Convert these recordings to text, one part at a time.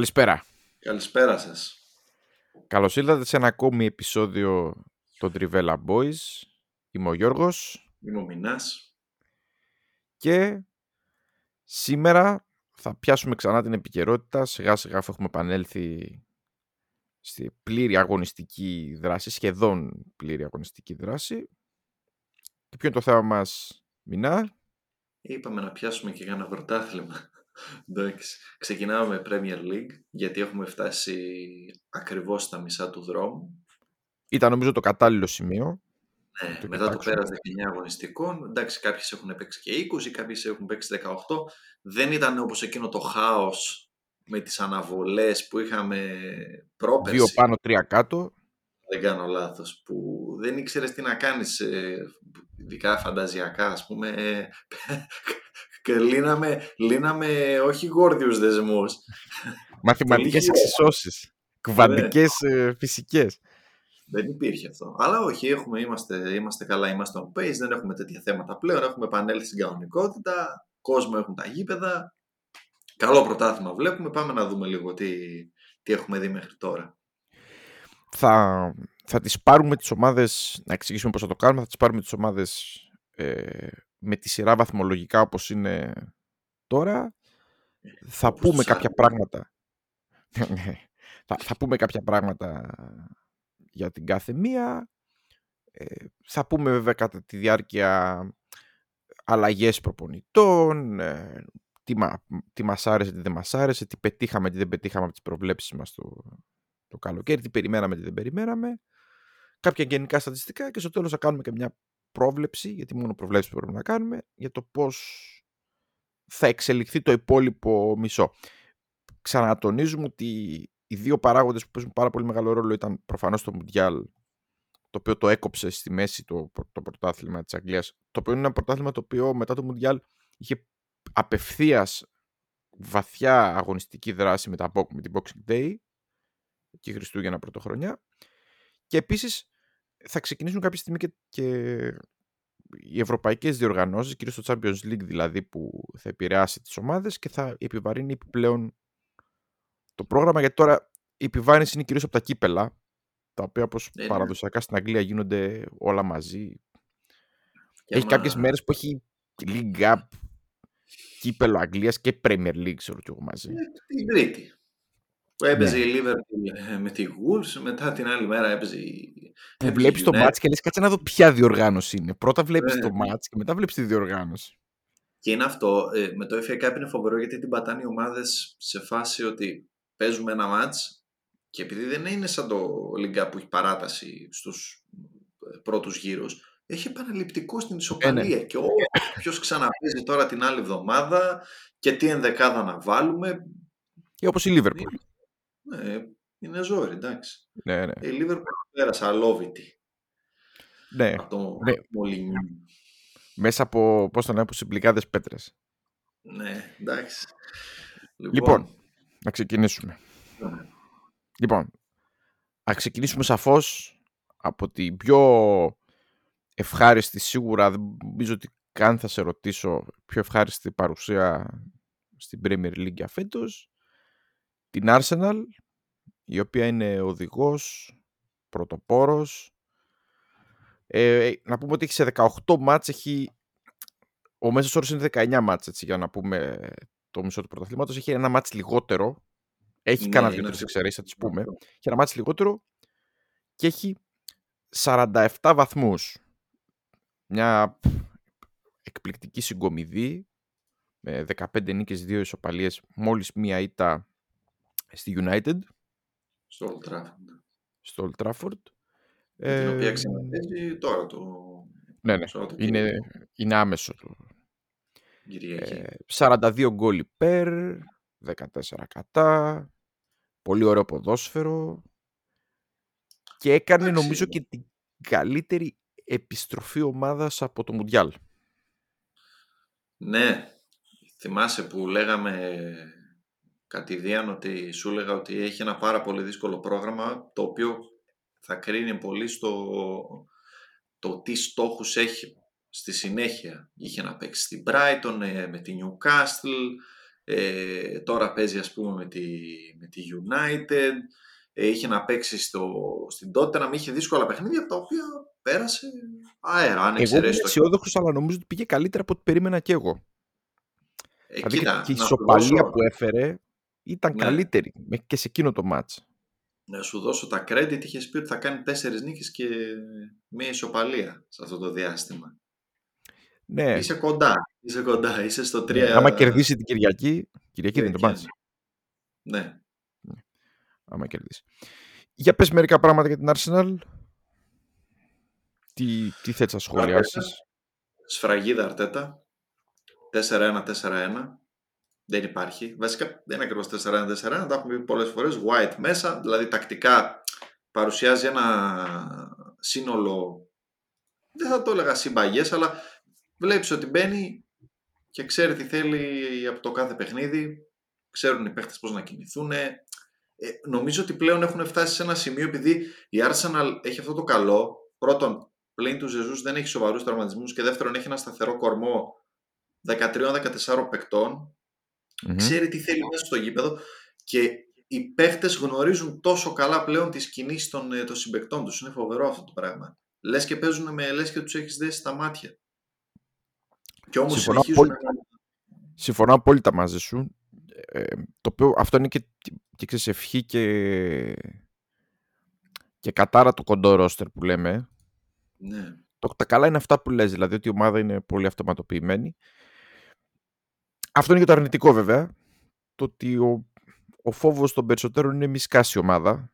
Καλησπέρα. Καλησπέρα σας. Καλώς ήλθατε σε ένα ακόμη επεισόδιο των Trivella Boys. Είμαι ο Γιώργος Είμαι ο Μινάς. και σήμερα θα πιάσουμε ξανά την επικαιρότητα. Σιγά σιγά αφού έχουμε επανέλθει στη πλήρη αγωνιστική δράση, σχεδόν πλήρη αγωνιστική δράση. Και ποιο είναι το θέμα μας, Μινά; Είπαμε να πιάσουμε και ένα πρωτάθλημα. Εντάξει. Ξεκινάμε με Premier League, γιατί έχουμε φτάσει ακριβώς στα μισά του δρόμου. Ήταν νομίζω το κατάλληλο σημείο. Ναι, το μετά το κοιτάξουμε. πέρας 19 αγωνιστικών. Εντάξει, κάποιες έχουν παίξει και 20, κάποιες έχουν παίξει 18. Δεν ήταν όπως εκείνο το χάος με τις αναβολές που είχαμε πρόπερση. Δύο πάνω, τρία κάτω. δεν κάνω λάθος, που δεν ήξερες τι να κάνεις, ε, ειδικά φανταζιακά, ας πούμε, ε, και λύναμε, λύναμε όχι γόρδιους δεσμούς. Μαθηματικές Πολύ εξισώσεις. Κβαντικές ε, φυσικές. Δεν υπήρχε αυτό. Αλλά όχι, έχουμε, είμαστε, είμαστε καλά, είμαστε on pace, δεν έχουμε τέτοια θέματα πλέον, έχουμε επανέλθει στην κανονικότητα, κόσμο έχουν τα γήπεδα, καλό πρωτάθλημα βλέπουμε, πάμε να δούμε λίγο τι, τι έχουμε δει μέχρι τώρα. θα, θα τις πάρουμε τις ομάδες, να εξηγήσουμε πώς θα το κάνουμε, θα τις πάρουμε τις ομάδες ε, με τη σειρά βαθμολογικά όπως είναι τώρα. Θα όπως πούμε τους κάποια άρεσε. πράγματα. θα, θα πούμε κάποια πράγματα για την κάθε μία. Ε, θα πούμε βέβαια κατά τη διάρκεια αλλαγές προπονητών, ε, τι, μα, τι μας άρεσε, τι δεν μας άρεσε, τι πετύχαμε, τι δεν πετύχαμε από τις προβλέψεις μας το, το καλοκαίρι, τι περιμέναμε, τι δεν περιμέναμε. Κάποια γενικά στατιστικά και στο τέλος θα κάνουμε και μια πρόβλεψη, γιατί μόνο προβλέψεις πρέπει να κάνουμε, για το πώς θα εξελιχθεί το υπόλοιπο μισό. Ξανατονίζουμε ότι οι δύο παράγοντες που παίζουν πάρα πολύ μεγάλο ρόλο ήταν προφανώς το Μουντιάλ, το οποίο το έκοψε στη μέση το, το πρωτάθλημα της Αγγλίας, το οποίο είναι ένα πρωτάθλημα το οποίο μετά το Μουντιάλ είχε απευθείας βαθιά αγωνιστική δράση με, τα, Bo- με την Boxing Day και Χριστούγεννα πρωτοχρονιά και επίσης θα ξεκινήσουν κάποια στιγμή και, και οι ευρωπαϊκές διοργανώσεις, κυρίως το Champions League δηλαδή που θα επηρεάσει τις ομάδες και θα επιβαρύνει επιπλέον το πρόγραμμα γιατί τώρα η επιβάρυνση είναι κυρίως από τα κύπελα τα οποία όπως Ναι, ναι. παραδοσιακά στην Αγγλία γίνονται όλα μαζί. Και Έχει άμα- κάποιες μέρες που έχει League Cup, κύπελο Αγγλίας και Premier League ξέρω κι εγώ μαζί. Την Τρίτη. Που έπαιζε Ναι. η Liverpool ε, με τη Wolves, μετά την άλλη μέρα έπαιζε η. Που έπαιζε η βλέπεις το United. μάτς και λες κάτσε να δω ποια διοργάνωση είναι. Πρώτα βλέπεις Ναι. το μάτς και μετά βλέπεις τη διοργάνωση. Και είναι αυτό. ε, με το FA Cup είναι φοβερό γιατί την πατάνε οι ομάδες σε φάση ότι παίζουμε ένα μάτς και επειδή δεν είναι σαν το League Cup που έχει παράταση στους ε, πρώτους γύρους, έχει επαναληπτικό στην ισοπαλία. Και όποιο ξαναπέζει τώρα την άλλη εβδομάδα και τι ενδεκάδα να βάλουμε. Και όπως η Liverpool. Ε, είναι ζόρι, εντάξει. Ναι, ναι. Η Liverpool πέρασε αλόβητη ναι. από το ναι. Μολυνιού. Μέσα από, πώς το λένε, από συμπληκάδες πέτρες. Ναι, εντάξει. Λοιπόν, να ξεκινήσουμε. ναι. Λοιπόν, να ξεκινήσουμε σαφώς από την πιο ευχάριστη σίγουρα, δεν νομίζω ότι καν θα σε ρωτήσω πιο ευχάριστη παρουσία στην Premier League για φέτος, την Arsenal, η οποία είναι οδηγός, πρωτοπόρος. Ε, να πούμε ότι έχει σε 18 μάτς, έχει... ο μέσος όρος είναι 19 μάτς, έτσι, για να πούμε το μισό του πρωταθλήματος. Έχει ένα μάτς λιγότερο, έχει Ναι, κάνα είναι δύο-τρεις αυτό. εξαιρέσεις, θα τις πούμε. Αυτό. Έχει ένα μάτς λιγότερο και έχει 47 βαθμούς. Μια εκπληκτική συγκομιδή με 15 νίκες, 2 ισοπαλίες, μόλις μία ήττα στη United, Στο Old Trafford. στο Old Trafford. Με την οποία Ε, ξαναπέζει τώρα το ναι, ναι. Σαββατοκύριακο. Είναι, είναι άμεσο το. Κυριακή. Ε, 42 γκολ υπέρ, 14 κατά, πολύ ωραίο ποδόσφαιρο και έκανε νομίζω και την καλύτερη επιστροφή ομάδας από το Μουντιάλ. Ναι, θυμάσαι που λέγαμε κατηδίαν ότι σου έλεγα ότι έχει ένα πάρα πολύ δύσκολο πρόγραμμα το οποίο θα κρίνει πολύ στο το τι στόχους έχει στη συνέχεια. Είχε να παίξει στην Brighton, ε, με τη Newcastle, ε, τώρα παίζει ας πούμε με τη, με τη United, ε, είχε να παίξει στο, στην Tottenham, είχε δύσκολα παιχνίδια από τα οποία πέρασε αέρα. Αν εγώ είμαι αισιόδοξος, αλλά νομίζω ότι πήγε καλύτερα από ό,τι περίμενα και εγώ. Ε, δηλαδή κοίτα, και η ισοπαλία που έφερε ήταν ναι. καλύτερη και σε εκείνο το μάτς. Να σου δώσω τα credit, είχες πει ότι θα κάνει τέσσερις νίκες και μία ισοπαλία σε αυτό το διάστημα. Ναι. Είσαι κοντά, είσαι κοντά, είσαι στο 3. Ναι, άμα κερδίσει την Κυριακή, Κυριακή δεν το μάτς. Ναι. ναι. Άμα κερδίσει. Για πες μερικά πράγματα για την Arsenal. Τι, τι θες να σχολιάσεις; Σφραγίδα Αρτέτα. 4-1-4-1. Δεν υπάρχει. Βασικά δεν είναι ακριβώς 4-1-4-1. Τα έχουμε πει πολλές φορές. White μέσα. Δηλαδή τακτικά παρουσιάζει ένα σύνολο. Δεν θα το έλεγα συμπαγές, αλλά βλέπεις ότι μπαίνει και ξέρει τι θέλει από το κάθε παιχνίδι. Ξέρουν οι παίχτε πώς να κινηθούν. Ε, νομίζω ότι πλέον έχουν φτάσει σε ένα σημείο επειδή η Arsenal έχει αυτό το καλό. Πρώτον, πλην του Ζεζούς δεν έχει σοβαρούς τραυματισμούς και δεύτερον έχει ένα σταθερό κορμό 13-14 παικτών. Ξέρει τι θέλει μέσα στο γήπεδο και οι παίχτες γνωρίζουν τόσο καλά πλέον τις κινήσεις των, ε, των συμπεκτών τους. Είναι φοβερό αυτό το πράγμα. Λες και παίζουν με λες και τους έχεις δέσει στα μάτια. Και όμως συνεχίζουν. να... Συμφωνώ απόλυτα μαζί σου. Ε, το οποίο αυτό είναι και, και ξέρεις, ευχή και, και κατάρα του κοντό ρόστερ που λέμε. Ναι. Το, τα καλά είναι αυτά που λες, δηλαδή ότι η ομάδα είναι πολύ αυτοματοποιημένη. Αυτό είναι και το αρνητικό βέβαια. Το ότι ο, ο φόβος των περισσότερων είναι μη σκάσει ομάδα.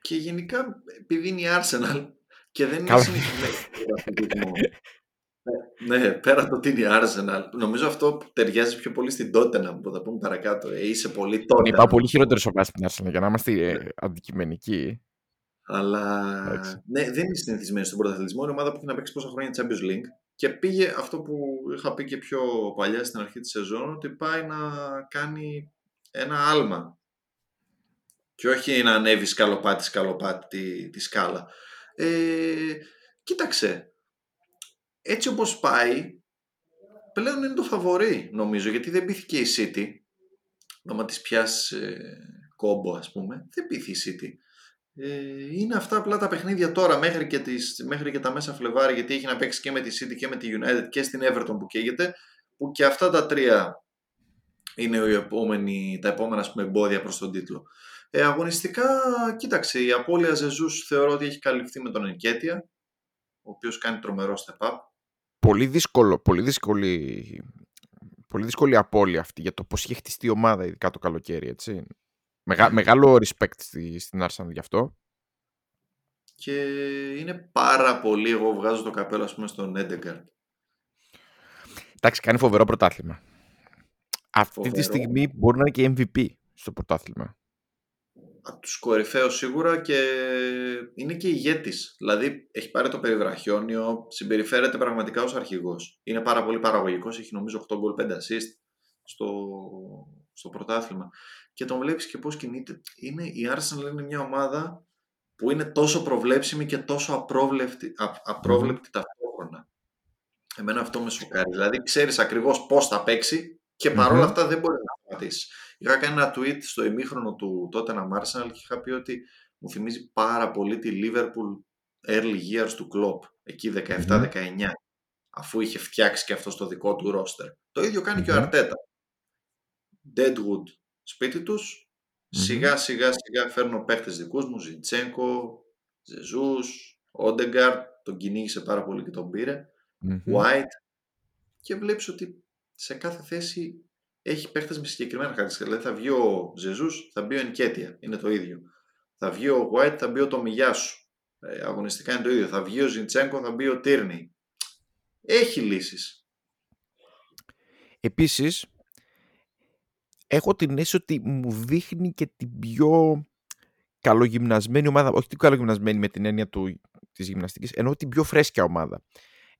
Και γενικά επειδή είναι η Arsenal και δεν είναι συνηθισμένη ναι, ναι, πέρα το ότι είναι η Arsenal. Νομίζω αυτό που ταιριάζει πιο πολύ στην Tottenham που θα πούμε παρακάτω. Ε, είσαι πολύ Tottenham. Είπα πολύ χειρότερες ομάδες στην Arsenal για να είμαστε ε, αντικειμενικοί. Αλλά ναι, δεν είναι συνηθισμένη στον πρωταθλητισμό. Είναι ομάδα που έχει να παίξει πόσα χρόνια Champions League. Και πήγε αυτό που είχα πει και πιο παλιά στην αρχή της σεζόν, ότι πάει να κάνει ένα άλμα. Και όχι να ανέβει σκαλοπάτι σκαλοπάτι τη, τη σκάλα. Ε, κοίταξε, έτσι όπως πάει, πλέον είναι το φαβορή νομίζω, γιατί δεν πήθηκε η City. Να της πιάσει ε, κόμπο ας πούμε, δεν πήθηκε η City. Ε, είναι αυτά απλά τα παιχνίδια τώρα μέχρι και, τις, μέχρι και τα μέσα Φλεβάρι γιατί έχει να παίξει και με τη City και με τη United και στην Everton που καίγεται που και αυτά τα τρία είναι οι επόμενοι, τα επόμενα πούμε, εμπόδια προς τον τίτλο. Ε, αγωνιστικά, κοίταξε, η απώλεια Ζεζούς θεωρώ ότι έχει καλυφθεί με τον Ενκέτια ο οποίος κάνει τρομερό step up. Πολύ δύσκολο, πολύ δύσκολη, πολύ δύσκολη απώλεια αυτή για το πώς έχει χτιστεί η ομάδα ειδικά το καλοκαίρι, έτσι. Μεγα, μεγάλο respect στη, στην Arsenal γι' αυτό. Και είναι πάρα πολύ, εγώ βγάζω το καπέλο ας πούμε στον Έντεγκαρτ. Εντάξει, κάνει φοβερό πρωτάθλημα. Αυτή τη στιγμή μπορεί να είναι και MVP στο πρωτάθλημα. Από τους κορυφαίους σίγουρα και είναι και ηγέτης. Δηλαδή έχει πάρει το περιβραχιόνιο, συμπεριφέρεται πραγματικά ως αρχηγός. Είναι πάρα πολύ παραγωγικός, έχει νομίζω 8 γκολ 5 assist στο, στο πρωτάθλημα και τον βλέπεις και πώς κινείται. Είναι, η Arsenal είναι μια ομάδα που είναι τόσο προβλέψιμη και τόσο απρόβλεπτη, απρόβλεπτη ταυτόχρονα. Εμένα αυτό με σοκάρει. Δηλαδή ξέρεις ακριβώς πώς θα παίξει και παρόλα αυτά δεν μπορεί να σταματήσει. Είχα κάνει ένα tweet στο ημίχρονο του τότε ένα Arsenal και είχα πει ότι μου θυμίζει πάρα πολύ τη Liverpool early years του Klopp, εκεί 17-19, αφού είχε φτιάξει και αυτό στο δικό του ρόστερ. Το ίδιο κάνει και ο Αρτέτα. Deadwood σπίτι τους. Σιγά σιγά σιγά φέρνω παίχτες δικούς μου, Ζιτσέγκο, Ζεζούς, Όντεγκαρτ, τον κυνήγησε πάρα πολύ και τον πήρε, White και βλέπεις ότι σε κάθε θέση έχει παίχτες με συγκεκριμένα χαρακτηριστικά. Δηλαδή θα βγει ο Ζεζούς, θα μπει ο Ενκέτια, είναι το ίδιο. Θα βγει ο White, θα μπει ο Τομιγιάσου. Ε, αγωνιστικά είναι το ίδιο. Θα βγει ο Ζιτσέγκο, θα μπει ο Τύρνη. Έχει λύσεις. Επίσης, έχω την αίσθηση ότι μου δείχνει και την πιο καλογυμνασμένη ομάδα, όχι την καλογυμνασμένη με την έννοια του, της γυμναστικής, ενώ την πιο φρέσκια ομάδα.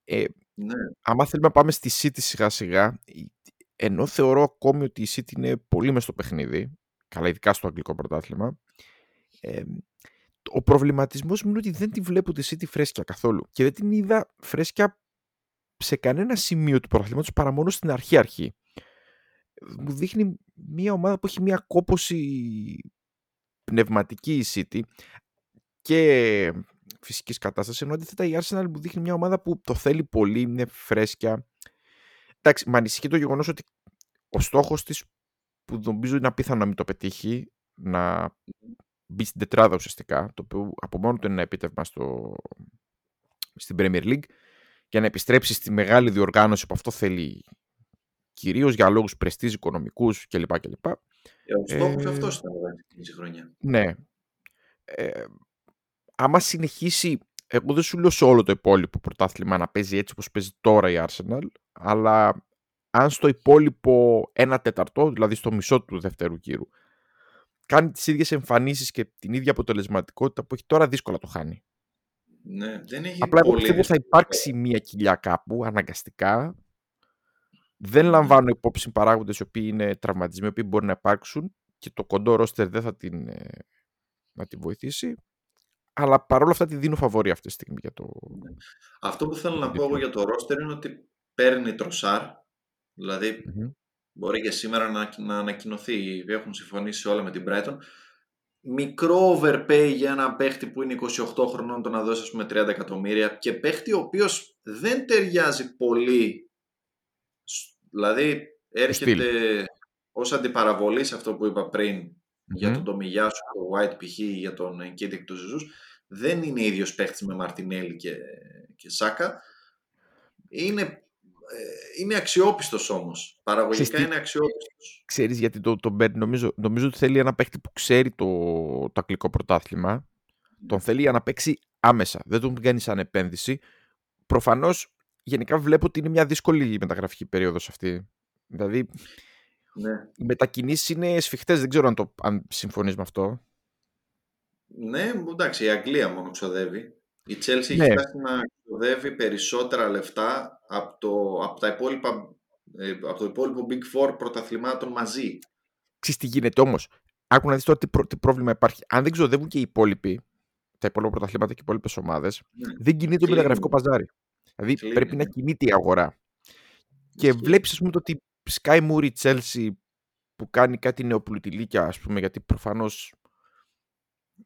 Ε, Ναι. άμα θέλουμε να πάμε στη City σιγά σιγά, ενώ θεωρώ ακόμη ότι η City είναι πολύ μες στο παιχνίδι, καλά ειδικά στο αγγλικό πρωτάθλημα, ε, ο προβληματισμός μου είναι ότι δεν τη βλέπω τη City φρέσκια καθόλου και δεν την είδα φρέσκια σε κανένα σημείο του πρωταθλήματος παρά μόνο στην αρχή-αρχή. Μου δείχνει μια ομάδα που έχει μια κόποση πνευματική η City και φυσικής κατάστασης, ενώ αντίθετα η Arsenal μου δείχνει μια ομάδα που το θέλει πολύ, είναι φρέσκια. Εντάξει, με ανησυχεί το γεγονός ότι ο στόχος της που νομίζω είναι απίθανο να μην το πετύχει, να μπει στην τετράδα ουσιαστικά, το οποίο από μόνο του είναι ένα επίτευγμα στο, στην Premier League, για να επιστρέψει στη μεγάλη διοργάνωση που αυτό θέλει κυρίως για λόγους πρεστής οικονομικούς κλπ. κλπ. Ε, Ο στόχος Ε, αυτός ήταν εδώ τη μισή χρονιά. Ναι. Ε, άμα συνεχίσει, εγώ δεν σου λέω σε όλο το υπόλοιπο πρωτάθλημα να παίζει έτσι όπως παίζει τώρα η Arsenal, αλλά αν στο υπόλοιπο ένα τέταρτο, δηλαδή στο μισό του δεύτερου γύρου, κάνει τις ίδιες εμφανίσεις και την ίδια αποτελεσματικότητα που έχει τώρα, δύσκολα το χάνει. Ναι, δεν έχει Απλά εγώ πολύ πιστεύω θα δύσκολο. υπάρξει μια κοιλιά κάπου, αναγκαστικά. Δεν λαμβάνω υπόψη παράγοντες οι οποίοι είναι τραυματισμοί, οι οποίοι μπορεί να υπάρξουν και το κοντό ρόστερ δεν θα την, ε, να την βοηθήσει. Αλλά παρόλα αυτά τη δίνω φαβορή αυτή τη στιγμή για το... Αυτό που θέλω να τον πω εγώ τίτλο. για το ρόστερ είναι ότι παίρνει τροσάρ. Δηλαδή Μμμ. μπορεί και σήμερα να, να ανακοινωθεί. Έχουν συμφωνήσει όλα με την Brighton. Μικρό overpay για ένα παίχτη που είναι 28 χρονών το να δώσει ας πούμε 30 εκατομμύρια και παίχτη ο οποίος δεν ταιριάζει πολύ. Σ- Δηλαδή έρχεται ως αντιπαραβολή σε αυτό που είπα πριν για Μμμ. τον Τομιγιάσου, τον White π.χ. για τον Κίτικ του Ζεζούς. Δεν είναι ίδιος παίχτης με Μαρτινέλη και, και Σάκα. Είναι, ε, είναι αξιόπιστος όμως. Παραγωγικά Ξέρεις τι- είναι αξιόπιστος. Ξέρεις γιατί το, τον παίρνει, νομίζω, νομίζω ότι θέλει ένα παίχτη που ξέρει το, το αγγλικό πρωτάθλημα. Τον θέλει για να παίξει άμεσα. Δεν τον κάνει σαν επένδυση. Προφανώς, γενικά βλέπω ότι είναι μια δύσκολη μεταγραφική περίοδος αυτή. Δηλαδή, Ναι. οι μετακινήσεις είναι σφιχτές. Δεν ξέρω αν, το, αν συμφωνείς με αυτό. ναι, εντάξει, η Αγγλία μόνο ξοδεύει. Η Chelsea έχει Ναι. φτάσει να ξοδεύει περισσότερα λεφτά από το, από τα υπόλοιπα, ε, από το υπόλοιπο Big Four πρωταθλημάτων μαζί. Ξέρεις τι γίνεται όμως; Άκου να δεις τώρα τι, προ- τι πρόβλημα υπάρχει. Αν δεν ξοδεύουν και οι υπόλοιποι, τα υπόλοιπα πρωταθλήματα και οι υπόλοιπες ομάδες, Ναι. δεν κινείται το Κλείνουν. μεταγραφικό παζάρι. Δηλαδή Κλείνει, πρέπει να ναι. κινείται η αγορά. Και Ισχύει. βλέπεις, ας πούμε, το ότι Sky Moore η Chelsea που κάνει κάτι νεοπλουτιλίκια, ας πούμε, γιατί προφανώς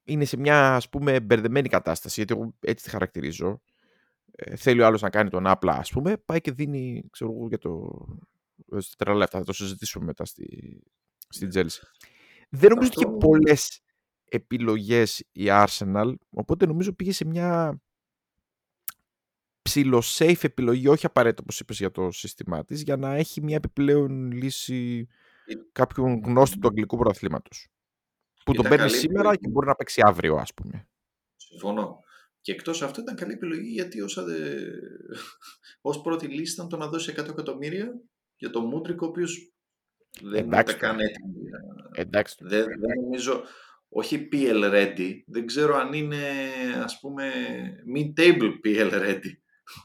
είναι σε μια, ας πούμε, μπερδεμένη κατάσταση, γιατί εγώ έτσι τη χαρακτηρίζω. Ε, θέλει ο άλλος να κάνει τον άπλα, ας πούμε, πάει και δίνει, ξέρω εγώ, για το... στα τρελά λεφτά. Θα το συζητήσουμε μετά στη, στη Chelsea. Δεν νομίζω ότι είχε Αυτό- πολλές επιλογές η Arsenal, οπότε νομίζω πήγε σε μια ψηλο safe επιλογή, όχι απαραίτητα όπως είπες για το σύστημά της, για να έχει μια επιπλέον λύση Ε, κάποιον γνώστη του αγγλικού πρωταθλήματος. Που τον Ήταν παίρνει καλή σήμερα επιλογή. και μπορεί να παίξει αύριο, ας πούμε. Συμφωνώ. Και εκτός αυτού ήταν καλή επιλογή γιατί ως, ade... ως πρώτη λύση ήταν το να δώσει 100 εκατομμύρια για τον Μούντρικ ο οποίος δεν Εντάξει ήταν καν τώρα. έτοιμο. Εντάξει. Δεν, δεν νομίζω, όχι PL ready, δεν ξέρω αν είναι ας πούμε mid-table PL ready.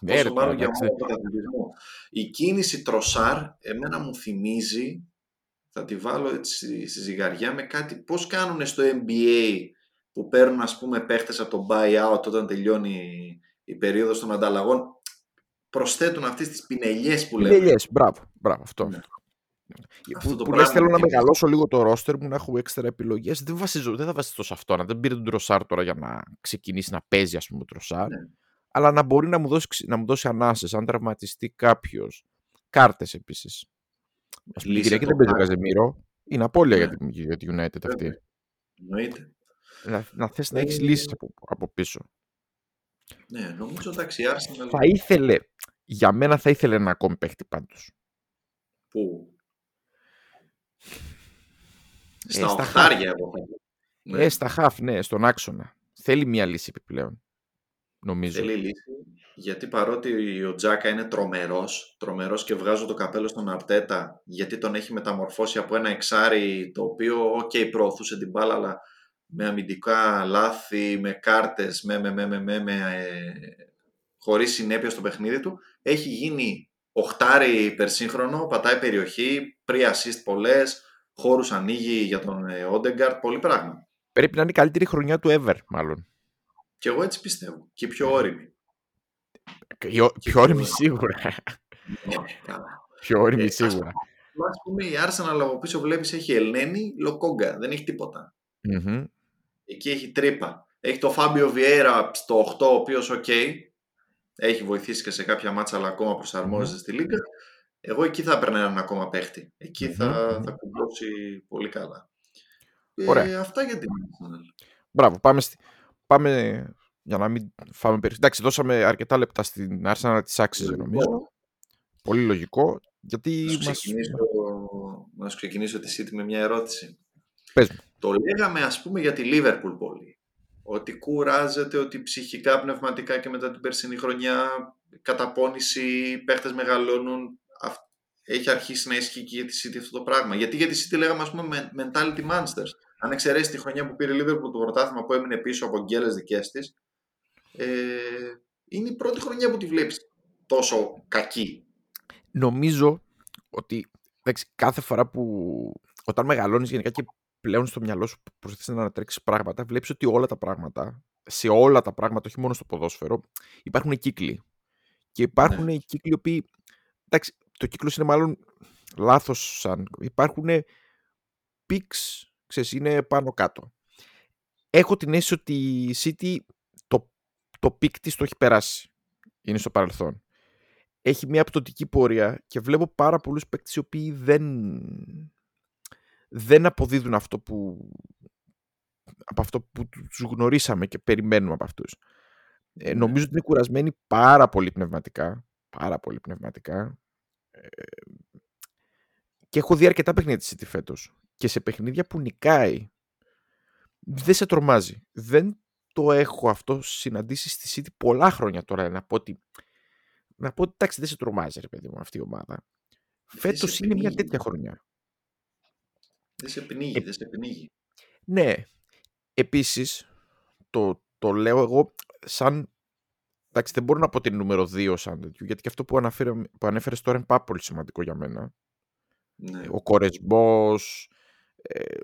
Ναι, Όσο ρε, μάλλον τώρα, για εντάξει. μόνο πρωταθλητισμό. Η κίνηση Τροσάρ εμένα μου θυμίζει, θα τη βάλω έτσι στη, στη ζυγαριά με κάτι, πώς κάνουν στο NBA που παίρνουν ας πούμε παίχτες από το buyout όταν τελειώνει η περίοδος των ανταλλαγών, προσθέτουν αυτές τις πινελιές που λέμε. Πινελιές, μπράβο, μπράβο, αυτό. Ναι. Αυτό Που, το που πράγμα λες θέλω μου να θυμίζει. μεγαλώσω λίγο το ρόστερ μου, να έχω έξτρα επιλογές. Δεν, βασίζω, δεν θα βασιστώ σε αυτό. Να δεν πήρε τον Τροσάρ τώρα για να ξεκινήσει να παίζει, ας πούμε, ο Τροσάρ. Ναι. Αλλά να μπορεί να μου δώσει, ξε- να μου δώσει ανάσες, αν τραυματιστεί κάποιος. Κάρτες επίσης. Ας πούμε, την Λύσε Κυριακή το δεν παίζει ο back. Καζεμίρο. Είναι απώλεια Ναι. για, τη, για τη United αυτή. Βέβαια. Εννοείται. Να, να θες να έχεις Ε, λύσεις από, από πίσω. Ναι, νομίζω εντάξει η Arsenal Θα ήθελε, για μένα θα ήθελε ένα ακόμη παίχτη πάντως. που Ε, στα στα οχτάρια εγώ θα πω. Ναι. Ε, στα χαφ, ναι, στον άξονα. Θέλει μια λύση επιπλέον. Νομίζω. Θέλει λύση, γιατί παρότι ο Τσάκα είναι τρομερός, τρομερός και βγάζω το καπέλο στον Αρτέτα, γιατί τον έχει μεταμορφώσει από ένα εξάρι το οποίο, OK, okay, προωθούσε την μπάλα, αλλά με αμυντικά λάθη, με κάρτες, με, με, με, με, με, με ε, χωρίς συνέπεια στο παιχνίδι του, έχει γίνει οχτάρι υπερσύγχρονο, πατάει περιοχή, πρι assist πολλές, χώρους ανοίγει για τον Όντεγκαρτ, πολύ πράγμα. Πρέπει να είναι η καλύτερη χρονιά του ever, μάλλον. Και εγώ έτσι πιστεύω. Και πιο όρημη. Πιο όρημη σίγουρα. Ναι, πιο όρημη σίγουρα. Ας πούμε, η Arsenal από πίσω βλέπεις έχει Ελνένι, Λοκόνγκα. Δεν έχει τίποτα. Εκεί έχει τρύπα. Έχει το Φάμπιο Βιέρα στο 8, ο οποίος, οκ, έχει βοηθήσει και σε κάποια ματς, αλλά ακόμα προσαρμόζεται στη Λίγκα. Εγώ εκεί θα έπαιρνα έναν ακόμα παίχτη. θα, θα κουμπώσει πολύ καλά. Ωραία. Ε, αυτά για την Arsenal. Μπράβο, πάμε, στη, πάμε για να μην φάμε περισσότερο. Εντάξει, δώσαμε αρκετά λεπτά στην Arsenal αν της άξιζε νομίζω. Πολύ λογικό. Γιατί να, σου ξεκινήσω, μας... να ξεκινήσω τη City με μια ερώτηση. Πες μου. Το λέγαμε ας πούμε για τη Liverpool πολύ. Ότι κουράζεται, ότι ψυχικά, πνευματικά και μετά την περσινή χρονιά καταπώνηση, παίχτες μεγαλώνουν. Έχει αρχίσει να ισχύει και για τη City αυτό το πράγμα. Γιατί για τη City λέγαμε ας πούμε mentality monsters. Αν εξαιρέσει τη χρονιά που πήρε η Liverpool το πρωτάθλημα που έμεινε πίσω από γκέλες δικές της, ε, είναι η πρώτη χρονιά που τη βλέπεις τόσο κακή. Νομίζω ότι εντάξει, κάθε φορά που όταν μεγαλώνεις γενικά και πλέον στο μυαλό σου προσπαθείς να ανατρέξεις πράγματα, βλέπεις ότι όλα τα πράγματα, σε όλα τα πράγματα, όχι μόνο στο ποδόσφαιρο, υπάρχουν κύκλοι. Και υπάρχουν ναι. κύκλοι οποίοι, εντάξει, το κύκλος είναι μάλλον λάθος σαν, υπάρχουν πίξ, ξέρεις, είναι πάνω κάτω. Έχω την αίσθηση ότι η City το peak της το έχει περάσει. Είναι στο παρελθόν. Έχει μια πτωτική πορεία και βλέπω πάρα πολλούς παίκτες οι οποίοι δεν, δεν αποδίδουν αυτό που, από αυτό που τους γνωρίσαμε και περιμένουμε από αυτούς. Ε, ναι. νομίζω ότι είναι κουρασμένοι πάρα πολύ πνευματικά. Πάρα πολύ πνευματικά. Ε, και έχω δει αρκετά παιχνίδια της City φέτος. Και σε παιχνίδια που νικάει δεν σε τρομάζει. Δεν το έχω αυτό συναντήσει στη City πολλά χρόνια τώρα να πω ότι να πω ότι εντάξει δεν σε τρομάζει ρε παιδί μου αυτή η ομάδα. Φέτος είναι μια τέτοια χρονιά. Δεν σε πνίγει, ε, δεν σε πνίγει. Ναι. Επίσης, το, το λέω εγώ σαν εντάξει δεν μπορώ να πω την νούμερο 2 σαν τέτοιο γιατί και αυτό που, αναφέρε, που ανέφερες τώρα είναι πάρα πολύ σημαντικό για μένα. Ναι. Ο κορεσμός, ε,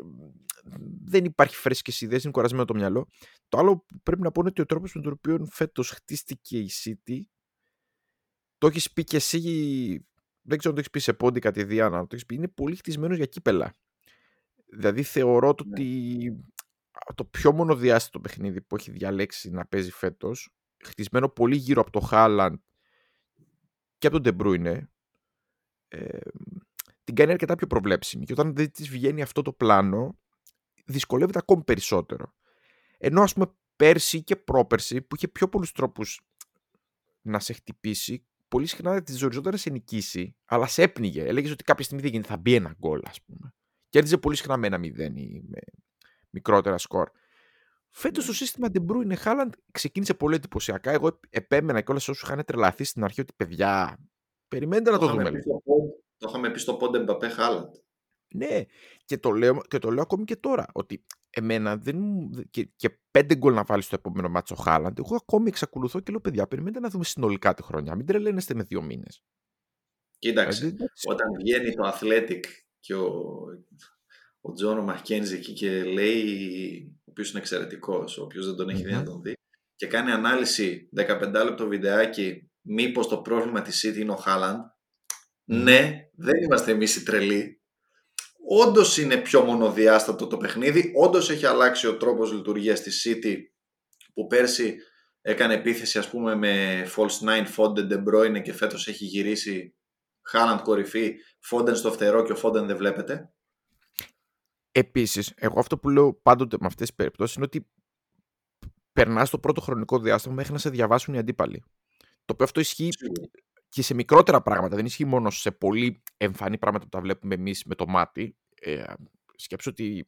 δεν υπάρχει φρέσκες ιδέες, είναι κορασμένο το μυαλό. Το άλλο που πρέπει να πω είναι ότι ο τρόπος με τον οποίο φέτος χτίστηκε η City το έχεις πει και εσύ, δεν ξέρω αν το έχεις πει σε πόντι κατηδίανα, το έχεις πει, είναι πολύ χτισμένος για κύπελα. Δηλαδή θεωρώ το ναι. ότι το πιο μονοδιάστατο παιχνίδι που έχει διαλέξει να παίζει φέτος, χτισμένο πολύ γύρω από το Χάλαντ και από τον Ντεμπρούινε, ε, την κάνει αρκετά πιο προβλέψιμη. Και όταν δεν της βγαίνει αυτό το πλάνο, δυσκολεύεται ακόμη περισσότερο. Ενώ ας πούμε πέρσι και πρόπερσι που είχε πιο πολλούς τρόπους να σε χτυπήσει, πολύ συχνά δεν τη ζοριζόταν να σε νικήσει, αλλά σε έπνιγε. Έλεγες ότι κάποια στιγμή δεν γίνεται, θα μπει ένα γκολ, ας πούμε. Κέρδιζε πολύ συχνά με ένα μηδέν ή με μικρότερα σκορ. Φέτος το σύστημα De Bruyne Haaland ξεκίνησε πολύ εντυπωσιακά. Εγώ επέμενα και όλα όσους είχαν τρελαθεί στην αρχή ότι παιδιά, περιμένετε να το, δούμε. Το είχαμε πει στο πόντε Μπαπέ Χάλαντ. Ναι, και το, λέω, και το λέω ακόμη και τώρα. Ότι εμένα δεν και, και πέντε γκολ να βάλεις στο επόμενο μάτσο ο Χάλαντ. Εγώ ακόμη εξακολουθώ και λέω: Παιδιά, περιμένετε να δούμε συνολικά τη χρονιά. Μην τρελαίνεστε με δύο μήνες. Κοίταξε, δηλαδή, όταν βγαίνει το Athletic και ο, ο Τζόνο Μαχκένζη εκεί και λέει, ο οποίος είναι εξαιρετικός, ο οποίος δεν τον έχει δει να τον δει, και κάνει ανάλυση 15 λεπτό βιντεάκι, μήπως το πρόβλημα της City είναι ο Χάλαντ. Ναι, δεν είμαστε εμείς οι τρελοί. Όντως είναι πιο μονοδιάστατο το παιχνίδι. Όντως έχει αλλάξει ο τρόπος λειτουργίας της City που πέρσι έκανε επίθεση ας πούμε με false nine, Foden, De Bruyne και φέτος έχει γυρίσει Haaland κορυφή, Foden στο φτερό και ο Foden δεν βλέπετε. Επίσης, εγώ αυτό που λέω πάντοτε με αυτές τις περιπτώσεις είναι ότι περνάς το πρώτο χρονικό διάστημα μέχρι να σε διαβάσουν οι αντίπαλοι. Το οποίο αυτό ισχύει και σε μικρότερα πράγματα. Δεν ισχύει μόνο σε πολύ εμφανή πράγματα που τα βλέπουμε εμείς με το μάτι. Ε, σκέψω ότι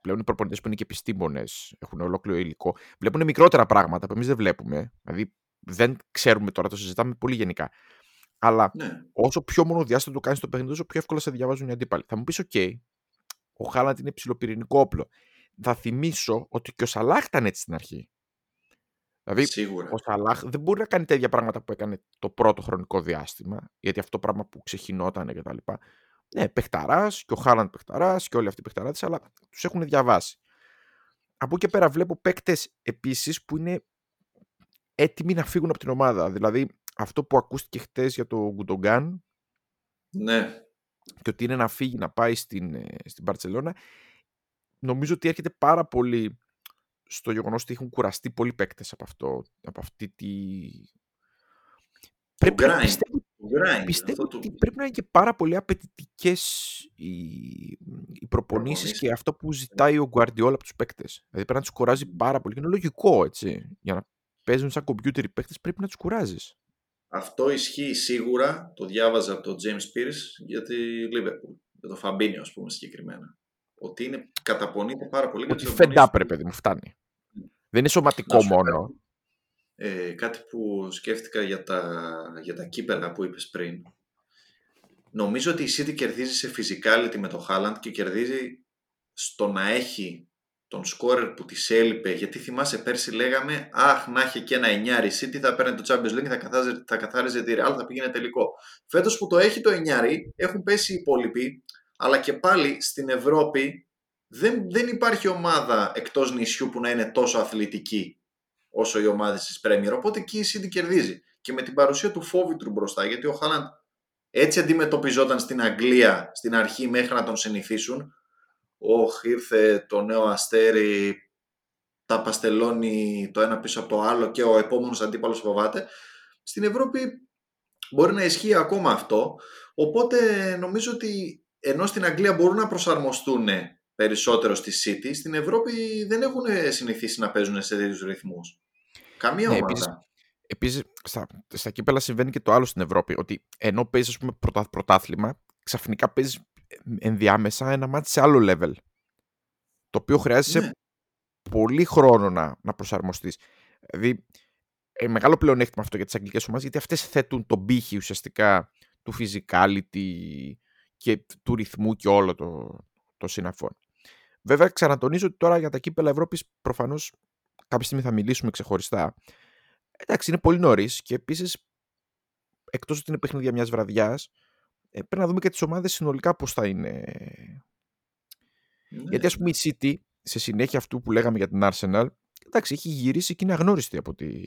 πλέον οι προπονητές που είναι και επιστήμονες, έχουν ολόκληρο υλικό, βλέπουν μικρότερα πράγματα που εμείς δεν βλέπουμε. Δηλαδή δεν ξέρουμε τώρα, το συζητάμε πολύ γενικά. Αλλά ναι. όσο πιο μονοδιάστατο το κάνεις το παιχνίδι, όσο πιο εύκολα σε διαβάζουν οι αντίπαλοι. Θα μου πεις: OK, ο Χάλαντ είναι ψηλοπυρηνικό όπλο. Θα θυμίσω ότι και ο Σαλάχ ήταν έτσι στην αρχή. Δηλαδή, Σίγουρα. ο Σαλάχ δεν μπορεί να κάνει τέτοια πράγματα που έκανε το πρώτο χρονικό διάστημα, γιατί αυτό το πράγμα που ξεχυνόταν και τα λοιπά. Ναι, παιχταράς και ο Χάλαντ παιχταράς και όλοι αυτοί οι παιχταράδε, αλλά τους έχουν διαβάσει. Από εκεί και πέρα βλέπω παίκτες επίσης που είναι έτοιμοι να φύγουν από την ομάδα. Δηλαδή, αυτό που ακούστηκε χτες για το Γκουντογκάν. Ναι. Και ότι είναι να φύγει να πάει στην, ε, στην Παρσελώνα. Νομίζω ότι έρχεται πάρα πολύ στο γεγονός ότι έχουν κουραστεί πολλοί παίκτες από, αυτό, από αυτή τη... Πρέπει, grind. πιστεύω, grind. πιστεύω ότι πρέπει να είναι και πάρα πολύ απαιτητικές οι, οι προπονήσεις και αυτό που ζητάει ο Guardiola από τους παίκτες. Δηλαδή πρέπει να τους κουράζει πάρα πολύ. Και είναι λογικό, έτσι. Για να παίζουν σαν κομπιούτερ οι παίκτες πρέπει να τους κουράζεις. Αυτό ισχύει σίγουρα, το διάβαζα από τον James Pierce για τη Liverpool, για τον Φαμπίνιο ας πούμε συγκεκριμένα. Ότι είναι, καταπονείται πάρα πολύ. Ότι fed up, ρε παιδί μου, φτάνει. Δεν είναι σωματικό μόνο. Ε, κάτι που σκέφτηκα για τα, για τα κύπελα που είπες πριν. Νομίζω ότι η City κερδίζει σε physicality με το Haaland και κερδίζει στο να έχει τον σκόρερ που της έλειπε. Γιατί θυμάσαι πέρσι λέγαμε, Αχ, να έχει και ένα εννιάρι City, θα παίρνει το Champions League, θα καθάριζε, θα καθάριζε τη Real, θα πήγαινε τελικό. Φέτος που το έχει το εννιάρι, έχουν πέσει οι υπόλοιποι, αλλά και πάλι στην Ευρώπη δεν, δεν υπάρχει ομάδα εκτός νησιού που να είναι τόσο αθλητική όσο οι ομάδες της Premier. Οπότε εκεί η City κερδίζει. Και με την παρουσία του Φόβιτρου μπροστά, γιατί ο Χάλαντ έτσι αντιμετωπιζόταν στην Αγγλία στην αρχή μέχρι να τον συνηθίσουν. Όχ, ήρθε το νέο αστέρι, τα παστελώνει το ένα πίσω από το άλλο και ο επόμενος αντίπαλος φοβάται. Στην Ευρώπη μπορεί να ισχύει ακόμα αυτό. Οπότε νομίζω ότι ενώ στην Αγγλία μπορούν να προσαρμοστούν περισσότερο στη City, στην Ευρώπη δεν έχουν συνηθίσει να παίζουν σε τέτοιους ρυθμούς. Καμία ναι, ομάδα. Επίσης, στα, στα κύπελα συμβαίνει και το άλλο στην Ευρώπη. Ότι ενώ παίζεις, ας πούμε, πρωτα, πρωτάθλημα, ξαφνικά παίζεις ενδιάμεσα ένα μάτι σε άλλο level. Το οποίο χρειάζεσαι ναι. πολύ χρόνο να, να προσαρμοστείς. Δηλαδή, ε, μεγάλο πλεονέκτημα αυτό για τις αγγλικές ομάδες, γιατί αυτές θέτουν τον πύχη ουσιαστικά του physicality και του ρυθμού και όλο το, το συναφών. Βέβαια, ξανατονίζω ότι τώρα για τα κύπελα Ευρώπης προφανώς κάποια στιγμή θα μιλήσουμε ξεχωριστά. Εντάξει, είναι πολύ νωρίς και επίσης, εκτός ότι είναι παιχνίδια μιας βραδιάς, ε, πρέπει να δούμε και τις ομάδες συνολικά πώς θα είναι. Ναι. Γιατί, ας πούμε, η City, σε συνέχεια αυτού που λέγαμε για την Arsenal, εντάξει, έχει γυρίσει και είναι αγνώριστη από τη...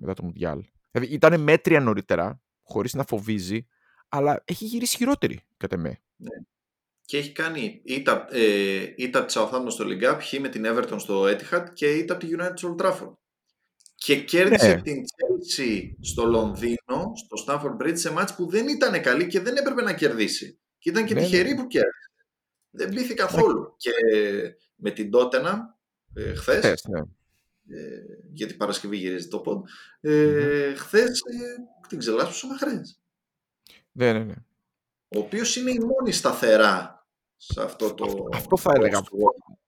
μετά το Μουντιάλ. Δηλαδή, ήταν μέτρια νωρίτερα, χωρίς να φοβίζει, αλλά έχει γυρίσει χειρότερη, κατά με. Ναι και έχει κάνει ήττα, ε, ήττα της Southampton στο League Cup, χ με την Everton στο Etihad και ήττα από τη United στο Old Trafford. Και κέρδισε ναι. την Chelsea στο Λονδίνο, στο Stamford Bridge, σε μάτς που δεν ήταν καλή και δεν έπρεπε να κερδίσει. Και ήταν και ναι. τυχερή ναι. που κέρδισε. Δεν μπήθη καθόλου. Ναι. Και με την Tottenham ε, χθες, ναι. ε, γιατί Παρασκευή γυρίζει το πόντ, ε, mm χθες ε, την ξελάσπουσα Μαχρές. Ναι, ναι, ναι. Ο οποίος είναι η μόνη σταθερά σε αυτό το... Αυτό θα έλεγα.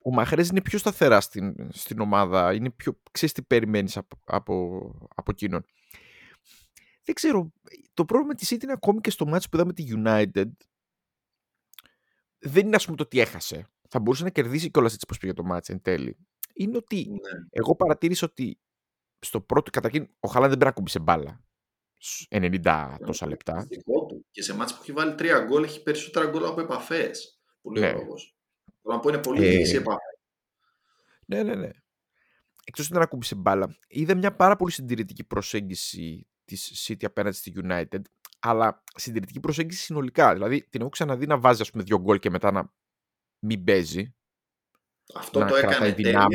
Ο Μαχρές είναι πιο σταθερά στην, στην ομάδα. Είναι πιο... Ξέρεις τι περιμένεις από, από, από εκείνον. Δεν ξέρω. Το πρόβλημα της City είναι ακόμη και στο μάτσο που είδαμε τη United. Δεν είναι ας πούμε το ότι έχασε. Θα μπορούσε να κερδίσει κιόλας έτσι πως πήγε το μάτσο εν τέλει. Είναι ότι ναι. εγώ παρατήρησα ότι στο πρώτο, καταρχήν, ο Χαλάν δεν πρέπει να κουμπίσει μπάλα. 90 τόσα λεπτά. Και σε μάτς που έχει βάλει τρία γκολ έχει περισσότερα γκολ από επαφές που λέει ναι. ο λόγος. να πω είναι πολύ ε... επαφή. Ναι, ναι, ναι. Εκτός ότι δεν ακούμπησε μπάλα, είδα μια πάρα πολύ συντηρητική προσέγγιση της City απέναντι στη United, αλλά συντηρητική προσέγγιση συνολικά. Δηλαδή την έχω ξαναδεί να βάζει ας πούμε δύο γκολ και μετά να μην παίζει. Αυτό να το έκανε τέλεια.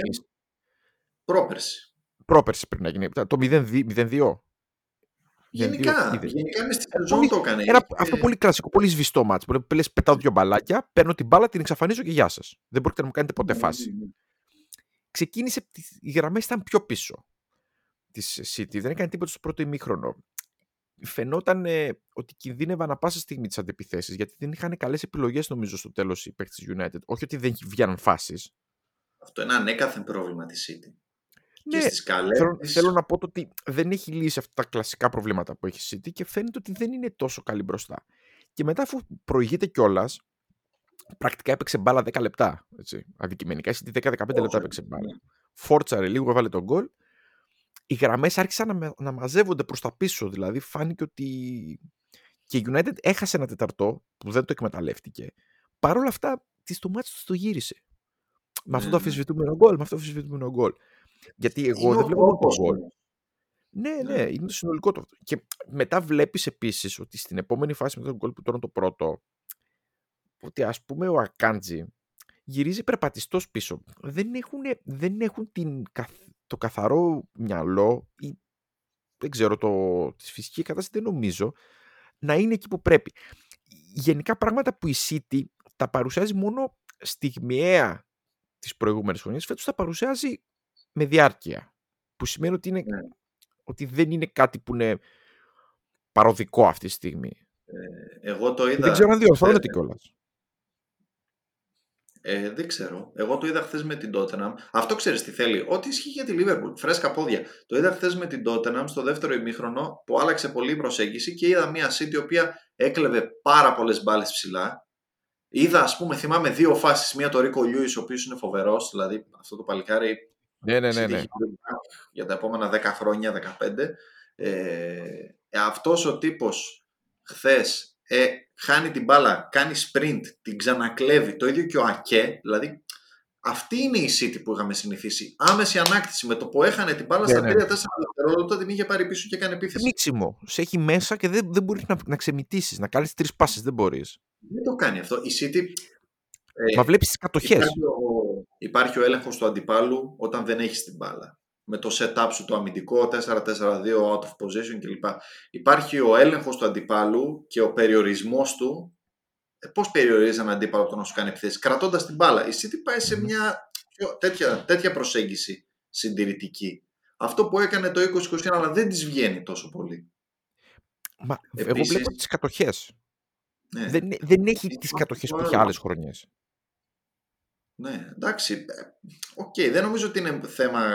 Πρόπερση. Πρόπερση πρέπει να γίνει. Το 0-2. Γενικά, γενικά μες στη σεζόν το έκανε. Ένα, αυτό πολύ κλασικό, πολύ σβηστό μάτς. Μπορεί να πετάω δύο μπαλάκια, παίρνω την μπάλα, την εξαφανίζω και γεια σας. Δεν μπορείτε να μου κάνετε ποτέ φάση. Ξεκίνησε, οι γραμμές ήταν πιο πίσω της City. Δεν έκανε τίποτα στο πρώτο ημίχρονο. φαινόταν ε, ότι κινδύνευαν να πάσα στιγμή τις αντεπιθέσεις γιατί δεν είχαν καλές επιλογές, νομίζω, στο τέλος οι παίκτες της United. Όχι ότι δεν βγαίναν φάσεις. Αυτό είναι ανέκαθεν πρόβλημα της City. Ναι, και στις καλές... θέλω, θέλω, να πω ότι δεν έχει λύσει αυτά τα κλασικά προβλήματα που έχει η City και φαίνεται ότι δεν είναι τόσο καλή μπροστά. Και μετά, αφού προηγείται κιόλας, πρακτικά έπαιξε μπάλα 10 λεπτά. Έτσι. Αδικημενικά, η City 10-15 λεπτά έπαιξε μπάλα. Ναι. Φόρτσαρε λίγο, έβαλε τον γκολ. Οι γραμμές άρχισαν να, να μαζεύονται προς τα πίσω. Δηλαδή, φάνηκε ότι και η United έχασε ένα τεταρτό που δεν το εκμεταλλεύτηκε. Παρ' όλα αυτά, της το μάτι του το γύρισε. Με αυτό το ναι, ναι. αφισβητούμενο γκολ, με αυτό το αφισβητούμενο γκολ. Γιατί εγώ δεν βλέπω το γκολ. Ναι, ναι, ναι, είναι το συνολικό το. Και μετά βλέπεις επίσης ότι στην επόμενη φάση με τον γκολ που τώρα το πρώτο, ότι ας πούμε ο Ακάντζη γυρίζει περπατιστός πίσω. Δεν έχουν, δεν έχουν την, το καθαρό μυαλό ή δεν ξέρω, το, τη φυσική κατάσταση δεν νομίζω να είναι εκεί που πρέπει. Γενικά πράγματα που η City τα παρουσιάζει μόνο στιγμιαία τις προηγούμενες χρονιές, φέτος τα παρουσιάζει με διάρκεια. Που σημαίνει ότι, είναι, ναι. ότι δεν είναι κάτι που είναι παροδικό αυτή τη στιγμή. Ε, εγώ το είδα... Δεν ξέρω αν διορθώνεται κιόλας. Ε, δεν ξέρω. Εγώ το είδα χθες με την Tottenham. Αυτό ξέρεις τι θέλει. Ό,τι ισχύει για τη Liverpool. Φρέσκα πόδια. Το είδα χθες με την Tottenham στο δεύτερο ημίχρονο που άλλαξε πολύ η προσέγγιση και είδα μια City η οποία έκλεβε πάρα πολλές μπάλες ψηλά. Είδα, ας πούμε, θυμάμαι δύο φάσεις. Μία το Ρίκο Λιούι, ο οποίος είναι φοβερός. Δηλαδή αυτό το παλικάρι. Ναι, ναι, ναι. ναι. Για τα επόμενα 10 χρόνια, 15. Ε, αυτός ο τύπος χθες ε, χάνει την μπάλα, κάνει sprint, την ξανακλέβει. Το ίδιο και ο Ακέ. Δηλαδή, αυτή είναι η City που είχαμε συνηθίσει. Άμεση ανάκτηση. Με το που έχανε την μπάλα στα 3-4 ναι, ναι. δευτερόλεπτα την είχε πάρει πίσω και έκανε επίθεση. Μίξιμο. Σε έχει μέσα και δεν, δεν μπορείς να, να ξεμητήσεις, να κάνεις τρεις πάσει. Δεν μπορείς. Δεν το κάνει αυτό. Η City. Ε, Μα βλέπεις τις κατοχές. Υπάρχει, υπάρχει ο έλεγχος του αντιπάλου όταν δεν έχεις την μπάλα με το setup σου το αμυντικό, 4-4-2, out of position κλπ. Υπάρχει ο έλεγχος του αντιπάλου και ο περιορισμός του. Ε, πώς περιορίζεις έναν αντίπαλο από το να σου κάνει επιθέσεις, κρατώντας την μπάλα. Η City πάει σε μια τέτοια, τέτοια προσέγγιση συντηρητική. Αυτό που έκανε το 2021, αλλά δεν της βγαίνει τόσο πολύ. Μα, Επίσης, εγώ βλέπω τις κατοχές. Ναι. Δεν, δεν έχει τις κατοχές που είχε άλλες χρονιές. Ναι, εντάξει. Ε, ok, okay, δεν νομίζω ότι είναι θέμα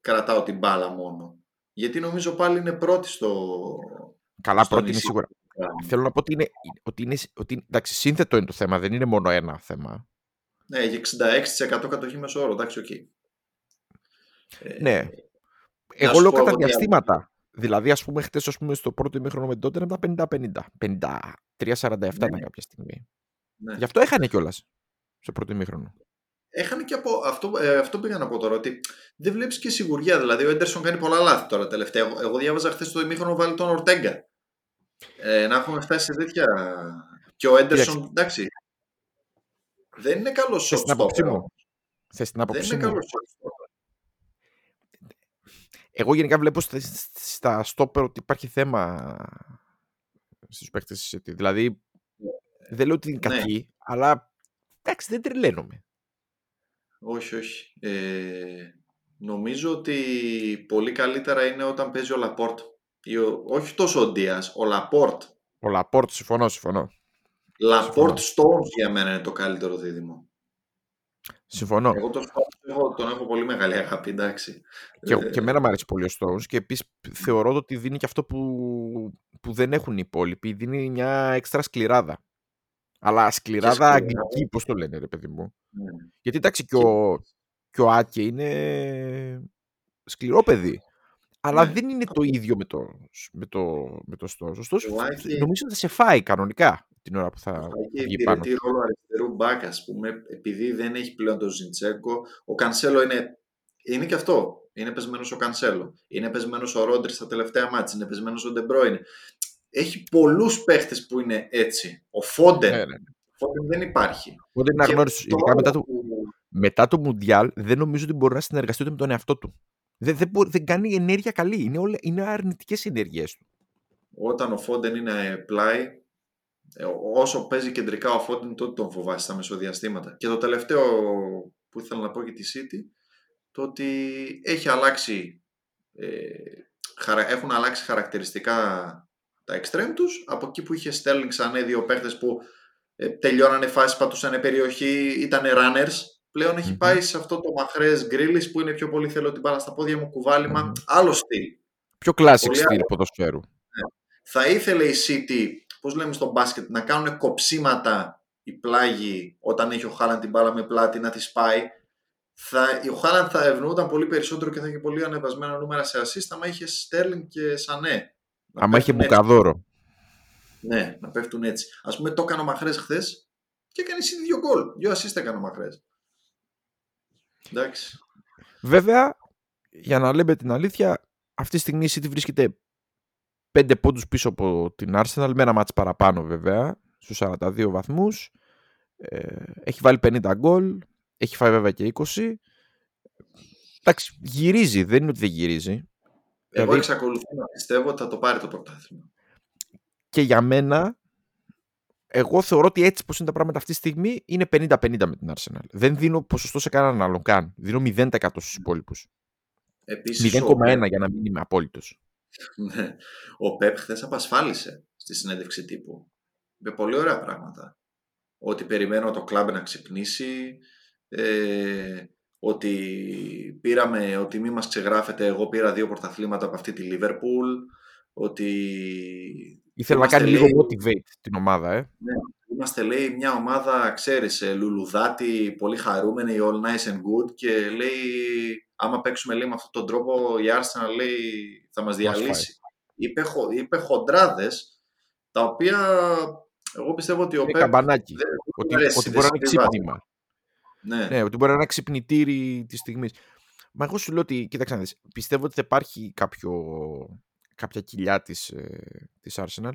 κρατάω την μπάλα μόνο. Γιατί νομίζω πάλι είναι πρώτη στο. Καλά, πρώτη είναι σίγουρα. Θέλω να πω ότι είναι, ότι είναι. Ότι, εντάξει, σύνθετο είναι το θέμα, δεν είναι μόνο ένα θέμα. Ναι, έχει 66% κατοχή μέσο όρο. Εντάξει, ok. Okay. Ναι. Ε, εγώ λέω κατά διαστήματα. Δηλαδή, ας πούμε, χτες στο πρώτο ημίχρονο με τότε ήταν τα 50-50. 53-47 ναι. ήταν κάποια στιγμή. Ναι. Γι' αυτό έχανε κιόλας στο πρώτο ημίχρονο έχανε και από αυτό, ε, αυτό πήγα να πω τώρα, ότι δεν βλέπεις και σιγουριά. Δηλαδή, ο Έντερσον κάνει πολλά λάθη τώρα τελευταία. Εγώ, εγώ διάβαζα χθες το ημίχρονο βάλει τον Ορτέγκα. Ε, να έχουμε φτάσει σε τέτοια. Και ο Έντερσον, εντάξει. Δεν είναι καλός σωστό. Στην άποψή μου. Θες την άποψή δεν είναι καλός Εγώ γενικά βλέπω στα στόπερ ότι υπάρχει θέμα στους παίκτες Δηλαδή, ναι. δεν λέω ότι είναι ναι. κακή, αλλά εντάξει, δεν τρελαίνομαι. Όχι, όχι. Ε, νομίζω ότι πολύ καλύτερα είναι όταν παίζει ο Λαπόρτ. όχι τόσο ο Ντίας, ο Λαπόρτ. Ο Λαπόρτ, συμφωνώ, συμφωνώ. Λαπόρτ Stones για μένα είναι το καλύτερο δίδυμο. Συμφωνώ. Εγώ τον, έχω, τον έχω πολύ μεγάλη αγάπη, εντάξει. Και, ε, και εμένα μου αρέσει πολύ ο Stones και επίσης θεωρώ ότι δίνει και αυτό που, που δεν έχουν οι υπόλοιποι. Δίνει μια έξτρα σκληράδα. Αλλά σκληράδα αγγλική, πώς το λένε, ρε παιδί μου. Ναι. Γιατί εντάξει, και, ο, και ο Άκε είναι σκληρό παιδί. Αλλά ναι. δεν είναι το ίδιο με το, με το, με το Στός. Ο Στός νομίζω ότι θα σε φάει κανονικά την ώρα που θα βγει πάνω. Έχει ρόλο αριστερού μπακ, ας πούμε, επειδή δεν έχει πλέον τον Ζιντσέκο. Ο Κανσέλο είναι, είναι και αυτό. Είναι πεσμένος ο Κανσέλο. Είναι πεσμένος ο Ρόντρι στα τελευταία ματς. Είναι πεσμένος ο Ντεμπρόιν έχει πολλούς παίχτες που είναι έτσι. Ο Φόντεν, ναι, ναι. ναι. Φόντεν δεν υπάρχει. Φόντεν είναι αγνώριστος. Ειδικά μετά το, μετά το Μουντιάλ δεν νομίζω ότι μπορεί να συνεργαστεί ούτε με τον εαυτό του. Δεν, δεν, δεν κάνει ενέργεια καλή. Είναι, όλα, είναι αρνητικές ενέργειες του. Όταν ο Φόντεν είναι πλάι, ε, όσο παίζει κεντρικά ο Φόντεν τότε τον φοβάσαι στα μεσοδιαστήματα. Και το τελευταίο που ήθελα να πω για τη City, το ότι έχει αλλάξει, ε, έχουν αλλάξει χαρακτηριστικά τα εξτρέμ τους, από εκεί που είχε Sterling ξανέ δύο παίχτες που ε, τελειώνανε φάσεις, πατούσαν περιοχή, ήταν runners, πλέον έχει πάει σε αυτό το μαχρές γκρίλις που είναι πιο πολύ θέλω την μπάλα στα πόδια μου, κουβάλιμα, άλλο στυλ. Πιο classic στυλ ποδοσφαίρου. Ναι. Θα ήθελε η City, πώς λέμε στο μπάσκετ, να κάνουν κοψίματα η πλάγη όταν έχει ο Χάλαν την μπάλα με πλάτη να τη σπάει. Θα, ο Χάλαν θα ευνοούταν πολύ περισσότερο και θα είχε πολύ ανεβασμένα νούμερα σε assist άμα είχε Sterling και Σανέ. Άμα είχε μπουκαδόρο. Ναι, να πέφτουν έτσι. Α πούμε, το έκανε ο Μαχρές χθες και έκανε ήδη δύο γκολ. Δύο assist έκανε ο Μαχρές. Εντάξει. Βέβαια, για να λέμε την αλήθεια, αυτή τη στιγμή η City βρίσκεται πέντε πόντους πίσω από την Arsenal με ένα μάτς παραπάνω βέβαια στους 42 βαθμούς ε, έχει βάλει 50 γκολ έχει φάει βέβαια και 20 εντάξει γυρίζει δεν είναι ότι δεν γυρίζει εγώ δηλαδή... εξακολουθώ να πιστεύω ότι θα το πάρει το πρωτάθλημα και για μένα εγώ θεωρώ ότι έτσι πως είναι τα πράγματα αυτή τη στιγμή είναι 50-50 με την Arsenal. Δεν δίνω ποσοστό σε κανέναν άλλον καν. Δίνω 0% στους υπόλοιπους. 0,1 για να μην είμαι απόλυτος. Ναι. Ο Πεπ χθες απασφάλισε στη συνέντευξη τύπου. Είπε πολύ ωραία πράγματα. Ότι περιμένω το κλαμπ να ξυπνήσει, ε, ότι πήραμε, ότι μη μας ξεγράφετε, εγώ πήρα δύο πρωταθλήματα από αυτή τη Λίβερπουλ, ότι Ήθελε να κάνει λίγο motivate την ομάδα, ε. Ναι, είμαστε, λέει, μια ομάδα, ξέρεις, ε, λουλουδάτη, πολύ χαρούμενη, all nice and good και λέει, άμα παίξουμε λέει, με αυτόν τον τρόπο, η Arsenal λέει, θα μας διαλύσει. είπε, είπε χοντράδες, τα οποία εγώ πιστεύω ότι ο Πέπ... καμπανάκι. ότι, ότι μπορεί να είναι ξύπνημα. Ναι. ναι, ότι μπορεί να είναι ξυπνητήρι της στιγμής. Μα εγώ σου λέω ότι, κοίταξε να δεις, πιστεύω ότι θα υπάρχει κάποιο κάποια κοιλιά της, ε, της Arsenal.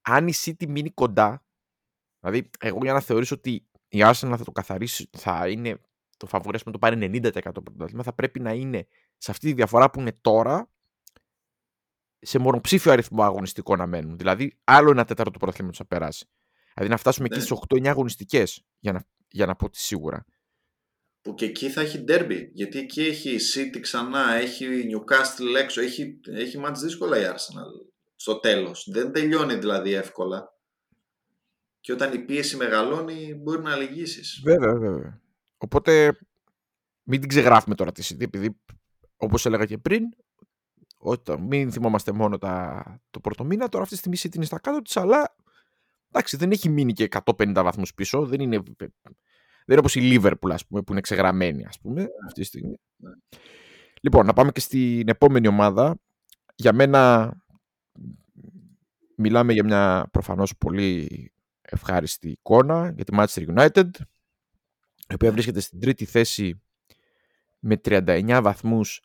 Αν η City μείνει κοντά, δηλαδή εγώ για να θεωρήσω ότι η Arsenal θα το καθαρίσει, θα είναι το φαβορές με το πάρει 90% πρωτάθλημα, θα πρέπει να είναι σε αυτή τη διαφορά που είναι τώρα σε μονοψήφιο αριθμό αγωνιστικών να μένουν. Δηλαδή, άλλο ένα τέταρτο πρωτάθλημα του θα περάσει. Δηλαδή να φτάσουμε ναι. εκεί στι 8-9 αγωνιστικές, για να, για να πω ότι σίγουρα που και εκεί θα έχει ντέρμπι. Γιατί εκεί έχει City ξανά, έχει Newcastle έξω, έχει, έχει μάτς δύσκολα η Arsenal στο τέλος. Δεν τελειώνει δηλαδή εύκολα. Και όταν η πίεση μεγαλώνει μπορεί να λυγίσεις. Βέβαια, βέβαια. Οπότε μην την ξεγράφουμε τώρα τη City, επειδή όπως έλεγα και πριν, όταν μην θυμόμαστε μόνο τα, το πρώτο μήνα, τώρα αυτή τη στιγμή City είναι στα κάτω της, αλλά εντάξει, δεν έχει μείνει και 150 βαθμούς πίσω, δεν είναι δεν είναι όπως η Liverpool, ας πούμε, που είναι ξεγραμμένη, ας πούμε, αυτή τη στιγμή. Λοιπόν, να πάμε και στην επόμενη ομάδα. Για μένα μιλάμε για μια προφανώς πολύ ευχάριστη εικόνα για τη Manchester United, η οποία βρίσκεται στην τρίτη θέση με 39 βαθμούς.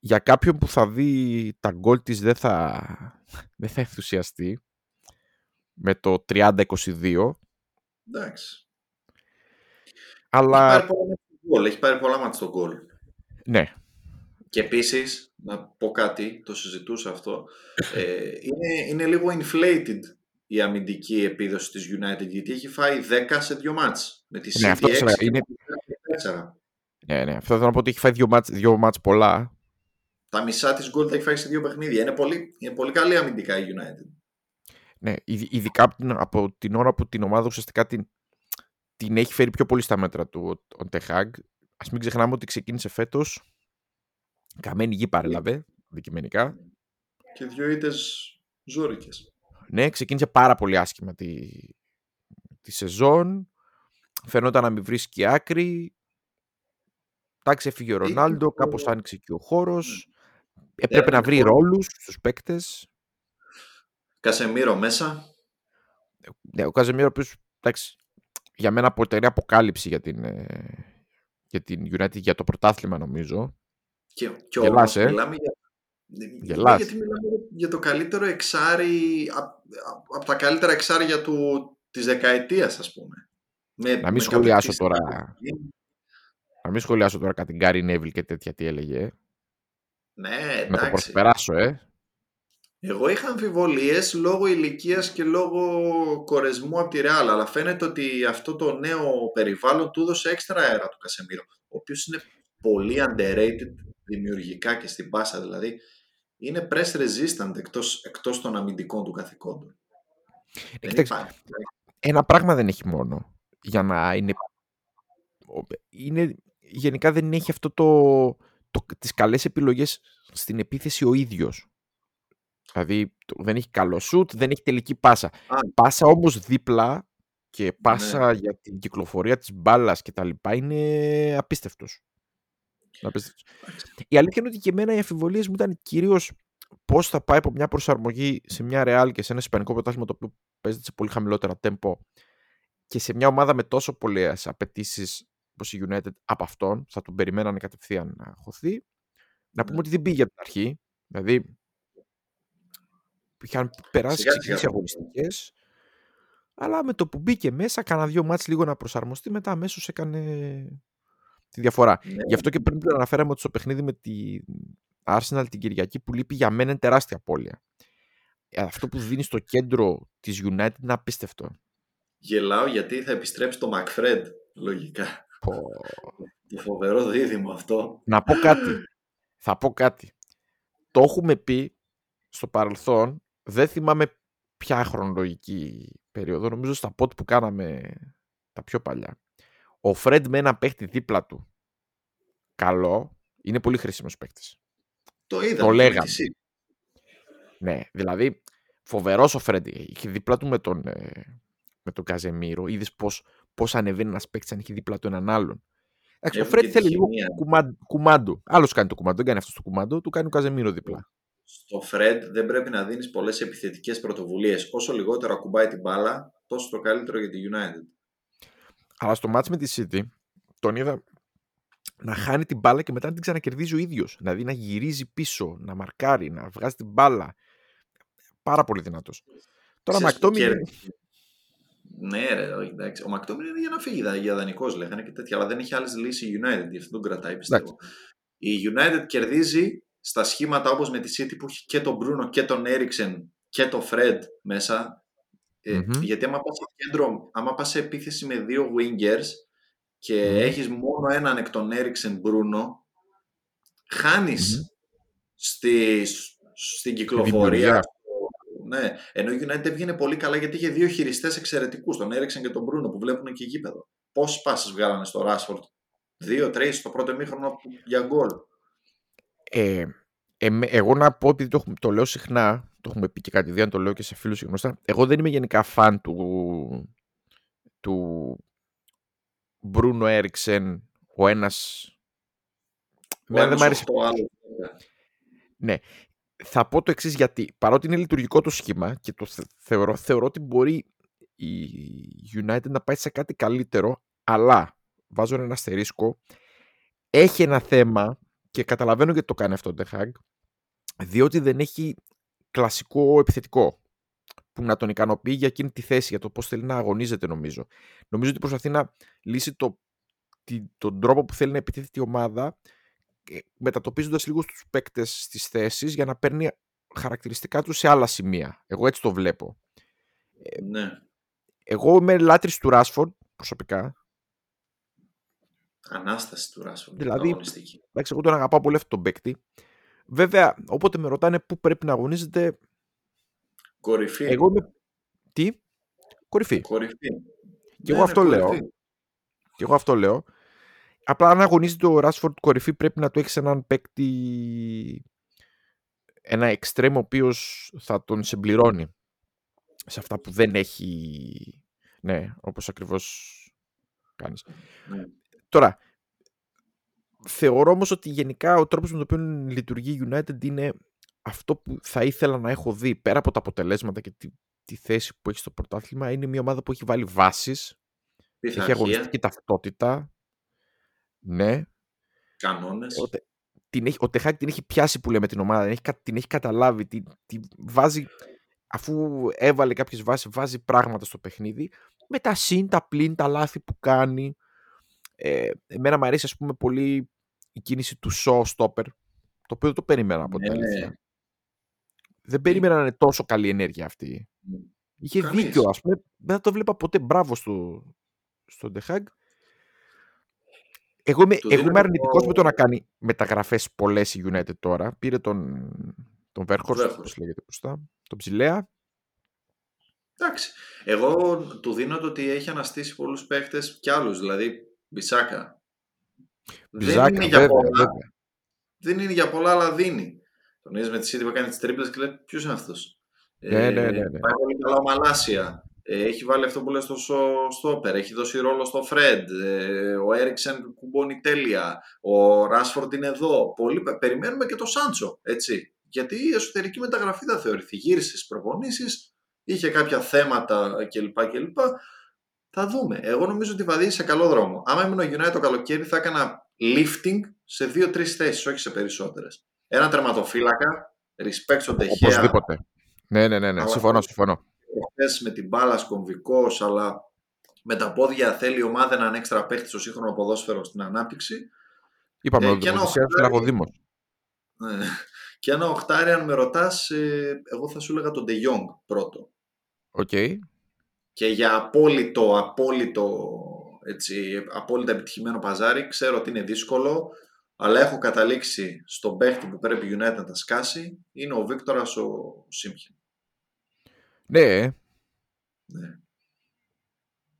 Για κάποιον που θα δει τα γκολ της δεν θα, δεν θα ενθουσιαστεί με το 30-22. Εντάξει. Αλλά... Έχει πάρει πολλά Έχει πάρει πολλά μάτια στον γκολ. Ναι. Και επίσης, να πω κάτι, το συζητούσα αυτό, ε, είναι, είναι λίγο inflated η αμυντική επίδοση της United γιατί έχει φάει 10 σε δύο μάτς με τη ναι, αυτό είναι... Ναι, ναι, αυτό θέλω να πω ότι έχει φάει δύο μάτς, δύο μάτς πολλά. Τα μισά της γκολ τα έχει φάει σε δύο παιχνίδια. Είναι πολύ, είναι πολύ καλή αμυντικά η United. Ναι, ειδικά από την ώρα που την ομάδα ουσιαστικά την, την έχει φέρει πιο πολύ στα μέτρα του ο Τεχάγκ. Α μην ξεχνάμε ότι ξεκίνησε φέτος. Καμένη γη παρέλαβε, δικημενικά. Και δύο ήττες ζώρικες. Ναι, ξεκίνησε πάρα πολύ άσχημα τη, τη σεζόν. Φαινόταν να μην βρίσκει άκρη. Εντάξει, έφυγε ο Ρονάλντο, κάπως άνοιξε και ο χώρος. Ναι. Έπρεπε να βρει ρόλους στους παίκτες. Κασεμίρο μέσα. Ναι, ο Καζεμίρο, ο οποίος, εντάξει, για μένα αποτελεί αποκάλυψη για την, ε, για την United για το πρωτάθλημα νομίζω. Και, και Γελάς, ε; μιλάμε για, Γελάς. γιατί μιλάμε για το καλύτερο εξάρι από τα καλύτερα εξάρια του, της δεκαετίας ας πούμε. Με, να μην σχολιάσω τώρα να μην σχολιάσω τώρα κάτι Γκάρι Νέβιλ και τέτοια τι έλεγε. Ναι, εντάξει. Να το προσπεράσω, ε. Εγώ είχα αμφιβολίες λόγω ηλικίας και λόγω κορεσμού από τη Ρεάλ, αλλά φαίνεται ότι αυτό το νέο περιβάλλον του έδωσε έξτρα αέρα του Κασεμίρο, ο οποίος είναι πολύ underrated δημιουργικά και στην πάσα δηλαδή. είναι press resistant εκτός, εκτός των αμυντικών του καθηκόντων. Ε, κοιτάξτε, ένα πράγμα δεν έχει μόνο για να είναι... είναι γενικά δεν έχει αυτό το, το, τις καλές επιλογές στην επίθεση ο ίδιος. Δηλαδή δεν έχει καλό σουτ, δεν έχει τελική πάσα. Πάσα όμως δίπλα και πάσα ναι. για την κυκλοφορία της μπάλας και τα λοιπά είναι απίστευτος. απίστευτος. Η αλήθεια είναι ότι και εμένα οι αφιβολίες μου ήταν κυρίως πώς θα πάει από μια προσαρμογή σε μια Real και σε ένα ισπανικό πρωτάθλημα το οποίο παίζεται σε πολύ χαμηλότερα tempo και σε μια ομάδα με τόσο πολλές απαιτήσεις όπως η United από αυτόν, θα τον περιμένανε κατευθείαν να χωθεί. Να πούμε ναι. ότι δεν πήγε από την αρχή. Δηλαδή, είχαν περάσει ξεκινήσει αγωνιστικές. Αλλά με το που μπήκε μέσα, κάνα δύο μάτς λίγο να προσαρμοστεί, μετά αμέσως έκανε τη διαφορά. Ναι. Γι' αυτό και πριν που αναφέραμε ότι στο παιχνίδι με την Arsenal την Κυριακή που λείπει για μένα είναι τεράστια απώλεια. Ε, αυτό που δίνει στο κέντρο της United είναι απίστευτο. Γελάω γιατί θα επιστρέψει το McFred, λογικά. Το φοβερό δίδυμο αυτό. Να πω κάτι. Θα πω κάτι. Το έχουμε πει στο παρελθόν, δεν θυμάμαι ποια χρονολογική περίοδο, νομίζω στα πότ που κάναμε τα πιο παλιά. Ο Φρέντ με ένα παίχτη δίπλα του, καλό, είναι πολύ χρήσιμος παίχτης. Το είδα. Το λέγαμε. Ναι, δηλαδή φοβερός ο Φρέντ. Είχε δίπλα του με τον, ε, με τον Καζεμίρο. Είδες πώς πώς ανεβαίνει ένας παίκτης αν έχει δίπλα του έναν άλλον. Εντάξει, ο Φρέντ θέλει λίγο κουμάντο. Άλλος κάνει το κουμάντο, δεν κάνει αυτός το κουμάντο, του κάνει ο Καζεμίρο δίπλα. Στο Φρέντ δεν πρέπει να δίνεις πολλές επιθετικές πρωτοβουλίες. Όσο λιγότερο ακουμπάει την μπάλα, τόσο το καλύτερο για τη United. Αλλά στο μάτς με τη City τον είδα να χάνει την μπάλα και μετά να την ξανακερδίζει ο ίδιος. Δηλαδή να γυρίζει πίσω, να μαρκάρει, να βγάζει την μπάλα. Πάρα πολύ δυνατός. Τώρα Μακτόμι. Ναι, ρε, εντάξει. Ο Μακτόμιν είναι για να φύγει, για δανεικός λέγανε και τέτοια, αλλά δεν έχει άλλες λύσεις η United, γι' αυτό τον κρατάει πιστεύω. Η United κερδίζει στα σχήματα όπως με τη City που έχει και τον Μπρούνο και τον Έριξεν και τον Φρεντ μέσα. mm-hmm. γιατί άμα πας σε κέντρο, άμα πας σε επίθεση με δύο wingers και mm-hmm. έχεις μόνο έναν εκ των Έριξεν Μπρούνο, χάνεις mm-hmm. στη, στην κυκλοφορία ναι. Ενώ η United έβγαινε πολύ καλά γιατί είχε δύο χειριστές εξαιρετικούς, τον Έριξεν και τον Μπρούνο που βλέπουν και γήπεδο. Πόσες πάσει βγάλανε στο Ράσφορντ, Δύο-τρει στο πρώτο μήχρονο για γκολ. Ε, ε, εγώ να πω, επειδή το, το λέω συχνά, το έχουμε πει και κάτι δύο, το λέω και σε φίλους και γνωστά. Εγώ δεν είμαι γενικά φαν του, του Μπρούνο Έριξεν, ο ένας. Ο δεν μ' άρεσε. Ναι θα πω το εξής γιατί παρότι είναι λειτουργικό το σχήμα και το θεωρώ, θεωρώ ότι μπορεί η United να πάει σε κάτι καλύτερο, αλλά βάζω ένα αστερίσκο, έχει ένα θέμα και καταλαβαίνω γιατί το κάνει αυτό το Hag, διότι δεν έχει κλασικό επιθετικό που να τον ικανοποιεί για εκείνη τη θέση, για το πώς θέλει να αγωνίζεται νομίζω. Νομίζω ότι προσπαθεί να λύσει το, τον τρόπο που θέλει να επιτίθεται η ομάδα ε, μετατοπίζοντας λίγο στους παίκτες στις θέσεις για να παίρνει χαρακτηριστικά τους σε άλλα σημεία. Εγώ έτσι το βλέπω. Ε, ναι. Εγώ είμαι λάτρης του Ράσφορντ προσωπικά. Ανάσταση του Ράσφορντ. Δηλαδή, εντάξει, εγώ τον αγαπάω πολύ αυτόν τον παίκτη. Βέβαια, όποτε με ρωτάνε πού πρέπει να αγωνίζεται... Κορυφή. Εγώ είμαι... Τι; Κορυφή. Κορυφή. Και εγώ ναι, αυτό λέω. Και εγώ αυτό λέω. Απλά αν αγωνίζεται ο Ράσφορντ κορυφή πρέπει να του έχεις έναν παίκτη ένα εξτρέμ ο οποίος θα τον συμπληρώνει σε αυτά που δεν έχει ναι, όπως ακριβώς κάνεις. Ναι. Τώρα, θεωρώ όμως ότι γενικά ο τρόπος με τον οποίο λειτουργεί η United είναι αυτό που θα ήθελα να έχω δει πέρα από τα αποτελέσματα και τη, τη θέση που έχει στο πρωτάθλημα είναι μια ομάδα που έχει βάλει βάσεις, έχει αγωνιστική ταυτότητα, ναι. Κανόνες. Ο, την έχει, ο Τεχάκ την έχει πιάσει που λέμε την ομάδα, την έχει, την έχει καταλάβει, την, την βάζει, αφού έβαλε κάποιες βάσεις, βάζει πράγματα στο παιχνίδι, με τα συν, τα πλήν, τα λάθη που κάνει. Ε, εμένα μου αρέσει ας πούμε πολύ η κίνηση του show stopper, το οποίο δεν το περίμενα από την ναι. Δεν περίμενα να είναι τόσο καλή ενέργεια αυτή. Είχε Κανείς. δίκιο, ας πούμε. Δεν το βλέπα ποτέ. Μπράβο στο, στον Τεχάγκ. Εγώ είμαι, εγώ είμαι αρνητικός με το να κάνει μεταγραφές πολλές η United τώρα. Πήρε τον, Τον Βέρχορστ, όπως λέγεται μπροστά. Τον Ψηλέα. Εντάξει. Εγώ του δίνω το ότι έχει αναστήσει πολλούς παίχτες κι άλλους. Δηλαδή, Μπισάκα. Μπιζάκα, δεν είναι για πολλά. Βέβαια. Δεν είναι για πολλά, αλλά δίνει. Τον είδες με τη City που κάνει τις τρίπλες και λέει ποιος είναι αυτός; Ναι, ναι, ναι, ναι. Πάει πολύ καλά ο Μαλάσια. Ε, έχει βάλει αυτό που λέει στο στόπερ, έχει δώσει ρόλο στο Φρέντ, ε, ο Έριξεν κουμπώνει τέλεια, ο Ράσφορντ είναι εδώ. Πολύ, περιμένουμε και το Σάντσο, έτσι. Γιατί η εσωτερική μεταγραφή θα θεωρηθεί. Γύρισες στι προπονήσεις, είχε κάποια θέματα κλπ. κλπ. Θα δούμε. Εγώ νομίζω ότι βαδίζει σε καλό δρόμο. Άμα ήμουν ο United το καλοκαίρι, θα έκανα lifting σε δύο-τρεις θέσεις, όχι σε περισσότερες. Ένα τερματοφύλακα, respect στον Ντε Χέα. Οπωσδήποτε. Ναι, ναι, ναι, ναι. συμφωνώ, συμφωνώ προχθές με την μπάλα κομβικός, αλλά με τα πόδια θέλει η ομάδα έναν έξτρα παίχτη στο σύγχρονο ποδόσφαιρο στην ανάπτυξη. Είπαμε ε, ότι είναι ναι. Και ένα οχτάρι, αν με ρωτάς, ε, εγώ θα σου έλεγα τον De Jong πρώτο. Οκ. Και για απόλυτο, απόλυτο, έτσι, απόλυτα επιτυχημένο παζάρι, ξέρω ότι είναι δύσκολο, αλλά έχω καταλήξει στον παίχτη που πρέπει η United να τα σκάσει, είναι ο Βίκτορας ο Σίμχεν. Ναι. Ναι.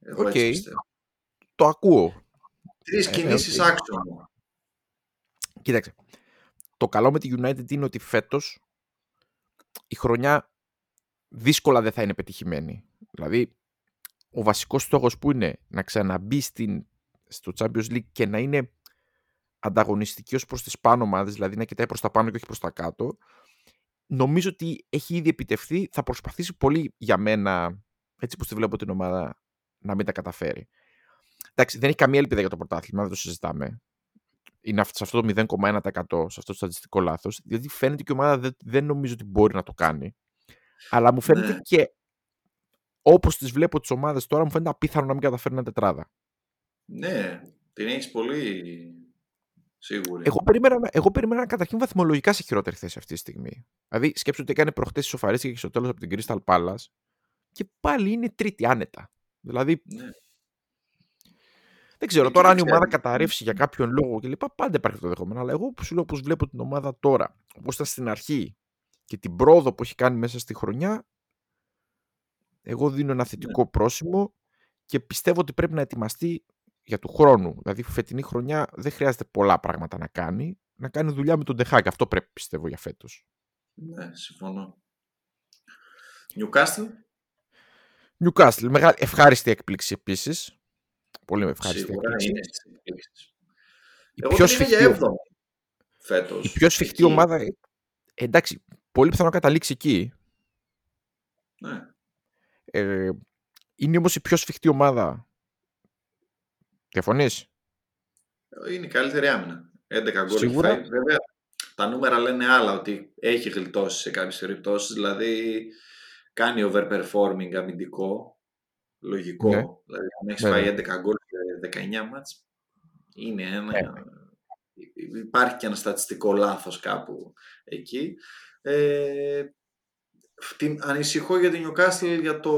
Εγώ okay. Το ακούω. Τρεις ε, κινήσεις okay. άξονα. Κοίταξε. Το καλό με τη United είναι ότι φέτος η χρονιά δύσκολα δεν θα είναι πετυχημένη. Δηλαδή, ο βασικός στόχος που είναι να ξαναμπεί στην, στο Champions League και να είναι ανταγωνιστική ως προς τις πάνω ομάδες, δηλαδή να κοιτάει προς τα πάνω και όχι προς τα κάτω, νομίζω ότι έχει ήδη επιτευχθεί. Θα προσπαθήσει πολύ για μένα, έτσι που τη βλέπω την ομάδα, να μην τα καταφέρει. Εντάξει, δεν έχει καμία ελπίδα για το πρωτάθλημα, δεν το συζητάμε. Είναι σε αυτό το 0,1% σε αυτό το στατιστικό λάθος. Δηλαδή φαίνεται και η ομάδα δεν, δεν νομίζω ότι μπορεί να το κάνει. Αλλά μου φαίνεται ναι. και όπως τις βλέπω τις ομάδες τώρα, μου φαίνεται απίθανο να μην καταφέρει ένα τετράδα. Ναι, την έχεις πολύ Σίγουρη. Εγώ περίμενα, εγώ περίμενα καταρχήν βαθμολογικά σε χειρότερη θέση αυτή τη στιγμή. Δηλαδή, σκέψτε ότι έκανε προχτές ισοφαρίστηκε και στο τέλος από την Crystal Palace και πάλι είναι τρίτη άνετα. Δηλαδή. Ναι. Δεν ξέρω τώρα αν η ομάδα καταρρεύσει για κάποιον λόγο κλπ. Πάντα υπάρχει το δεχόμενο. Αλλά εγώ που σου λέω πώ βλέπω την ομάδα τώρα, όπως ήταν στην αρχή και την πρόοδο που έχει κάνει μέσα στη χρονιά, εγώ δίνω ένα θετικό ναι. πρόσημο και πιστεύω ότι πρέπει να ετοιμαστεί για του χρόνου. Δηλαδή, φετινή χρονιά δεν χρειάζεται πολλά πράγματα να κάνει. Να κάνει δουλειά με τον Ντεχάκ. Αυτό πρέπει πιστεύω για φέτος. Ναι, συμφωνώ. Νιουκάστλ. Νιουκάστλ. Μεγάλη, ευχάριστη έκπληξη επίσης. Πολύ ευχάριστη Σίγουρα έκπληξη. είναι στις εκπλήξεις. Η Εγώ πιο σφιχτή, φέτος. Η πιο σφιχτή ομάδα, ε, εντάξει, πολύ πιθανό να καταλήξει εκεί. Ναι. Ε, είναι όμως η πιο σφιχτή ομάδα Διαφωνείς; Είναι η καλύτερη άμυνα. 11 γκολ. Σίγουρα. Βέβαια, τα νούμερα λένε άλλα ότι έχει γλιτώσει σε κάποιες περιπτώσεις. Δηλαδή, κάνει overperforming αμυντικό. Λογικό. Ναι. Δηλαδή, αν έχεις ναι, φάει 11 ναι. γκολ και 19 μάτς, είναι ένα... Ναι. Υπάρχει και ένα στατιστικό λάθος κάπου εκεί. Ε, την, ανησυχώ για την Newcastle για το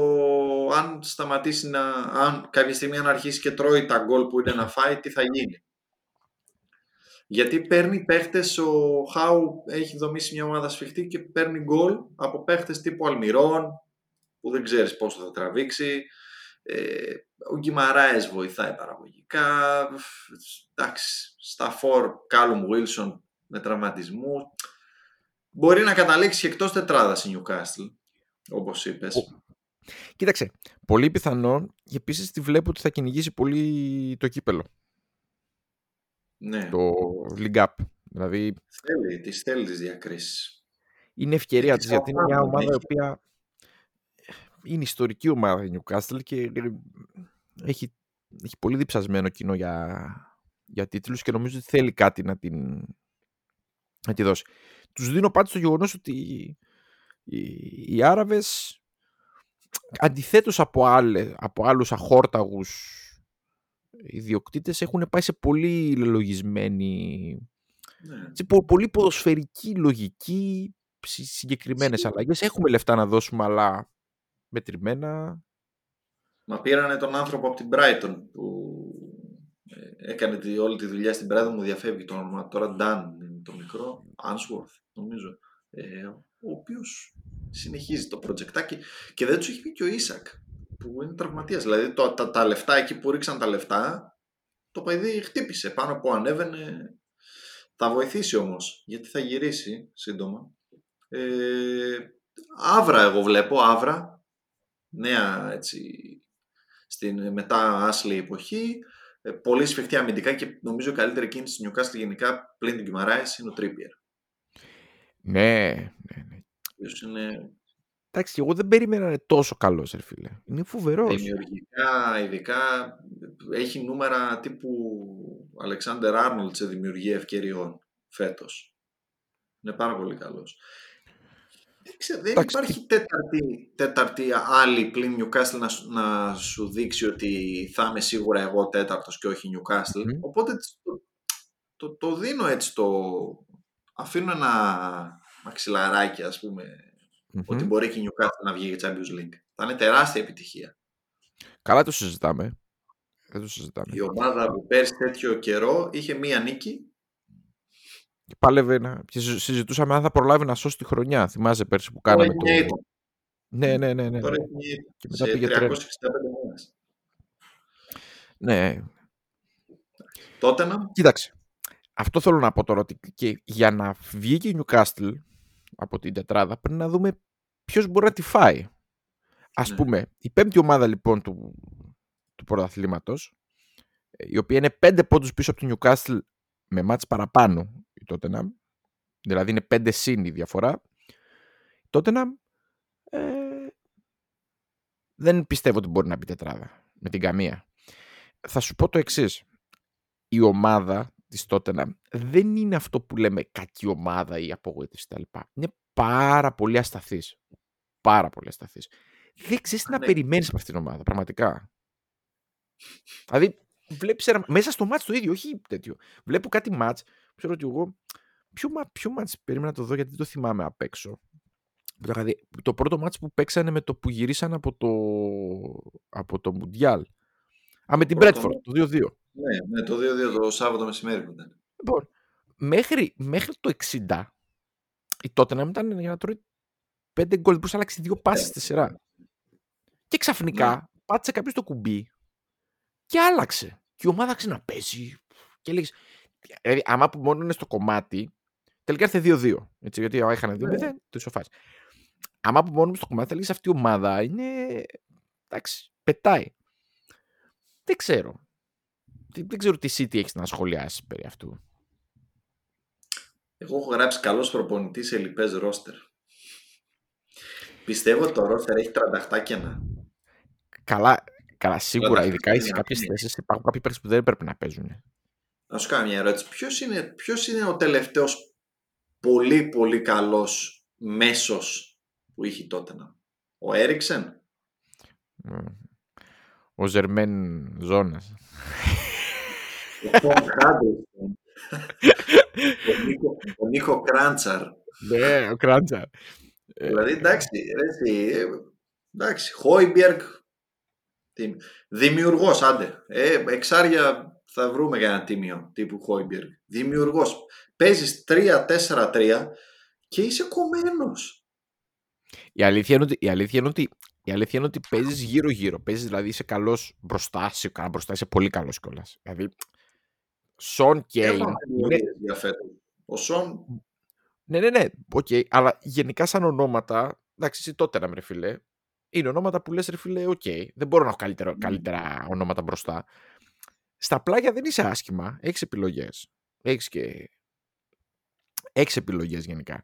αν σταματήσει να. αν κάποια στιγμή αν αρχίσει και τρώει τα γκολ που είναι να φάει, τι θα γίνει. Γιατί παίρνει παίχτες, ο Χάου έχει δομήσει μια ομάδα σφιχτή και παίρνει γκολ από παίχτες τύπου Αλμυρών, που δεν ξέρεις πόσο θα τραβήξει. Ε, ο Γκυμαράες βοηθάει παραγωγικά. Εντάξει, στα φορ Κάλουμ Βίλσον με τραυματισμούς μπορεί να καταλήξει εκτός τετράδας η Newcastle, όπως είπες. Κοίταξε, πολύ πιθανό και επίσης τη βλέπω ότι θα κυνηγήσει πολύ το κύπελο. Ναι. Το League Up. Δηλαδή, θέλει, τις θέλει τις διακρίσεις. Είναι ευκαιρία της, γιατί είναι μια ομάδα η οποία είναι ιστορική ομάδα η Newcastle και έχει, έχει πολύ διψασμένο κοινό για, για τίτλους και νομίζω ότι θέλει κάτι να την, να τη δώσει. Τους δίνω πάντως το γεγονός ότι οι, οι Άραβες αντιθέτως από, άλλε, από άλλους αχόρταγους ιδιοκτήτες έχουν πάει σε πολύ λογισμένη ναι. σε πολύ ποδοσφαιρική λογική συγκεκριμένες αλλαγές. Έχουμε λεφτά να δώσουμε αλλά μετρημένα. Μα πήρανε τον άνθρωπο από την Brighton που ε, έκανε τη, όλη τη δουλειά στην Brighton μου διαφεύγει το όνομα. Τώρα Dan είναι το μικρό. Answorth νομίζω. Ε, ο οποίος συνεχίζει το project και δεν του έχει πει και ο Ίσακ που είναι τραυματίας. Δηλαδή το, τα, τα λεφτά εκεί που ρίξαν τα λεφτά το παιδί χτύπησε πάνω που ανέβαινε. Θα βοηθήσει όμως γιατί θα γυρίσει σύντομα. Ε, άβρα εγώ βλέπω, άβρα. Νέα έτσι στην μετά Άσλη εποχή. Ε, πολύ σφιχτή αμυντικά και νομίζω η καλύτερη κίνηση του Newcastle γενικά πλην του Γκυμαράης είναι ο Τρίπιερ. Ναι, ναι, ναι. είναι Εντάξει, εγώ δεν περίμενα να είναι τόσο καλός, ρε φίλε. Είναι φοβερός. Δημιουργικά, ειδικά έχει νούμερα τύπου Αλεξάνδερ Άρνολτ σε δημιουργία ευκαιριών φέτος. Είναι πάρα πολύ καλός. Δεν, δεν υπάρχει τέταρτη, τέταρτη άλλη πλην Newcastle να, να σου δείξει ότι θα είμαι σίγουρα εγώ τέταρτος και όχι Newcastle. Mm. Οπότε το, το, το, δίνω έτσι το... Αφήνω ένα μαξιλαράκι ας πούμε mm-hmm. ότι μπορεί και η Newcastle να βγει για Champions League. Θα είναι τεράστια επιτυχία. Καλά το συζητάμε. Δεν το συζητάμε. Η ομάδα που πέρσι τέτοιο καιρό είχε μία νίκη. Και πάλευε να... Και συζητούσαμε αν θα προλάβει να σώσει τη χρονιά. Θυμάσαι πέρσι που κάναμε το... Ναι, ναι, ναι. ναι. Τώρα έχει και μετά σε πήγε 365 μήνες. Ναι. Τότε να... Κοίταξε. Αυτό θέλω να πω τώρα ότι και για να βγει και η Newcastle από την τετράδα, πρέπει να δούμε ποιος μπορεί να τη φάει. Α ναι. πούμε, η πέμπτη ομάδα λοιπόν του, του πρωταθλήματος, ε, η οποία είναι πέντε πόντους πίσω από την Newcastle με μάτς παραπάνω η Tottenham, δηλαδή είναι πέντε συν η διαφορά, η Tottenham ε, δεν πιστεύω ότι μπορεί να μπει τετράδα με την καμία. Θα σου πω το εξής. Η ομάδα της Tottenham δεν είναι αυτό που λέμε κακή ομάδα ή απογοήτευση κτλ. Είναι πάρα πολύ ασταθής. Πάρα πολύ ασταθής. Δεν ξέρεις τι να ναι. περιμένεις από αυτήν την ομάδα, πραγματικά. Δηλαδή, βλέπεις μέσα στο μάτς το ίδιο, όχι τέτοιο. Βλέπω κάτι μάτς, ξέρω ότι εγώ. Ποιο, ποιο μάτς περίμενα να το δω γιατί δεν το θυμάμαι απ' έξω. Δηλαδή, το πρώτο μάτς που παίξανε με το που γυρίσαν από το, από το Μουντιάλ. Α, με την Μπρέτφορντ, το 2-2. Ναι, ναι, το 2-2 το Σάββατο μεσημέρι που ήταν. Λοιπόν, μέχρι, μέχρι το 60 η τότε να ήταν για να τρώει 5 γκολ. Μπορούσε να αλλάξει δύο πάσει στη σειρά. Και ξαφνικά ναι. πάτησε κάποιος το κουμπί και άλλαξε. Και η ομάδα άρχισε να παίζει. Και λέγει. Δηλαδή, άμα που μόνο είναι στο κομμάτι, τελικά ήρθε 2-2. Έτσι, γιατί είχαν 2-0, ναι. το ισοφάσει. Άμα που μόνο στο κομμάτι, θα λέγει αυτή η ομάδα είναι. Εντάξει, πετάει. Δεν ξέρω. Δεν ξέρω τι City έχεις να σχολιάσεις περί αυτού. Εγώ έχω γράψει καλός προπονητής σε λοιπές ρόστερ. Πιστεύω ότι το ρόστερ έχει 38 κενά. Καλά, καλά σίγουρα. Ειδικά σε κάποιες θέσεις υπάρχουν κάποιοι παίκτες που δεν πρέπει να παίζουν. Να σου κάνω μια ερώτηση. Ποιος είναι, ποιος είναι ο τελευταίος πολύ πολύ καλός μέσος που είχε τότε να. Ο Έριξεν. Ο Τζερμέιν Τζένας. Ο ο Νίκο Κράντσαρ. Ναι, ο Κράντσαρ. Δηλαδή εντάξει, έτσι, εντάξει, Χόιμπιερκ, δημιουργός, άντε. Ε, εξάρια θα βρούμε για ένα τίμιο τύπου Χόιμπιερκ. Δημιουργός. Παίζεις 3-4-3 και είσαι κομμένος. Η αλήθεια είναι ότι, η αλήθεια είναι ότι, η αλήθεια είναι ότι παίζεις γύρω-γύρω. Παίζεις δηλαδή είσαι καλός μπροστά, είσαι, μπροστά είσαι πολύ καλός κιόλας. Δηλαδή Σον Κέιν. Ο Σον. Ναι, ναι, ναι. Okay. Αλλά γενικά σαν ονόματα, εντάξει, εσύ τότε να με φίλε, είναι ονόματα που λες ρε φίλε, ok, okay. δεν μπορώ να έχω καλύτερα, καλύτερα ονόματα μπροστά. Στα πλάγια δεν είσαι άσχημα, έχεις επιλογές. Έχεις και... Έχεις επιλογές γενικά.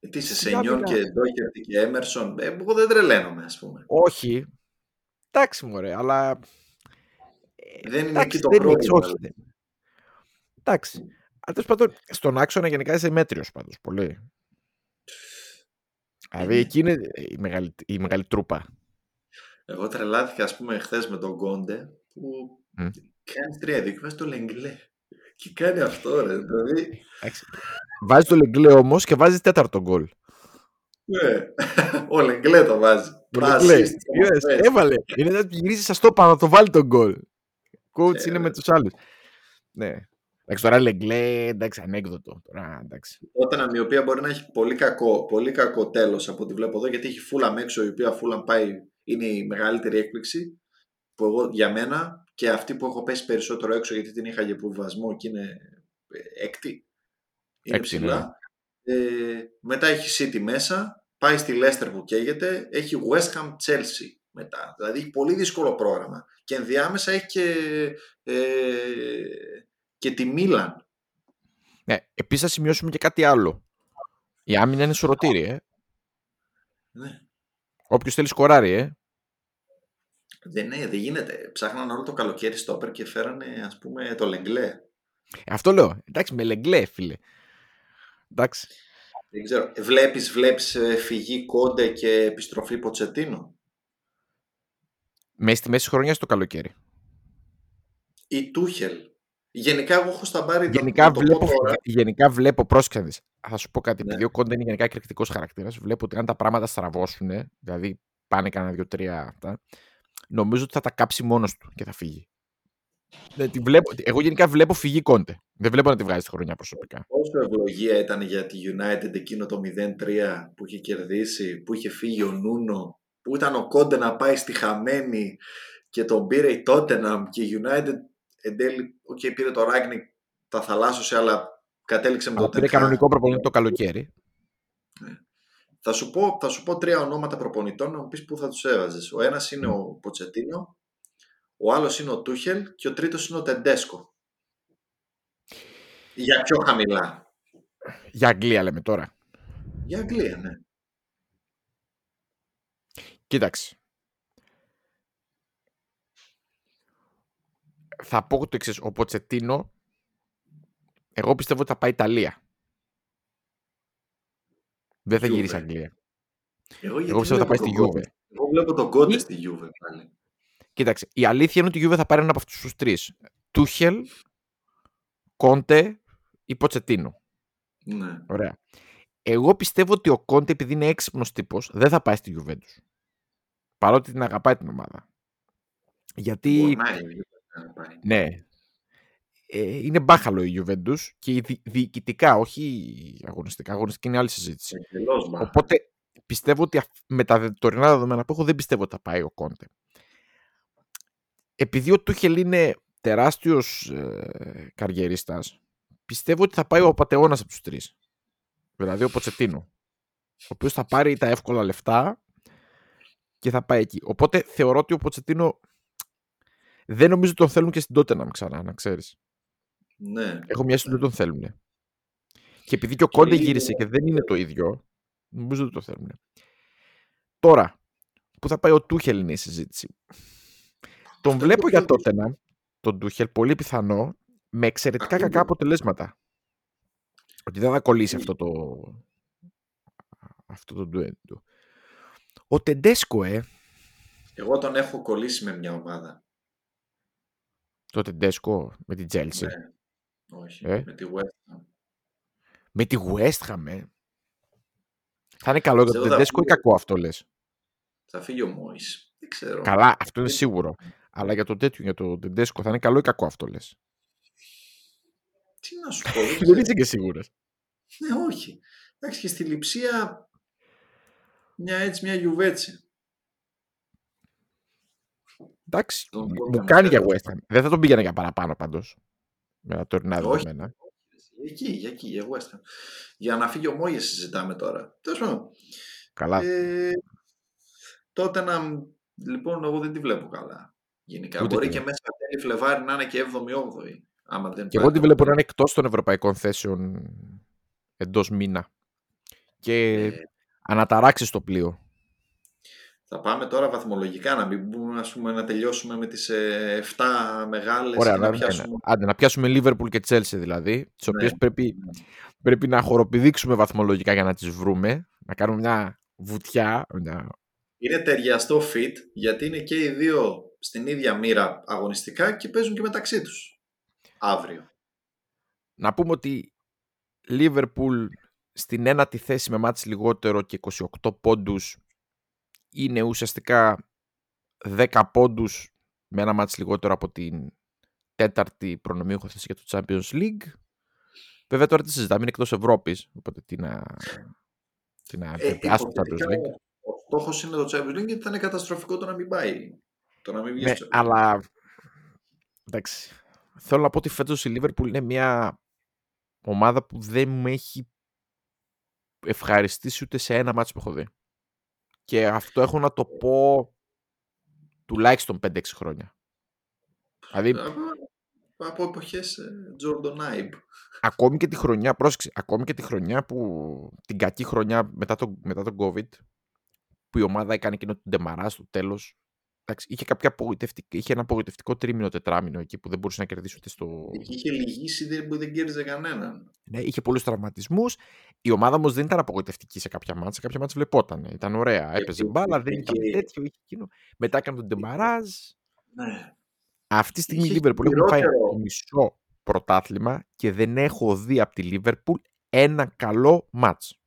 Ε, τι είσαι, Σενιόν και Ντόκερτη και Έμερσον, ε, εγώ δεν τρελαίνομαι, ας πούμε. Όχι. Εντάξει, μωρέ, αλλά... Δεν είναι εκεί το πρόβλημα. Όχι, Εντάξει. Αλλά πάντων, στον άξονα γενικά είσαι μέτριος πάντως. Πολύ. Δηλαδή εκεί είναι η μεγάλη, η μεγάλη τρούπα. Εγώ τρελάθηκα, ας πούμε, χθες με τον Κόντε που mm. κάνει τρία δίκαια στο Λεγκλέ. Και κάνει αυτό, ρε. Δηλαδή... Βάζει το Λεγκλέ όμως και βάζει τέταρτο γκολ. Ναι, ο Λεγκλέ το βάζει. Το Λεγκλέ. Έβαλε. Είναι να γυρίσει σα το πάνω, το βάλει τον γκολ. Coach είναι με τους άλλους. Ναι. Εντάξει, τώρα Λεγκλέ, εντάξει, ανέκδοτο. Τώρα, εντάξει. Όταν η οποία μπορεί να έχει πολύ κακό, πολύ κακό τέλος από ό,τι βλέπω εδώ, γιατί έχει φούλα έξω, η οποία φούλα πάει, είναι η μεγαλύτερη έκπληξη. Που εγώ για μένα και αυτή που έχω πέσει περισσότερο έξω, γιατί την είχα για υποβασμό και είναι ε, έκτη. Είναι Έκτη, ψηλά. Ε, μετά έχει City μέσα, πάει στη Leicester που καίγεται, έχει West Ham Chelsea μετά. Δηλαδή έχει πολύ δύσκολο πρόγραμμα. Και ενδιάμεσα έχει και, ε, και τη Μίλαν. Ναι, επίσης θα σημειώσουμε και κάτι άλλο. Η άμυνα είναι σωρωτήρι, ε. Ναι. Όποιος θέλει σκοράρει, ε. Δεν, ναι, δεν γίνεται. Ψάχναν όλο το καλοκαίρι στο όπερ και φέρανε ας πούμε το Λεγκλέ. Ε, Αυτό λέω. Εντάξει, με λεγκλέ, φίλε. Εντάξει. Δεν ξέρω. Βλέπεις, βλέπεις ε, φυγή Κόντε και επιστροφή Ποτσετίνο; Μέσα στη μέση χρονιάς το καλοκαίρι. Ή Τούχελ. Γενικά εγώ έχω στα μπάρι Γενικά, το, βλέπω, το πω τώρα. γενικά βλέπω, πρόσεξε να δεις. Θα σου πω κάτι, Ναι. επειδή ο Κόντε είναι γενικά εκρηκτικός χαρακτήρας. Βλέπω ότι αν τα πράγματα στραβώσουν, δηλαδή πάνε κανένα δύο-τρία αυτά, νομίζω ότι θα τα κάψει μόνος του και θα φύγει. Ναι, τη βλέπω, εγώ γενικά βλέπω φυγή Κόντε. Δεν βλέπω να τη βγάζει τη χρονιά προσωπικά. Πόσο ευλογία ήταν για τη United εκείνο το 0-3 που είχε κερδίσει, που είχε φύγει ο Νούνο, που ήταν ο Κόντε να πάει στη χαμένη και τον πήρε η Tottenham και η United εν τέλει, οκ, πήρε το Rangnick, τα θαλάσσωσε, αλλά κατέληξε με Αλλά το πήρε Ten Hag. κανονικό προπονητή το καλοκαίρι. Θα σου, πω, θα σου πω τρία ονόματα προπονητών να μου πεις πού θα τους έβαζες. Ο ένας είναι ο Ποτσετίνο, ο άλλος είναι ο Τούχελ και ο τρίτος είναι ο Τεντέσκο. Για πιο χαμηλά; Για Αγγλία λέμε τώρα. Για Αγγλία, ναι. Κοίταξε. Θα πω το εξής. Ο Ποτσετίνο, εγώ πιστεύω ότι θα πάει Ιταλία. Δεν θα Juve. γυρίσει Αγγλία. Εγώ, γιατί Εγώ πιστεύω θα πάει βλέπω στη τον Juve. Κόντε. Εγώ βλέπω τον Κόντε Ή- στη Juve πάλι. Κοίταξε, η αλήθεια είναι ότι η Juve θα πάρει ένα από αυτούς τους τρεις. Τούχελ, Κόντε ή Ποτσετίνο. Ναι. Ωραία. Εγώ πιστεύω ότι ο Κόντε, επειδή είναι έξυπνος τύπος, δεν θα πάει στη Juventus. Παρότι την αγαπάει την ομάδα. Γιατί. Μπορεί να είναι η Juve να πάει. Ναι. Ε, είναι μπάχαλο η Juventus και δι- διοικητικά, όχι αγωνιστικά. Αγωνιστική είναι άλλη συζήτηση. Εντελώς μπα. Οπότε πιστεύω ότι αυ- με τα τωρινά δεδομένα που έχω δεν πιστεύω ότι θα πάει ο Κόντε. Επειδή ο Τούχελ είναι τεράστιος ε, καριερίστας, πιστεύω ότι θα πάει ο απατεώνας από τους τρεις. Δηλαδή ο Ποτσετίνο. Ο οποίος θα πάρει τα εύκολα λεφτά και θα πάει εκεί. Οπότε θεωρώ ότι ο Ποτσετίνο δεν νομίζω ότι τον θέλουν και στην Tottenham ξανά, να ξέρεις. Ναι. Έχω μια αίσθηση ότι δεν τον θέλουν. Και επειδή και ο Κόντε είναι- γύρισε και δεν είναι το ίδιο, νομίζω ότι το θέλουν. Τώρα, που θα πάει ο Τούχελ είναι η συζήτηση. Τον Αυτό βλέπω το για θέλω. τότε να, τον Τούχελ, πολύ πιθανό, με εξαιρετικά Ακούγεται. κακά αποτελέσματα. Ότι δεν θα κολλήσει Ναι. αυτό το αυτό το ντουέντο. Ο Τεντέσκο, ε, Εγώ τον έχω κολλήσει με μια ομάδα. Το Τεντέσκο με την Chelsea. Ναι. Όχι. Ε. Με τη West Ham. Με τη West Ham, ε. Θα είναι καλό για τον Ξέρω, θα Τεντέσκο ή φύγει. κακό αυτό λες; Θα φύγει ο Μόης. Δεν ξέρω. Καλά, αυτό είναι Δεν- σίγουρο. Αλλά για το τέτοιο, για το Τεντέσκο, θα είναι καλό ή κακό αυτό λες; Τι να σου πω. δεν Δεν ξέρω. είσαι και σίγουρος. Ναι, όχι. Εντάξει, και στη λειψία μια έτσι, μια γιουβέτσι. Εντάξει, Τον μου κόβαμε κάνει για τέλος. West Ham. Δεν θα τον πήγαινε για παραπάνω πάντως. Με τα τωρινά Όχι. δεδομένα. Εκεί, για εκεί, για West Ham. Για να φύγει ο Μόγες συζητάμε τώρα. Τέλος πάντων. Καλά. Ε, τότε να. Λοιπόν, εγώ δεν τη βλέπω καλά. Γενικά. Ούτε Μπορεί κι και εγώ. μέσα τέλη Φλεβάρι να είναι και 7η-8η. Άμα δεν Και πάει εγώ τη το- βλέπω να είναι εκτός των ευρωπαϊκών θέσεων εντός μήνα. Και Ε, αναταράξεις το πλοίο. Θα πάμε τώρα βαθμολογικά να μην πούμε, ας πούμε, να τελειώσουμε με τις ε, 7 μεγάλες Ωραία, και να να, πιάσουμε. ναι. Άντε, να πιάσουμε Liverpool και Chelsea δηλαδή, τις Ναι. οποίες πρέπει, πρέπει να χοροπηδήξουμε βαθμολογικά για να τις βρούμε. Να κάνουμε μια βουτιά. Μια... Είναι ταιριαστό fit γιατί είναι και οι δύο στην ίδια μοίρα αγωνιστικά και παίζουν και μεταξύ τους. Αύριο. Να πούμε ότι Liverpool στην ένατη θέση με μάτς λιγότερο και 28 πόντους είναι ουσιαστικά 10 πόντους με ένα μάτς λιγότερο από την τέταρτη προνομίουχο θέση για το Champions League. Βέβαια τώρα τι συζητάμε, είναι εκτός Ευρώπης, οπότε τι να, τι να Ε, πει, άστο το Champions υποθετικά, League. Ο στόχος είναι το Champions League γιατί θα είναι καταστροφικό το να μην πάει. Το να μην βγει Ναι, στο Champions League. αλλά εντάξει. Θέλω να πω ότι φέτος η Liverpool είναι μια ομάδα που δεν με έχει ευχαριστήσει ούτε σε ένα μάτσο που έχω δει. Και αυτό έχω να το πω τουλάχιστον 5-6 χρόνια. Δηλαδή, Από, από εποχές Jordan Ibe. ακόμη και τη χρονιά, πρόσεξε, ακόμη και τη χρονιά που, την κακή χρονιά μετά τον μετά τον COVID, που η ομάδα έκανε εκείνο τον ντεμαρά στο τέλος, εντάξει, είχε, κάποια απογοητευτικ- είχε ένα απογοητευτικό τρίμηνο, τετράμινο εκεί που δεν μπορούσε να κερδίσει ούτε στο... Εκεί είχε λυγίσει δεν, που δεν κέρδιζε κανέναν. Ναι, είχε πολλούς τραυματισμούς. Η ομάδα όμως δεν ήταν απογοητευτική σε κάποια μάτσα. Σε κάποια μάτσα βλεπόταν. Ήταν ωραία. Έπαιζε και- μπάλα, δεν και- ήταν και- τέτοιο, είχε εκείνο. Μετά έκανε τον ντεμαράζ. Ναι. Αυτή τη στιγμή η Είχε Liverpool έχει πάει χειρότερο. το μισό πρωτάθλημα και δεν έχω δει από τη Liverpool ένα καλό μάτς.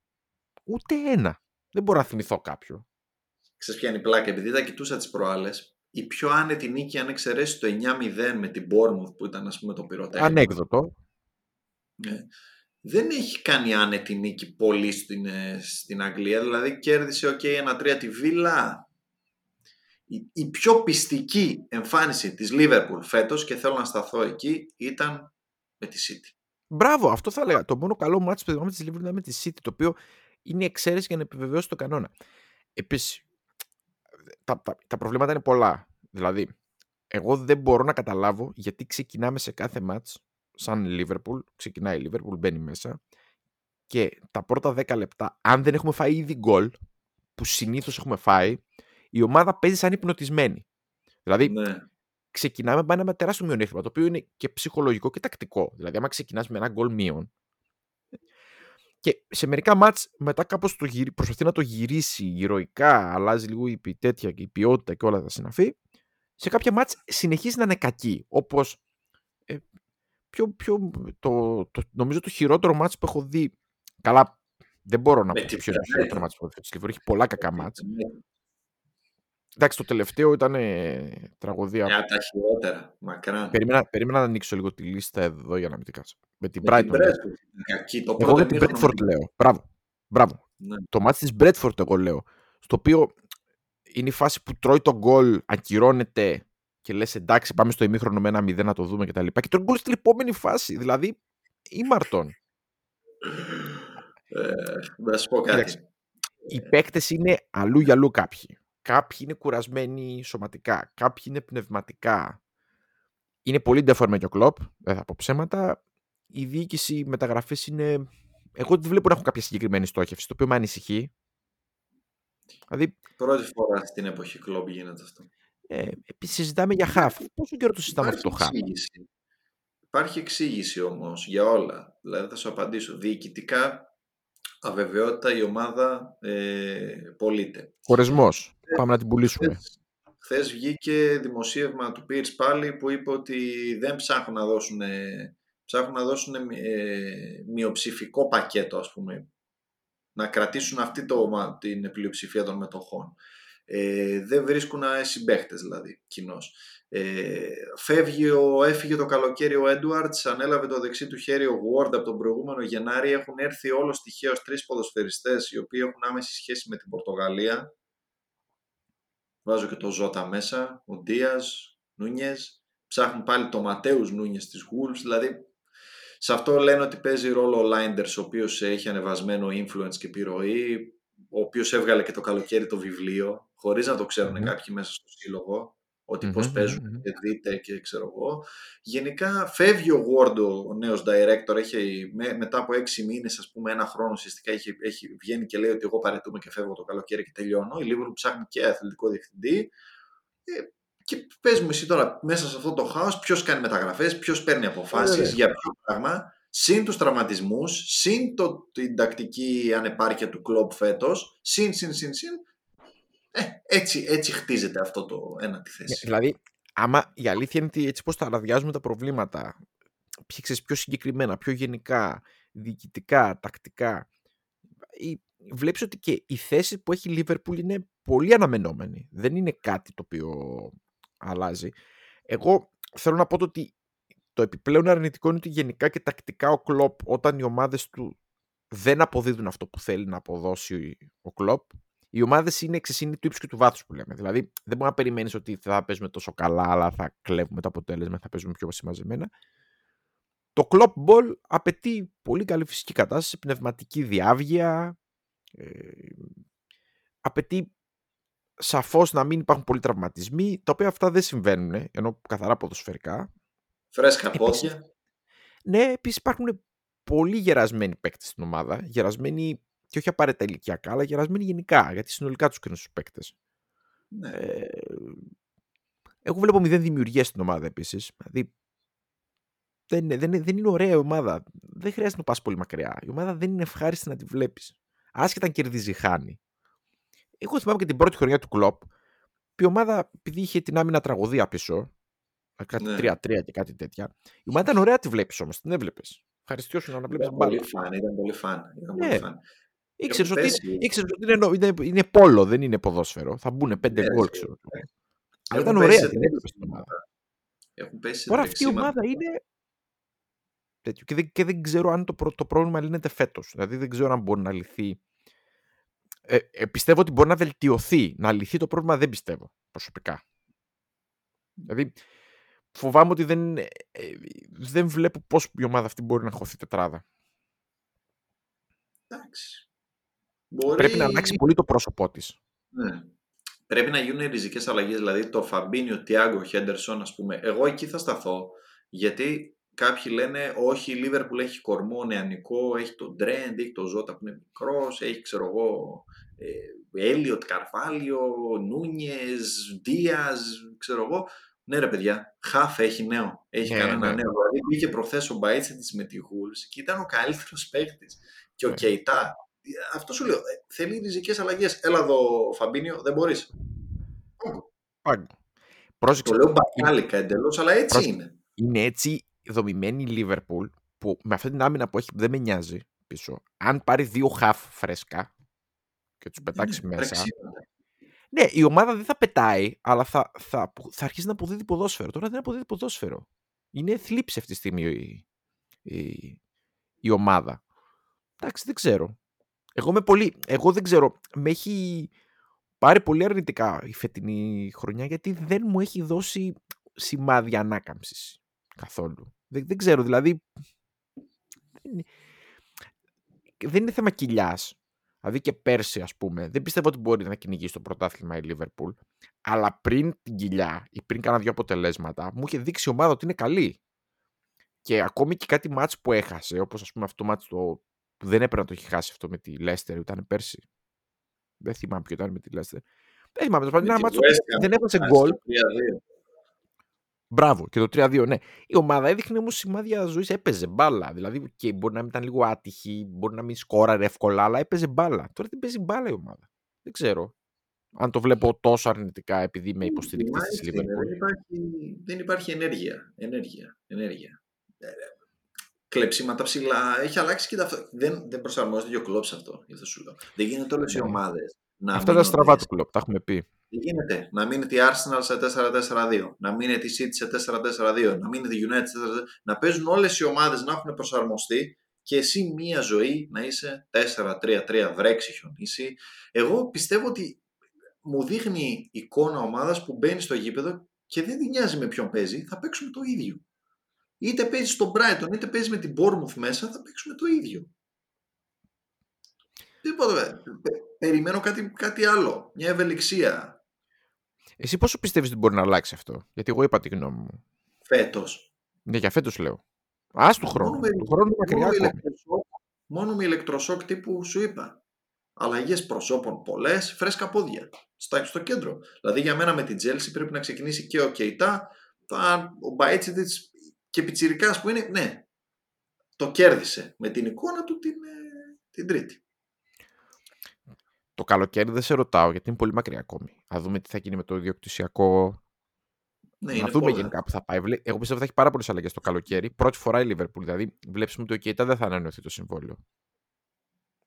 Ούτε ένα. Δεν μπορώ να θυμηθώ κάποιο. Ξέρεις ποια είναι η πλάκα, επειδή τα κοιτούσα τις προάλλες, η πιο άνετη νίκη αν εξαιρέσεις το 9-0 με την Bournemouth που ήταν ας πούμε το πυροτέχνημα. Ανέκδοτο. Ναι. Δεν έχει κάνει άνετη νίκη πολύ στην, ε, στην Αγγλία, δηλαδή κέρδισε ok ένα 3 τη Βίλα. Η, η πιο πιστική εμφάνιση της Liverpool φέτος και θέλω να σταθώ εκεί ήταν με τη City. Μπράβο, αυτό θα έλεγα. Το μόνο καλό μάτς που θυμάμαι της Liverpool ήταν με τη City, το οποίο είναι η εξαίρεση για να επιβεβαιώσει το κανόνα. Επίσης, τα, τα, τα προβλήματα είναι πολλά. Δηλαδή, εγώ δεν μπορώ να καταλάβω γιατί ξεκινάμε σε κάθε μάτς σαν Liverpool, ξεκινάει η Liverpool, μπαίνει μέσα και τα πρώτα 10 λεπτά, αν δεν έχουμε φάει ήδη γκολ, που συνήθως έχουμε φάει, η ομάδα παίζει σαν υπνοτισμένη. Δηλαδή, Ναι. ξεκινάμε με ένα τεράστιο μειονέκτημα, το οποίο είναι και ψυχολογικό και τακτικό. Δηλαδή, άμα ξεκινάς με ένα γκολ μείον, και σε μερικά μάτς μετά κάπως το γυρι... προσπαθεί να το γυρίσει ηρωικά, αλλάζει λίγο η, πι- τέτοια, και η ποιότητα και όλα τα συναφή. Σε κάποια μάτς συνεχίζει να είναι κακή. Όπως ε, πιο, πιο, το, το, νομίζω το χειρότερο μάτς που έχω δει. Καλά, δεν μπορώ να Με πω την ποιο είναι το Premier. χειρότερο μάτς που έχω δει. στη Liverpool. Έχει πολλά κακά μάτς. Εντάξει, το τελευταίο ήταν ε, τραγωδία. Μια από τα χειρότερα, μακράν. Περίμενα, περίμενα να ανοίξω λίγο τη λίστα εδώ για να μην την κάτσω. Με την Με Brighton. την Brentford ήταν κακή. Το Εγώ πρώτο για την ημίχρονο Bradford λέω. Μπράβο. Μπράβο. Ναι. Το μάτι της Bradford εγώ λέω. Στο οποίο είναι η φάση που τρώει τον γκολ, ακυρώνεται και λες εντάξει πάμε στο ημίχρονο με ένα μηδέν να το δούμε κτλ. Και, και τρώει γκολ στην επόμενη φάση. Δηλαδή ήμαρτον. Ε, να σου πω κάτι. Κοίταξε. Οι παίκτες είναι αλλού για αλλού κάποιοι. Κάποιοι είναι κουρασμένοι σωματικά. Κάποιοι είναι πνευματικά. Είναι πολύ ντεφορμέ και ο κλοπ. Δεν θα πω ψέματα. Η διοίκηση οι μεταγραφές είναι. Εγώ δεν βλέπω να έχω κάποια συγκεκριμένη στόχευση, το οποίο με ανησυχεί. Δηλαδή, Πρώτη φορά στην εποχή κλόμπ γίνεται αυτό. ε, επίσης συζητάμε για χαφ. Πόσο καιρό το συζητάμε αυτό το χαφ; εξήγηση. Υπάρχει εξήγηση όμως για όλα. Δηλαδή θα σου απαντήσω. Διοικητικά αβεβαιότητα η ομάδα ε, πωλείται. Χωρεσμός. Πάμε να την πουλήσουμε. Χθες βγήκε δημοσίευμα του Pierce πάλι που είπε ότι δεν ψάχνουν να δώσουν, ψάχνουν να δώσουν ε, μειοψηφικό πακέτο ας πούμε. Να κρατήσουν αυτή το, την πλειοψηφία των μετοχών. Ε, δεν βρίσκουν συμπαίχτες δηλαδή κοινώς. Ε, φεύγει ο, έφυγε το καλοκαίρι ο Edwards, ανέλαβε το δεξί του χέρι ο Ward από τον προηγούμενο Γενάρη. Έχουν έρθει όλος τυχαίως τρεις ποδοσφαιριστές οι οποίοι έχουν άμεση σχέση με την Πορτογαλία. Βάζω και το Ζώτα μέσα, ο Ντίας, Νούνιες. Ψάχνουν πάλι το Ματέους Νούνιες της Wolves. Δηλαδή, σε αυτό λένε ότι παίζει ρόλο ο Λάιντερς, ο οποίος έχει ανεβασμένο influence και επιρροή, ο οποίος έβγαλε και το καλοκαίρι το βιβλίο, χωρίς να το ξέρουν Μμμ. κάποιοι μέσα στο σύλλογο, ότι Μμμ, πώς μμμ, παίζουν μμμ. και δείτε και ξέρω εγώ. Γενικά φεύγει ο Ward, ο- ο νέος director, έχει, με- μετά από έξι μήνες, ας πούμε ένα χρόνο ουσιαστικά έχει, έχει, βγαίνει και λέει ότι εγώ παρετούμε και φεύγω το καλοκαίρι και τελειώνω. Η Liverpool ψάχνει και αθλητικό διευθυντή. Ε, και πες μου εσύ τώρα μέσα σε αυτό το χάος ποιος κάνει μεταγραφές, ποιος παίρνει αποφάσεις, Βέβαια. για ποιο πράγμα. Συν τους τραυματισμούς, συν το, την τακτική ανεπάρκεια του κλόπ φέτος, συν, συν, συν, συν. Ε, έτσι, έτσι χτίζεται αυτό το ένα τη Ναι, θέση. Δηλαδή, άμα η αλήθεια είναι ότι έτσι πώς τα αραδιάζουμε τα προβλήματα, ποιοι ξέρεις, πιο συγκεκριμένα, πιο γενικά, διοικητικά, τακτικά, η- βλέπεις ότι και η θέση που έχει η Liverpool είναι πολύ αναμενόμενη. Δεν είναι κάτι το οποίο αλλάζει. Εγώ θέλω να πω το ότι το επιπλέον αρνητικό είναι ότι γενικά και τακτικά ο Κλόπ όταν οι ομάδες του δεν αποδίδουν αυτό που θέλει να αποδώσει ο Κλόπ, οι ομάδες είναι εξαισύνη του ύψους και του βάθους που λέμε. Δηλαδή, δεν μπορεί να περιμένεις ότι θα παίζουμε τόσο καλά, αλλά θα κλέβουμε το αποτέλεσμα, θα παίζουμε πιο συμμαζεμένα. Το κλοπ ball απαιτεί πολύ καλή φυσική κατάσταση, πνευματική διάβγεια. Ε, απαιτεί σαφώς να μην υπάρχουν πολλοί τραυματισμοί, τα οποία αυτά δεν συμβαίνουν, ενώ καθαρά ποδοσφαιρικά. Φρέσκα πόδια. Ναι, επίσης υπάρχουν πολύ γερασμένοι παίκτες στην ομάδα. Γερασμένοι και όχι απαραίτητα ηλικιακά, αλλά γερασμένοι γενικά, γιατί συνολικά τους κρίνουν στους παίκτες. Ναι. Ε, εγώ βλέπω μηδέν δημιουργία στην ομάδα επίσης. Δηλαδή, δεν, δεν, δεν είναι ωραία η ομάδα. Δεν χρειάζεται να πας πολύ μακριά. Η ομάδα δεν είναι ευχάριστη να τη βλέπεις. Άσχετα αν κερδίζει, χάνει. Εγώ θυμάμαι και την πρώτη χρονιά του κλοπ, η ομάδα, επειδή είχε την άμυνα τραγωδία πίσω, κάτι ναι. 3-3 και κάτι τέτοια, η ομάδα ήταν ωραία τη βλέπεις όμως, την έβλεπες. Ευχαριστώ να βλέπεις μπάλα. Πολύ φαν, ήταν πολύ φαν. Ήταν ναι. πολύ φαν. Ήξερες ότι, ότι είναι, είναι, είναι, πόλο, δεν είναι ποδόσφαιρο. Θα μπουν πέντε ναι, γκολ, ξέρω. Αλλά ήταν ωραία την έβλεπες στην ομάδα. Έχουν πέσει Τώρα αυτή η ομάδα είναι. Τέτοιο. Και, δεν, και δεν ξέρω αν το, το πρόβλημα λύνεται φέτος. Δηλαδή δεν ξέρω αν μπορεί να λυθεί. Ε, ε, πιστεύω ότι μπορεί να βελτιωθεί. Να λυθεί το πρόβλημα δεν πιστεύω προσωπικά. Δηλαδή φοβάμαι ότι δεν, ε, δεν βλέπω πώς η ομάδα αυτή μπορεί να χωθεί τετράδα. Εντάξει. Μπορεί... Πρέπει να αλλάξει πολύ το πρόσωπό της. Ναι. Πρέπει να γίνουν ριζικές αλλαγές. Δηλαδή το Φαμπίνιο, Τιάγκο, Χέντερσον, ας πούμε. Εγώ εκεί θα σταθώ. Γιατί κάποιοι λένε, Όχι, η Λίβερπουλ έχει κορμό νεανικό, έχει τον Τρέντ, έχει τον Ζώτα που είναι μικρός, έχει ξέρω εγώ. Ε, Έλιοτ, Καρφάλιο, Νούνιες, Δία, ξέρω εγώ. Ναι, ρε παιδιά, Χαφ έχει νέο. Έχει yeah, κανένα ναι. νέο. Δηλαδή πήγε προχθές ο Μπαίτσε της με τη Γούλ και ήταν ο καλύτερος παίκτης. Και ο yeah. Κεϊτά αυτό σου λέω. Ε, θέλει ριζικές αλλαγές. Έλα εδώ, Φαμπίνιο, δεν μπορείς. Πάγκο. Το λέω μπακάλικα εντελώς, αλλά έτσι είναι. Είναι έτσι δομημένη η Λίβερπουλ που με αυτή την άμυνα που έχει δεν με νοιάζει πίσω. Αν πάρει δύο χαφ φρέσκα και τους πετάξει μέσα. Ναι, η ομάδα δεν θα πετάει, αλλά θα, θα, θα αρχίσει να αποδίδει ποδόσφαιρο. Τώρα δεν αποδίδει ποδόσφαιρο. Είναι θλίψη αυτή τη στιγμή η, η, η ομάδα. Εντάξει, δεν ξέρω. Εγώ, με πολύ, εγώ δεν ξέρω, με έχει πάρει πολύ αρνητικά η φετινή χρονιά γιατί δεν μου έχει δώσει σημάδια ανάκαμψης καθόλου. Δεν, δεν ξέρω, δηλαδή δεν είναι θέμα κοιλιάς. Δηλαδή και πέρσι, ας πούμε, δεν πιστεύω ότι μπορεί να κυνηγήσει το πρωτάθλημα η Λίβερπουλ. Αλλά πριν την κοιλιά ή πριν κάνα δύο αποτελέσματα, μου είχε δείξει η ομάδα ότι είναι καλή. Και ακόμη και κάτι μάτς που έχασε, όπως ας πούμε αυτό το μάτς το που δεν έπρεπε να το έχει χάσει αυτό με τη Λέστερ, ήταν πέρσι. Δεν θυμάμαι ποιο ήταν με τη Λέστερ. Δεν θυμάμαι. Ήταν ένα μάτσο δεν έβασε γκολ. Μπράβο, και το 3-2, ναι. Η ομάδα έδειχνε όμως σημάδια ζωής, έπαιζε μπάλα. Δηλαδή, και μπορεί να μην ήταν λίγο άτυχη, μπορεί να μην σκόραρε εύκολα, αλλά έπαιζε μπάλα. Τώρα δεν παίζει μπάλα η ομάδα. Δεν ξέρω. Αν το βλέπω τόσο αρνητικά επειδή είμαι υποστηρικτής της Λίβερπουλ. Δεν υπάρχει, δεν υπάρχει ενέργεια. ενέργεια, ενέργεια. Ε, κλεψίματα ψηλά. Έχει αλλάξει και αυτό. Δεν, δεν προσαρμόζεται και ο κλοπ σε αυτό. Γι' αυτό σου λέω. Δεν γίνεται όλες οι ναι. ομάδες. Αυτά τα στραβά του κλοπ, τα έχουμε πει. Δεν γίνεται; Να μείνει η Arsenal σε 4-4-2, να μείνει η City σε 4-4-2, να μείνει η United σε 4 4 2 Να παίζουν όλες οι ομάδες να έχουν προσαρμοστεί και εσύ μία ζωή να είσαι 4-3-3, βρέξει χιονίσει. Εγώ πιστεύω ότι μου δείχνει εικόνα ομάδας που μπαίνει στο γήπεδο και δεν την νοιάζει με ποιον παίζει, θα παίξουμε το ίδιο είτε παίζει στον Brighton, είτε παίζει με την Bournemouth μέσα, θα παίξουμε το ίδιο. Τίποτα. Περιμένω κάτι, κάτι άλλο. Μια ευελιξία. Εσύ πόσο πιστεύεις ότι μπορεί να αλλάξει αυτό; Γιατί εγώ είπα τη γνώμη μου. Φέτος. Ναι, για φέτος λέω. Α του χρόνου. Μόνο του χρόνου μακριά μόνο, ηλεκτροσόκ, μόνο με ηλεκτροσόκ τύπου σου είπα. Αλλαγές προσώπων πολλές, φρέσκα πόδια. Στα, στο κέντρο. Δηλαδή για μένα με την Τσέλσι πρέπει να ξεκινήσει και ο Κεϊτά. Ο Μπαέτσιτιτς και πιτσιρικάς που είναι, ναι, το κέρδισε με την εικόνα του την, ε, την τρίτη. Το καλοκαίρι δεν σε ρωτάω γιατί είναι πολύ μακριά ακόμη. Να δούμε τι θα γίνει με το ιδιοκτησιακό. Ναι, να δούμε γενικά που θα πάει. Εγώ πιστεύω ότι θα έχει πάρα πολλές αλλαγές το καλοκαίρι. Πρώτη φορά η Λίβερπουλ. Δηλαδή, βλέπεις ότι ο Κέιτα δεν θα ανανεωθεί το συμβόλαιο.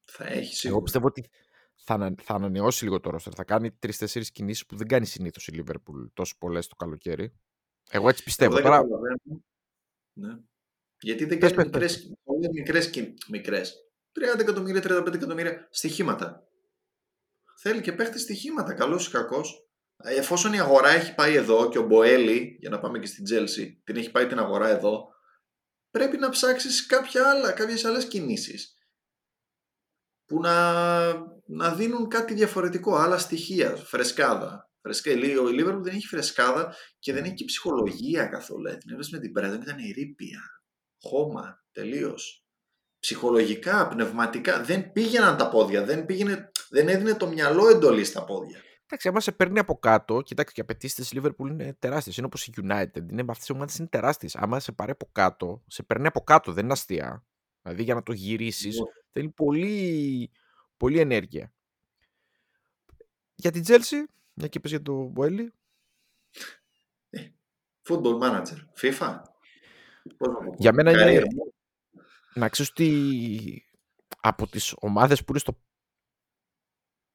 Θα έχει σίγουρα. Εγώ πιστεύω ότι θα, θα ανανεώσει λίγο το ρόστερ. Θα κάνει τρει-τέσσερι κινήσεις που δεν κάνει συνήθως η Λίβερπουλ τόσο πολλές το καλοκαίρι. Εγώ έτσι πιστεύω. Τώρα, Ναι. Γιατί δεν κάνει μικρές, πολλές μικρές, μικρές. 30 εκατομμύρια, 35 εκατομμύρια στοιχήματα. Θέλει και παίχτης στοιχήματα, καλός ή κακός. Εφόσον η αγορά έχει πάει εδώ και ο Μποέλη, για να πάμε και στην Τζέλση, την έχει πάει την αγορά εδώ, πρέπει να ψάξεις κάποια άλλα, κάποιες άλλες κινήσεις που να, να δίνουν κάτι διαφορετικό, άλλα στοιχεία, φρεσκάδα. Φρεσκα, ο Λίβερπουλ δεν έχει φρεσκάδα και δεν έχει και ψυχολογία καθόλου. Την έβλεπε με την Πρέδον, ήταν ερήπια. Χώμα, τελείως. Ψυχολογικά, πνευματικά, δεν πήγαιναν τα πόδια, δεν, πήγαινε, δεν έδινε το μυαλό εντολή στα πόδια. Εντάξει, άμα σε παίρνει από κάτω, κοιτάξτε και οι απαιτήσεις της Liverpool είναι τεράστιες. Είναι όπως η United. Είναι, αυτές οι ομάδες είναι τεράστιες. Άμα σε πάρει από κάτω, σε παίρνει από κάτω, δεν είναι αστεία. Δηλαδή για να το γυρίσεις, yeah. Ναι. θέλει πολύ, πολύ ενέργεια. Για την Chelsea, μια και για το Μποέλι. Ε, football manager, FIFA. Για μένα είναι να ξέρεις ότι από τις ομάδες που είναι στο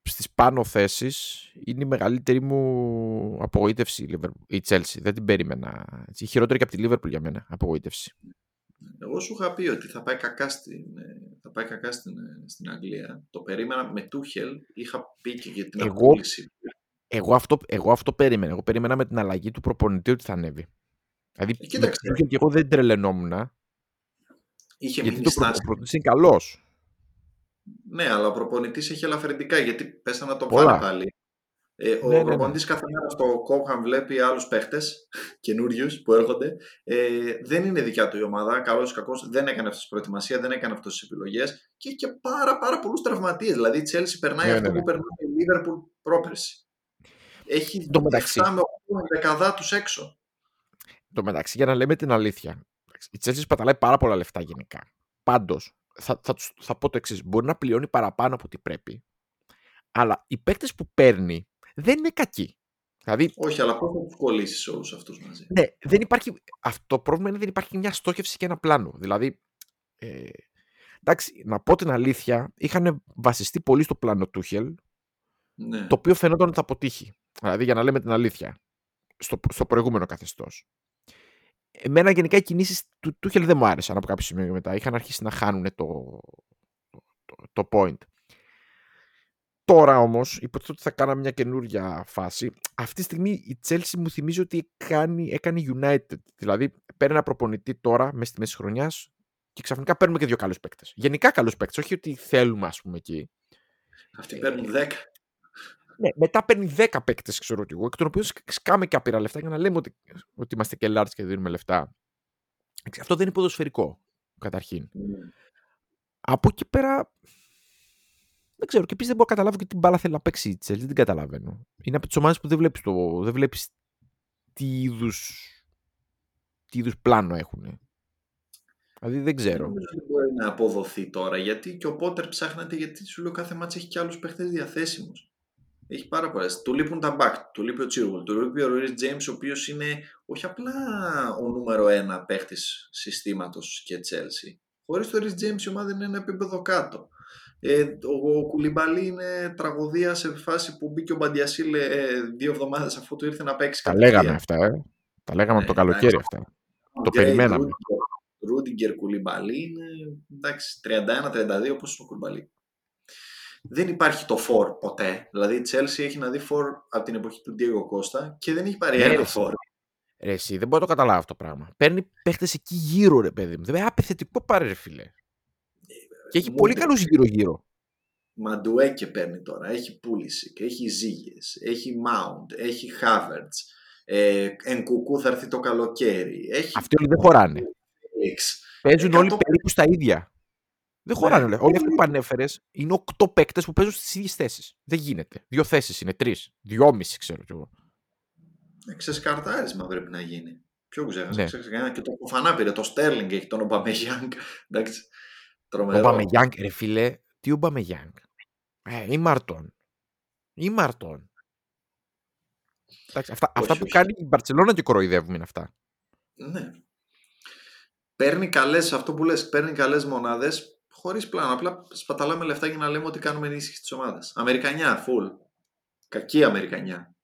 στις πάνω θέσεις είναι η μεγαλύτερη μου απογοήτευση η Chelsea. Δεν την περίμενα. Η χειρότερη και από τη Liverpool για μένα απογοήτευση. Εγώ σου είχα πει ότι θα πάει κακά στην, θα πάει κακά στην, στην Αγγλία. Το περίμενα με Τούχελ. Είχα πει και για την εγώ, απόλυση. Εγώ αυτό, εγώ αυτό περίμενα. Εγώ περίμενα με την αλλαγή του προπονητή ότι θα ανέβει. Δηλαδή, ε, με Τούχελ και εγώ δεν τρελαινόμουν. Είχε γιατί το προπονητή είναι καλός. Ναι, αλλά ο προπονητής έχει ελαφρυντικά γιατί πέσα να τον πάρει πάλι. Ε, ο ναι, ναι, προπονητής ναι. κάθε μέρα στο Κόμπχαμ βλέπει άλλους παίχτες καινούριους που έρχονται. Ε, δεν είναι δικιά του η ομάδα. Καλός ή κακός δεν έκανε αυτή τη προετοιμασία, δεν έκανε αυτές τις επιλογές και έχει και πάρα, πάρα πολλούς τραυματίες. Δηλαδή η Chelsea περνάει ναι, αυτό ναι, που περνάει η Liverpool πρόπερση. Έχει το μεταξύ. με 8 δεκαδά τους έξω. Το μεταξύ, για να λέμε την αλήθεια, η Chelsea σπαταλάει πάρα πολλά λεφτά γενικά. Πάντως, θα, θα, θα πω το εξής: Μπορεί να πληρώνει παραπάνω από ό,τι πρέπει, αλλά οι παίκτες που παίρνει δεν είναι κακοί. Δηλαδή, Όχι, αλλά πώς θα τους κολλήσεις όλους αυτούς μαζί; Ναι, δεν υπάρχει, αυτό το πρόβλημα είναι ότι δεν υπάρχει μια στόχευση και ένα πλάνο. Δηλαδή, ε, εντάξει, να πω την αλήθεια, είχαν βασιστεί πολύ στο πλάνο Τούχελ, ναι. το οποίο φαινόταν ότι θα αποτύχει. Δηλαδή, για να λέμε την αλήθεια, στο, στο προηγούμενο καθεστώς. Εμένα γενικά οι κινήσεις του Τούχελ δεν μου άρεσαν από κάποιο σημείο και μετά. Είχαν αρχίσει να χάνουν το, το, το point. Τώρα όμως, υποτίθεται ότι θα κάναμε μια καινούργια φάση. Αυτή τη στιγμή η Chelsea μου θυμίζει ότι κάνει, έκανε United. Δηλαδή, παίρνει ένα προπονητή τώρα μέσα στη μέση χρονιάς και ξαφνικά παίρνουμε και δύο καλούς παίκτες. Γενικά καλούς παίκτες, όχι ότι θέλουμε, ας πούμε εκεί. Αυτοί παίρνουν 10. Ναι, μετά παίρνει 10 παίκτες, ξέρω ότι εγώ, εκ των οποίων σκάμε και άπειρα λεφτά για να λέμε ότι, ότι είμαστε και large και δίνουμε λεφτά. Αυτό δεν είναι ποδοσφαιρικό, καταρχήν. Mm. Από εκεί πέρα. Δεν ξέρω. Και επίσης δεν μπορώ να καταλάβω και την μπάλα θέλει να παίξει η Τσέλ. Δεν την καταλαβαίνω. Είναι από τις ομάδες που δεν βλέπεις το... δεν βλέπεις τι είδους τι είδους πλάνο έχουν. Δηλαδή δεν ξέρω. Δεν μπορεί να αποδοθεί τώρα γιατί και ο Πότερ ψάχνεται γιατί σου λέω κάθε μάτσα έχει και άλλους παίχτε διαθέσιμους. Έχει πάρα πολλές. Του λείπουν τα back, του λείπει ο Τσίρουελ, του λείπει ο Ρουί Τζέιμς, ο οποίος είναι όχι απλά ο νούμερο ένα παίχτης συστήματος και Chelsea. Χωρίς το Ρουί Τζέιμς η ομάδα είναι ένα επίπεδο κάτω. Ε, ο, ο Κουλιμπαλί είναι τραγωδία σε φάση που μπήκε ο Μπαντιασίλ ε, δύο εβδομάδες αφού του ήρθε να παίξει. Τα λέγαμε αυτά, ε. Τα λέγαμε από το ναι, καλοκαίρι αυτά. Το περιμέναμε. Ρούντιγκερ Κουλιμπαλί είναι εντάξει, 31-32 όπως ο Κουλιμπαλί δεν υπάρχει το φορ ποτέ. Δηλαδή η Chelsea έχει να δει φορ από την εποχή του Diego Costa και δεν έχει πάρει ναι, ένα φορ. Ρε, εσύ, δεν μπορώ να το καταλάβω αυτό το πράγμα. Παίρνει παίχτες εκεί γύρω, ρε παιδί μου. Δεν απαιτητικό πάρε, ρε φίλε. Και έχει πολύ καλούς γύρω-γύρω. Μαντουέκε παίρνει τώρα. Έχει πούληση και έχει ζύγε. Έχει Mount, έχει Havertz. Ε, εν κουκού θα έρθει το καλοκαίρι. Έχει... Αυτοί όλοι δεν χωράνε. Παίζουν όλοι περίπου στα ίδια. Δεν χωράνε. Ναι. Όλοι αυτοί που ανέφερες είναι οκτώ παίκτες που παίζουν στις ίδιες θέσεις. Δεν γίνεται. Δύο θέσεις είναι, τρεις. Δυόμιση ξέρω κι εγώ. Ε, ξεσκαρτάρισμα πρέπει να γίνει. Ποιο ξέχασα. Ναι. Και το Φανά πήρε. Το Στέρλινγκ έχει τον Ομπαμεγιάνγκ. Εντάξει. Τρομερό. Ομπαμεγιάνγκ, ρε φίλε. Τι Ομπαμεγιάνγκ. Ε, ή Μαρτών. Ή Μαρτών. Εντάξει, αυτά, αυτά που κάνει η Μπαρσελόνα και κοροϊδεύουμε είναι αυτά. Ναι. Παίρνει καλές, αυτό που λες, παίρνει καλές μονάδες χωρίς πλάνο. Απλά σπαταλάμε λεφτά για να λέμε ότι κάνουμε ενίσχυση της ομάδας. Αμερικανιά, full. Κακή Αμερικανιά.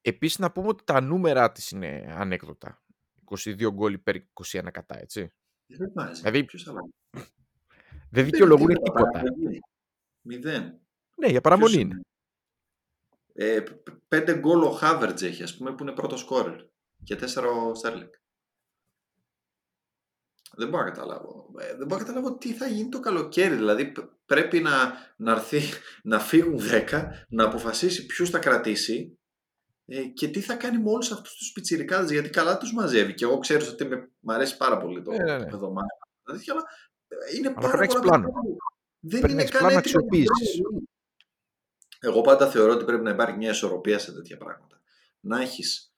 Επίσης να πούμε ότι τα νούμερα της είναι ανέκδοτα. 22 γκολ υπέρ 21 κατά, έτσι. Δεν βάζει. Δηλαδή- Ποιος θα βάλει; Δεν δικαιολογούν Παίρνει τίποτα. παραμονή. Μηδέν. Ναι, για παραμονή Ποιος είναι. Ε, π- πέντε γκολ ο Χάβερτζ έχει, ας πούμε, που είναι πρώτος σκόρερ. Και τέσσερα ο Στέρλινγκ. Δεν μπορώ να καταλάβω. Ε, δεν μπορώ να καταλάβω τι θα γίνει το καλοκαίρι. Δηλαδή π- πρέπει να, να, έρθει, να φύγουν 10, να αποφασίσει ποιους θα κρατήσει ε, και τι θα κάνει με όλους αυτούς τους πιτσιρικάδες γιατί καλά τους μαζεύει. Και εγώ ξέρω ότι με, μ' αρέσει πάρα πολύ το Ναι, ναι, ναι. παιδομάκι. Δηλαδή, αλλά ε, είναι Αλλά πάρα πρέπει να έχεις πολλά πλάνο. παιδιά. Δεν Πρέπει να είναι έχεις καν πλάνο έτοιμα για την αξιοποίησης. πρώτη ζωή. Εγώ πάντα θεωρώ ότι πρέπει να υπάρχει μια ισορροπία σε τέτοια πράγματα. Να έχεις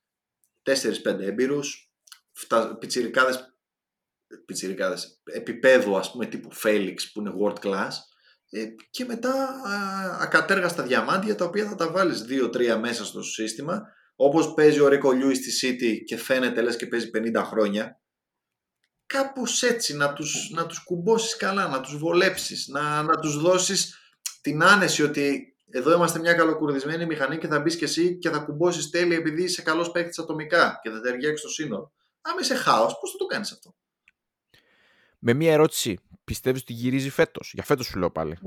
4-5 έμπειρους, φτα... πιτσιρικάδες, πιτσιρικάδες επίπεδου ας πούμε τύπου Φέλιξ που είναι world class ε, και μετά α, ακατέργαστα διαμάντια τα οποία θα τα βάλεις 2-3 μέσα στο σύστημα όπως παίζει ο Ρίκο Λιούις στη City και φαίνεται λες και παίζει 50 χρόνια κάπως έτσι να τους, να τους κουμπώσεις καλά, να τους βολέψεις, να, να τους δώσεις την άνεση ότι εδώ είμαστε μια καλοκουρδισμένη μηχανή και θα μπεις και εσύ και θα κουμπώσεις τέλεια επειδή είσαι καλός παίκτης ατομικά και θα ταιριάξεις το σύνολο. Άμα είσαι χάος, πώς θα το κάνεις αυτό; Με μία ερώτηση. Πιστεύεις ότι γυρίζει φέτος; Για φέτος σου λέω πάλι.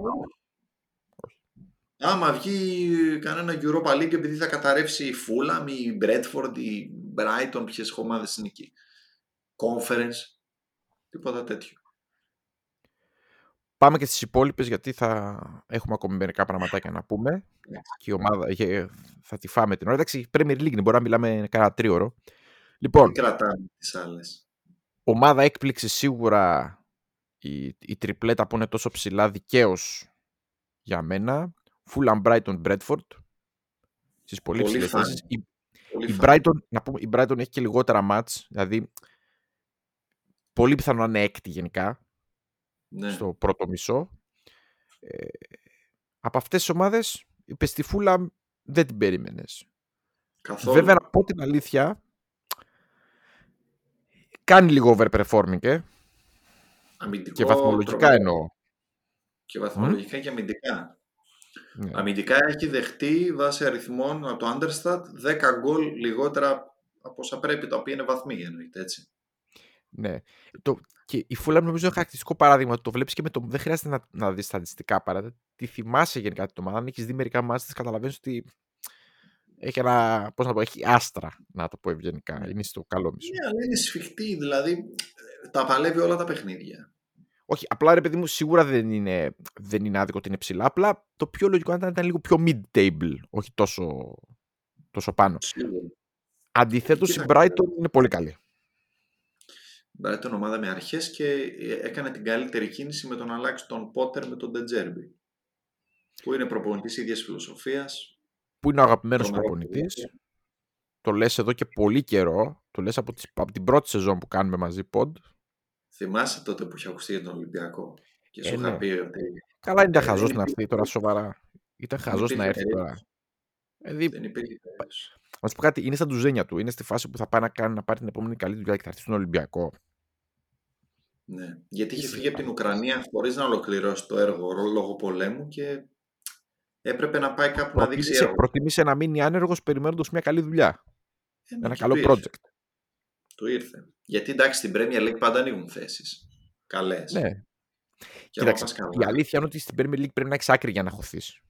Άμα βγει κανένα Europa League επειδή θα καταρρεύσει η Fulham, η Bradford, η Brighton, ποιες ομάδες είναι εκεί. Conference, τίποτα τέτοιο. Πάμε και στις υπόλοιπες γιατί θα έχουμε ακόμη μερικά πραγματάκια να πούμε. Και η ομάδα και θα τη φάμε την ώρα. Εντάξει, Premier League μπορεί να μιλάμε κάνα τρίωρο. Λοιπόν, Δεν κρατάμε τις άλλες. Ομάδα έκπληξης σίγουρα η, η τριπλέτα που είναι τόσο ψηλά δικαίως για μένα. Fulham Brighton Bradford. Στις πολύ, Πολύ ψηλές φαν. θέσεις. Η, Πολύ η φαν. Brighton, να πούμε, η Brighton έχει και λιγότερα μάτς, δηλαδή πολύ πιθανό να είναι έκτη γενικά Ναι. στο πρώτο μισό. Ε, από αυτές τις ομάδες, είπες στη Fulham δεν την περίμενες. Καθόλου. Βέβαια, να πω την αλήθεια, κάνει λίγο overperforming ε, Αμυντικό και βαθμολογικά τρομερό. εννοώ. Και βαθμολογικά και αμυντικά. Ναι. Αμυντικά έχει δεχτεί βάσει αριθμών από το Understat 10 γκολ λιγότερα από όσα πρέπει, τα οποία είναι βαθμοί εννοείται έτσι. Ναι. Το, και η Fulham νομίζω είναι χαρακτηριστικό παράδειγμα. Το βλέπεις και με το. Δεν χρειάζεται να, να δεις στατιστικά παρά. Τη θυμάσαι γενικά την ομάδα. Αν έχεις δει μερικά μάτια, καταλαβαίνεις ότι έχει ένα. Πώς να το πω, έχει άστρα, να το πω ευγενικά. Είναι στο καλό μισό. Ναι, αλλά είναι σφιχτή, δηλαδή ε, τα παλεύει όλα τα παιχνίδια. Όχι, απλά ρε παιδί μου, σίγουρα δεν είναι, δεν είναι άδικο ότι είναι ψηλά. Απλά το πιο λογικό ήταν, ήταν λίγο πιο mid-table, όχι τόσο, τόσο πάνω. Σίγουρα. Αντιθέτως, η Κοίτα, Brighton είναι πολύ καλή. Brighton ομάδα με αρχές και ε, έκανε την καλύτερη κίνηση με τον να αλλάξει τον Πότερ με τον Ντετζέρμπι. Που είναι προπονητής ίδιας φιλοσοφίας. Που είναι ο αγαπημένος τρομερό προπονητής. παιδί. Το λες εδώ και πολύ καιρό. Το λες από, τις- από την πρώτη σεζόν που κάνουμε μαζί pod. Θυμάσαι τότε που είχε ακουστεί για τον Ολυμπιακό. Και σου Ε, είχα ναι. πει ότι Καλά, ήταν Ε, χαζός δεν να έρθει υπήρχε- τώρα σοβαρά. Ήταν χαζός υπήρχε να έρθει τώρα. περίπτωση. Δηλαδή, δεν υπήρχε περίπτωση. να σου πω κάτι, είναι στα ντουζένια του. Είναι στη φάση που θα πάει να, κάνει, να πάρει την επόμενη καλή δουλειά και θα έρθει στον Ολυμπιακό. Ναι. Γιατί είχε Είσαι φύγει από την χαζός. Ουκρανία χωρίς να ολοκληρώσει το έργο λόγω πολέμου και έπρεπε να πάει κάπου να δείξει Προτίμησε, έργο. προτίμησε να μείνει άνεργος περιμένοντας μια καλή δουλειά. Ε, ναι, Ένα και καλό του ήρθε. project. Του ήρθε. Γιατί εντάξει στην Premier League πάντα ανοίγουν θέσεις. Καλές. Ναι. Και άμα Κοίταξε, πας καλά. η αλήθεια είναι ότι στην Premier League πρέπει να έχεις άκρη για να χωθείς.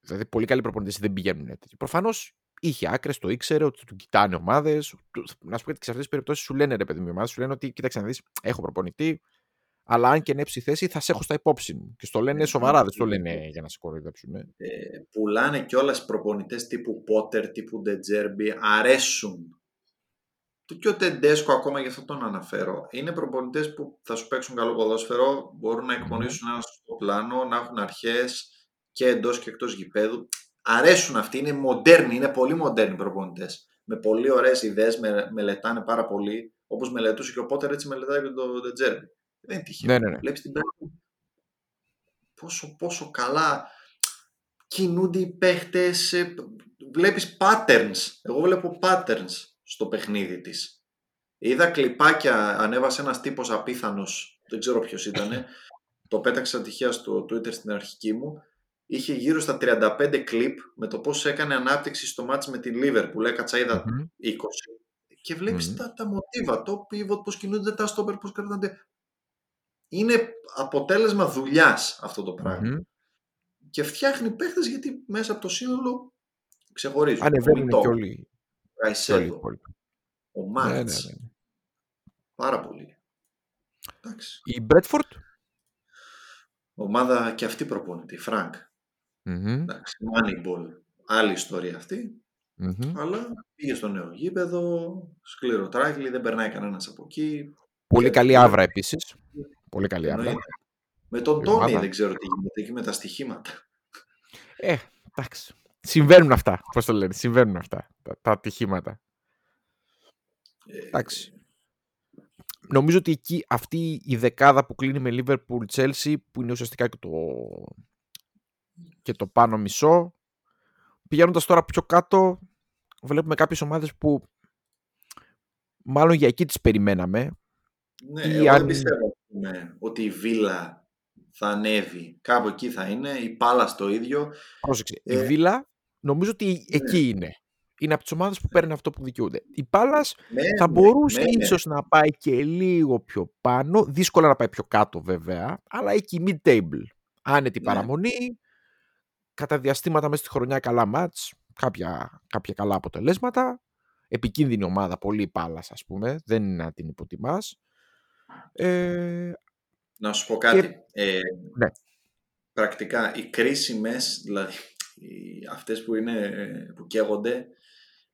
Δηλαδή, πολύ καλοί προπονητές δεν πηγαίνουν έτσι. Προφανώς είχε άκρες, το ήξερε, ότι του κοιτάνε ομάδες. Να σου πω ότι και σε αυτέ τι περιπτώσεις σου λένε ρε παιδί μου, οι ομάδες σου λένε ότι κοίταξε να δεις, έχω προπονητή, αλλά αν και ανέψει θέση θα σε έχω στα υπόψη μου. Και στο λένε Ναι, σοβαρά, δεν ναι, στο ναι. λένε για να σε κοροϊδέψουν. ναι. Ε, πουλάνε κιόλας προπονητές τύπου Πότερ, τύπου Ντετζέρμπι, αρέσουν. Το και ο Τεντέσκο, ακόμα γι' αυτό τον αναφέρω, είναι προπονητές που θα σου παίξουν καλό ποδόσφαιρο, μπορούν να εκπονήσουν ένα σωστό πλάνο, να έχουν αρχές και εντός και εκτός γηπέδου. Αρέσουν αυτοί, είναι μοντέρνοι, είναι πολύ μοντέρνοι προπονητές. Με πολύ ωραίες ιδέες, με, μελετάνε πάρα πολύ. Όπως μελετούσε και ο Πότερ, έτσι μελετάει και τον Ντετζέρμπι. Δεν είναι τυχαίο. Ναι, ναι, ναι. Βλέπεις την Brighton πόσο, πόσο καλά κινούνται οι παίχτες, ε, βλέπεις patterns. Εγώ βλέπω patterns στο παιχνίδι της. Είδα κλιπάκια, ανέβασε ένας τύπος απίθανος, δεν ξέρω ποιος ήταν, το πέταξα τυχαία στο Twitter στην αρχική μου, είχε γύρω στα 35 κλιπ με το πώς έκανε ανάπτυξη στο μάτς με την Liverpool, έκατσα είδα Μμμ. 20 και βλέπεις Μμμ. τα, τα μοτίβα, το pivot, πώς κινούνται τα stopper, πώς κρατάνε. Είναι αποτέλεσμα δουλειάς αυτό το πράγμα. Μμμ. Και φτιάχνει παίχτες γιατί μέσα από το σύνολο ξεχωρίζουν. Ο Ανεβαίνουν Μιτό, και ο όλοι, και όλοι οι Καϊσέδο, υπόλοιποι. ο Ναι, ναι, Μάρτς. ναι. Πάρα πολύ. Εντάξει. Η Μπρέντφορντ; Ομάδα και αυτή προπονητή, Φρανκ. Μμμ. Εντάξει, Moneyball. Άλλη ιστορία αυτή. Μμμ. Αλλά πήγε στο νέο γήπεδο, σκληρό τράκλι, δεν περνάει κανένας από εκεί. Πολύ Και- καλή άβρα επίσης. Πολύ καλή άβρα. Εννοείται. Με τον Η Τόνι ομάδα. δεν ξέρω τι γίνεται εκεί με τα στοιχήματα. Ε, εντάξει. Συμβαίνουν αυτά. Πώς το λένε. Συμβαίνουν αυτά. Τα, τα ατυχήματα. Ε, Εντάξει. Νομίζω ότι εκεί αυτή η δεκάδα που κλείνει με Liverpool Chelsea που είναι ουσιαστικά και το, και το πάνω μισό πηγαίνοντας τώρα πιο κάτω βλέπουμε κάποιες ομάδες που μάλλον για εκεί τις περιμέναμε Ναι, ή εγώ αν- δεν πιστεύω ας πούμε, ότι η Βίλα θα ανέβει. Κάπου εκεί θα είναι. Η Πάλας το ίδιο. πρόσεξε, η Ε, Βίλα νομίζω ότι ναι. εκεί είναι είναι από τις ομάδες που παίρνουν αυτό που δικαιούνται η Πάλας Μένει, θα μπορούσε μένει. ίσως να πάει και λίγο πιο πάνω δύσκολα να πάει πιο κάτω βέβαια αλλά εκεί mid-table άνετη Ναι. παραμονή κατά διαστήματα μέσα στη χρονιά καλά μάτς κάποια, κάποια καλά αποτελέσματα επικίνδυνη ομάδα πολύ η Πάλας ας πούμε δεν είναι να την υποτιμάς ε, Να σου πω κάτι. Ε, Ναι. Πρακτικά, οι κρίσιμες, δηλαδή οι, αυτές που, είναι, ε, που καίγονται,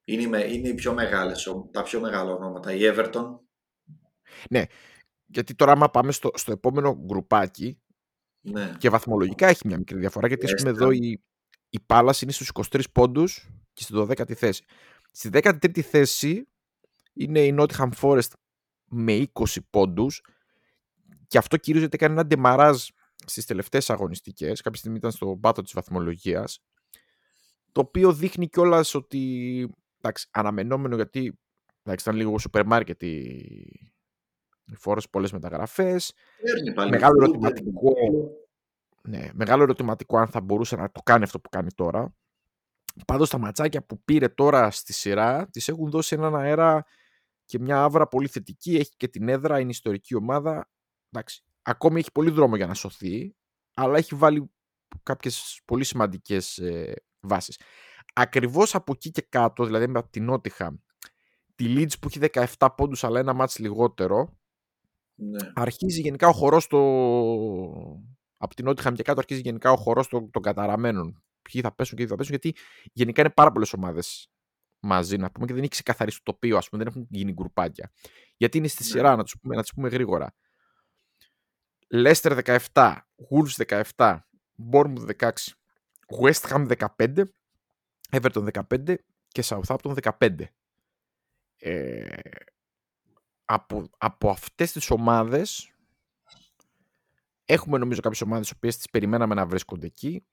είναι, οι με- είναι οι πιο μεγάλες, ο- τα πιο μεγάλα ονόματα. Η Everton, γιατί τώρα άμα πάμε στο, στο επόμενο γκρουπάκι ναι. και βαθμολογικά έχει μια μικρή διαφορά γιατί ας πούμε West εδώ Ham. η, η Πάλας είναι στους 23 πόντους και στην 12η θέση. Στη 13η θέση είναι η Nottingham Forest με 20 πόντους και αυτό κυρίως γιατί έκανε ένα ντεμαράζ στις τελευταίες αγωνιστικές κάποια στιγμή ήταν στο πάτο της βαθμολογίας το οποίο δείχνει κιόλας ότι εντάξει, αναμενόμενο γιατί εντάξει, ήταν λίγο σούπερ μάρκετ η, η Forest πολλές μεταγραφές Παίρνει πάλι Μεγάλο Wood, ερωτηματικό. ναι, μεγάλο ερωτηματικό αν θα μπορούσε να το κάνει αυτό που κάνει τώρα. Πάντως τα ματσάκια που πήρε τώρα στη σειρά τις έχουν δώσει έναν αέρα και μια άβρα πολύ θετική. Έχει και την έδρα, είναι ιστορική ομάδα. Εντάξει, ακόμη έχει πολύ δρόμο για να σωθεί, αλλά έχει βάλει κάποιες πολύ σημαντικές ε, βάσεις. Ακριβώς από εκεί και κάτω, δηλαδή με την Νότιχα, τη Leeds που έχει 17 πόντους αλλά ένα μάτς λιγότερο, Ναι. αρχίζει γενικά ο χορός το... από την Νότιχαμ και κάτω αρχίζει γενικά ο χορός των, των καταραμένων. Ποιοι θα πέσουν και ποιοι θα πέσουν, γιατί γενικά είναι πάρα πολλές ομάδες μαζί, να πούμε, και δεν έχει ξεκαθαρίσει το τοπίο, ας πούμε, δεν έχουν γίνει γκρουπάκια. Γιατί είναι στη Ναι. σειρά, να, τους πούμε, να τις πούμε γρήγορα. Leicester 17, Wolves 17, Bournemouth 16, West Ham 15, Everton 15 και Southampton 15. Ε, από, από αυτές τις ομάδες έχουμε νομίζω κάποιες ομάδες οι οποίες τις περιμέναμε να βρίσκονται εκεί.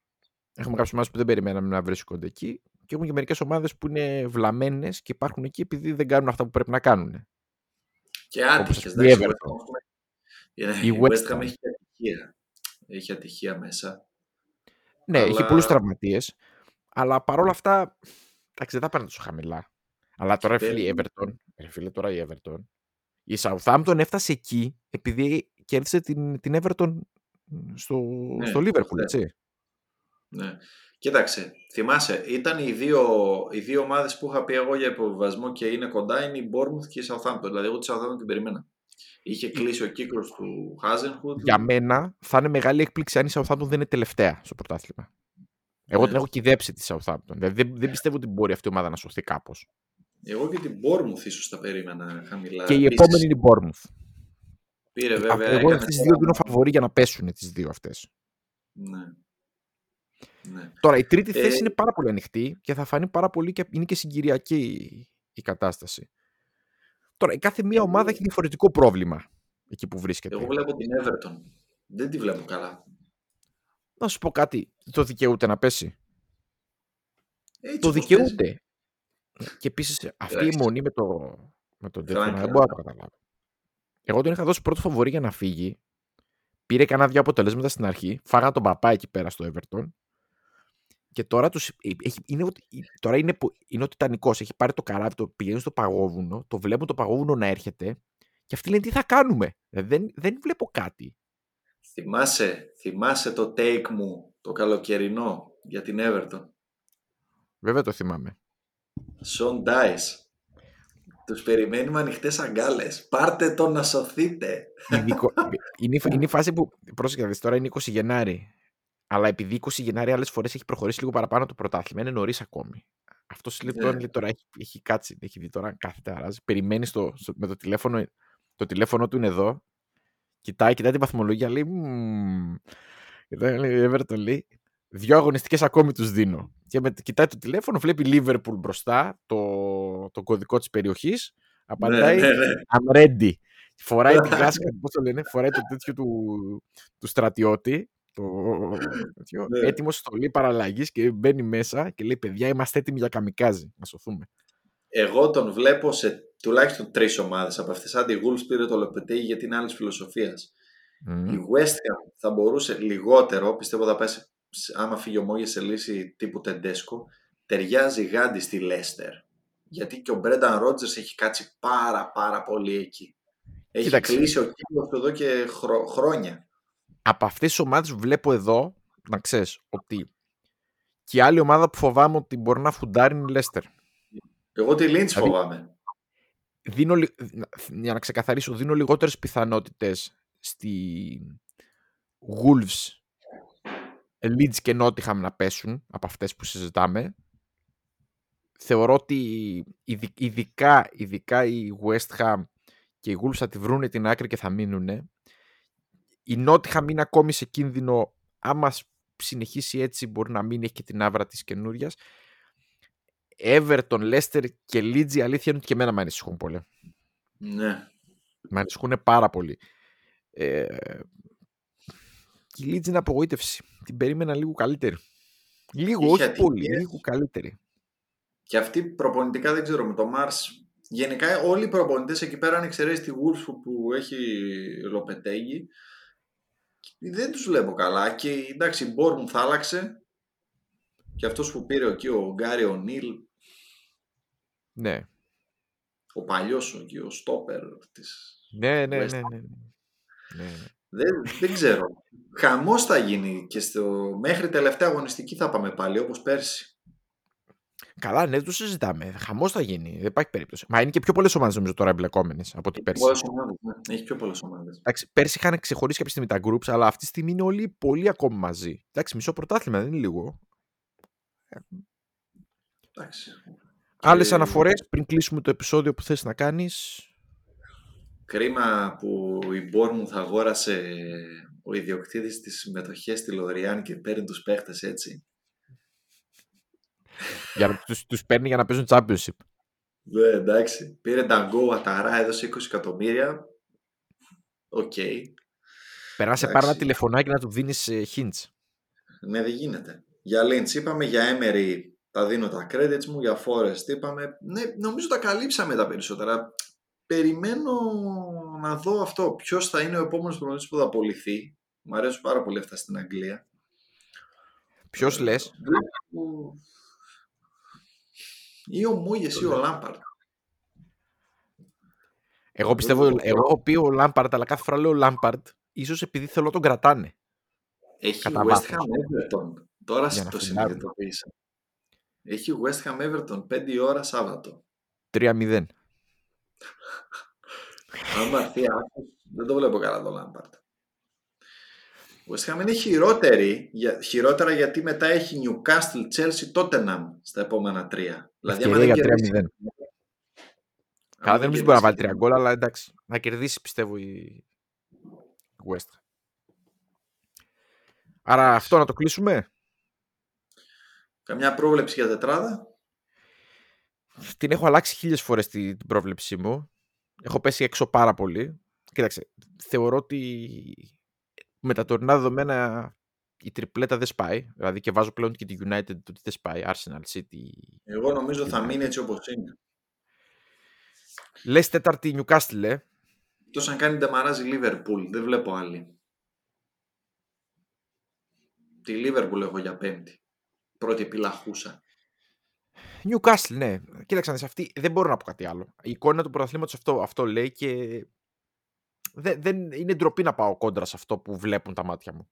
Έχουμε κάποιες ομάδες που δεν περιμέναμε να βρίσκονται εκεί. Και έχουμε και μερικές ομάδες που είναι βλαμμένες και υπάρχουν εκεί επειδή δεν κάνουν αυτά που πρέπει να κάνουν. Και Όπως άτυχες. ας πούμε η εντάξει, Everton. West Ham έχουμε- Η Η West West Ham Ham. έχει ατυχία. Έχει ατυχία μέσα. Ναι, Αλλά- έχει πολλούς τραυματίες. Αλλά παρόλα αυτά, εντάξει, δεν θα πάνε τόσο χαμηλά. Αλλά τώρα, ρε φίλε, η Παίρνει. Everton, ρε φίλε, τώρα η Everton, η Southampton έφτασε εκεί επειδή κέρδισε την, την Everton στο, Ναι, στο Liverpool, προχθές. έτσι. Ναι. Κοίταξε, θυμάσαι, ήταν οι δύο, οι δύο ομάδες που είχα πει εγώ για υποβιβασμό και είναι κοντά, είναι η Bournemouth και η Southampton. Δηλαδή, εγώ τη Southampton την περιμένα. Είχε κλείσει ο κύκλος του Hazenhood. Για μένα θα είναι μεγάλη έκπληξη αν η Southampton δεν είναι τελευταία στο πρωτάθλημα. Εγώ Ναι. την έχω κυδέψει τη Southampton. Δηλαδή δεν, δεν πιστεύω ότι μπορεί αυτή η ομάδα να σωθεί κάπως. Εγώ και την Bournemouth ίσως τα περίμενα χαμηλά. Και η Επίσης, επόμενη είναι η Bournemouth. Πήρε Α, βέβαια. Εγώ έκανε αυτές τις δύο τώρα- δίνω φαβορή για να πέσουν τις δύο αυτές. Ναι. Ναι. Τώρα η τρίτη Ε, θέση είναι πάρα πολύ ανοιχτή και θα φανεί πάρα πολύ και είναι και συγκυριακή η, η κατάσταση. Τώρα η κάθε μία Εγώ- ομάδα έχει διαφορετικό πρόβλημα εκεί που βρίσκεται. Εγώ βλέπω την Everton. Δεν τη βλέπω καλά. Να σου πω κάτι, το δικαιούται να πέσει; Έτσι το όπως δικαιούται. Και επίσης αυτή η Εντάξει. αιμονή με, το, με τον τέτοιο Frank δεν μπορώ να το καταλάβω. Εγώ τον είχα δώσει πρώτο φαβορή για να φύγει. Πήρε κανένα δύο αποτελέσματα στην αρχή. Φάγα τον παπά εκεί πέρα στο Everton. Και τώρα τους, έχει, είναι, τώρα είναι, είναι ο Τιτανικός, έχει πάρει το καράβι, το πηγαίνει στο παγόβουνο, το βλέπουν το παγόβουνο να έρχεται και αυτοί λένε τι θα κάνουμε; Δεν, δεν βλέπω κάτι. Θυμάσαι, θυμάσαι το take μου το καλοκαιρινό για την Everton; Βέβαια το θυμάμαι. Σον Dice. Τους περιμένει με ανοιχτές αγκάλες. Πάρτε το να σωθείτε. είναι, είναι η φάση που, πρόσεχε, τώρα είναι 20 Γενάρη. Αλλά επειδή 20 Γενάρη άλλες φορές έχει προχωρήσει λίγο παραπάνω το πρωτάθλημα, είναι νωρίς ακόμη. Αυτός λοιπόν yeah. τώρα έχει, έχει κάτσει, έχει δει τώρα κάθεται αράζει. Περιμένει στο, με το τηλέφωνο, το τηλέφωνο του είναι εδώ. Κοιτάει, κοιτάει την βαθμολογία, λέει. Κοιτάει, λέει, Everton λέει. Δύο αγωνιστικές ακόμη τους δίνω. Και με, κοιτάει το τηλέφωνο, βλέπει Liverpool μπροστά, το, το κωδικό της περιοχής. Απαντάει, ναι, ναι, ναι. I'm ready. Φοράει την κάσκα, πώς το λένε, φοράει το τέτοιο του, του στρατιώτη το ναι. έτοιμος στολή παραλλαγής και μπαίνει μέσα και λέει: Παιδιά, είμαστε έτοιμοι για καμικάζι. Να σωθούμε. Εγώ τον βλέπω σε τουλάχιστον τρεις ομάδες από αυτές. Άντι Wolves πήρε το Λοπετέγι γιατί είναι άλλης φιλοσοφίας. Η West Ham θα μπορούσε λιγότερο, πιστεύω θα πέσει, άμα φύγει ο Μόγες σε λύση τύπου Τεντέσκο, ταιριάζει γάντι στη Λέστερ. Γιατί και ο Μπρένταν Ρότζερς έχει κάτσει πάρα πάρα πολύ εκεί. Έχει Κοίταξε. κλείσει ο κύκλος εδώ και χρόνια από αυτές τις ομάδες βλέπω εδώ, να ξέρεις, ότι και η άλλη ομάδα που φοβάμαι ότι μπορεί να φουντάρει είναι η Λέστερ. Εγώ τη Λίντς δηλαδή, φοβάμαι. Δίνω, για να ξεκαθαρίσω, δίνω λιγότερες πιθανότητες στη Wolves, Leeds και Nottingham να πέσουν από αυτές που συζητάμε. Θεωρώ ότι ειδικά, ειδικά η West Ham και οι Wolves θα τη βρούνε την άκρη και θα μείνουν η Νότιχαμ είναι ακόμη σε κίνδυνο. Άμα συνεχίσει έτσι, μπορεί να μην έχει και την άβρα της καινούρια. Everton, Leicester και Leeds, η αλήθεια είναι ότι και εμένα με ανησυχούν πολύ. Ναι. Με ανησυχούν πάρα πολύ. Ε, η Leeds είναι απογοήτευση. Την περίμενα λίγο καλύτερη. Λίγο, όχι πολύ, λίγο καλύτερη. Και αυτή προπονητικά δεν ξέρω με το Mars. Γενικά όλοι οι προπονητές εκεί πέρα, αν εξαιρέσεις τη Wolves που έχει Λοπετέγι, δεν τους βλέπω καλά και εντάξει η Μπόρμουν θα άλλαξε και αυτός που πήρε εκεί ο Γκάρι ο Νίλ ναι. ο παλιός ο, ο Στόπερ της ναι, ναι, ναι, ναι, ναι. ναι. Δεν, δεν ξέρω. Χαμός θα γίνει και στο, μέχρι τελευταία αγωνιστική θα πάμε πάλι όπως πέρσι. Καλά, ναι, το συζητάμε. Χαμός θα γίνει. Δεν υπάρχει περίπτωση. Μα είναι και πιο πολλές ομάδες νομίζω τώρα εμπλεκόμενες από ότι πέρσι. Πολλές ομάδες, ναι. Έχει πιο πολλές ομάδες. Πέρσι είχαν ξεχωρίσει κάποια στιγμή τα groups, αλλά αυτή τη στιγμή είναι όλοι πολύ ακόμη μαζί. Εντάξει, μισό πρωτάθλημα δεν είναι λίγο. Εντάξει. Άλλες και... αναφορές πριν κλείσουμε το επεισόδιο που θες να κάνεις; Κρίμα που η μου θα αγόρασε ο ιδιοκτήτης της συμμετοχές στη Λοριάν και παίρνει τους παίχτες έτσι για να τους, τους παίρνει για να παίζουν championship. Ναι, εντάξει. Πήρε Νταγκό Αταρά, έδωσε 20 εκατομμύρια. Οκ. Okay. Περάσε πάρα ένα τηλεφωνάκι να του δίνεις ε, hints. Ναι, δεν γίνεται. Για Lynch είπαμε, για Emery τα δίνω τα credits μου, για Forest είπαμε. Ναι, νομίζω τα καλύψαμε τα περισσότερα. Περιμένω να δω αυτό. Ποιος θα είναι ο επόμενος προπονητής που θα απολυθεί. Μου αρέσουν πάρα πολύ αυτά στην Αγγλία. Ποιος ε, λε. Ή ο Μούγες ή ο Λάμπαρτ. Εγώ πιστεύω, εγώ πει ο Λάμπαρτ, αλλά κάθε φορά λέω Λάμπαρτ, ίσως επειδή θέλω τον κρατάνε. Έχει Κατά West Ham Everton. Τώρα το συνειδητοποίησα. Έχει West Ham Everton 5 ώρα Σάββατο. 3-0. Αν έρθει δεν το βλέπω καλά το Λάμπαρτ. West Ham είναι χειρότερη, χειρότερα γιατί μετά έχει Newcastle, Chelsea, Tottenham στα επόμενα τρία. Δηλαδή, άμα δεν κερδίσει... 3-0. Καλά, δεν νομίζω μπορεί να βάλει τρία γκολ, αλλά εντάξει. Να κερδίσει πιστεύω η West. Άρα αυτό να το κλείσουμε. Καμιά πρόβλεψη για τετράδα. Την έχω αλλάξει χίλιες φορές την πρόβλεψή μου. Έχω πέσει έξω πάρα πολύ. Κοίταξε, θεωρώ ότι με τα τωρινά δεδομένα η τριπλέτα δεν σπάει. Δηλαδή και βάζω πλέον και τη United ότι δεν σπάει. Arsenal, City. Εγώ νομίζω θα μείνει έτσι όπως είναι. Λες τέταρτη Newcastle, ε. Τόσο αν κάνει ντεμαράζει Liverpool. Δεν βλέπω άλλη. Τη Liverpool έχω για πέμπτη. πρώτη επιλαχούσα. Newcastle, ναι. Κοίταξε σε αυτή δεν μπορώ να πω κάτι άλλο. Η εικόνα του πρωταθλήματος αυτό, αυτό λέει και δεν, δεν είναι ντροπή να πάω κόντρα σε αυτό που βλέπουν τα μάτια μου.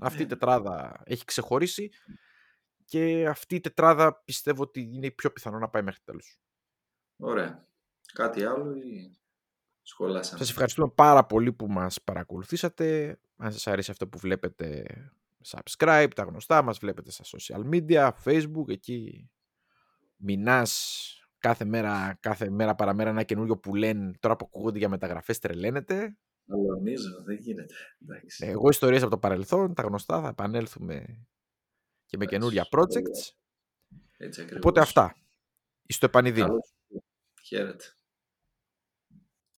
Αυτή η ναι. τετράδα έχει ξεχωρίσει και αυτή η τετράδα πιστεύω ότι είναι πιο πιθανό να πάει μέχρι τέλους. Ωραία. Κάτι άλλο ή σχολάσαμε; Σας ευχαριστούμε πάρα πολύ που μας παρακολουθήσατε. Αν σας αρέσει αυτό που βλέπετε, subscribe, τα γνωστά μας βλέπετε στα social media, facebook, εκεί μηνάς κάθε μέρα, κάθε μέρα παραμέρα ένα καινούριο που λένε τώρα που ακούγονται για μεταγραφές τρελαίνεται. Αλωνίζω, δεν γίνεται. Εντάξει. Εγώ ιστορίες από το παρελθόν, τα γνωστά, θα επανέλθουμε και με καινούρια projects. Έτσι ακριβώς. Οπότε αυτά. Στο επανειδή. Χαίρετε.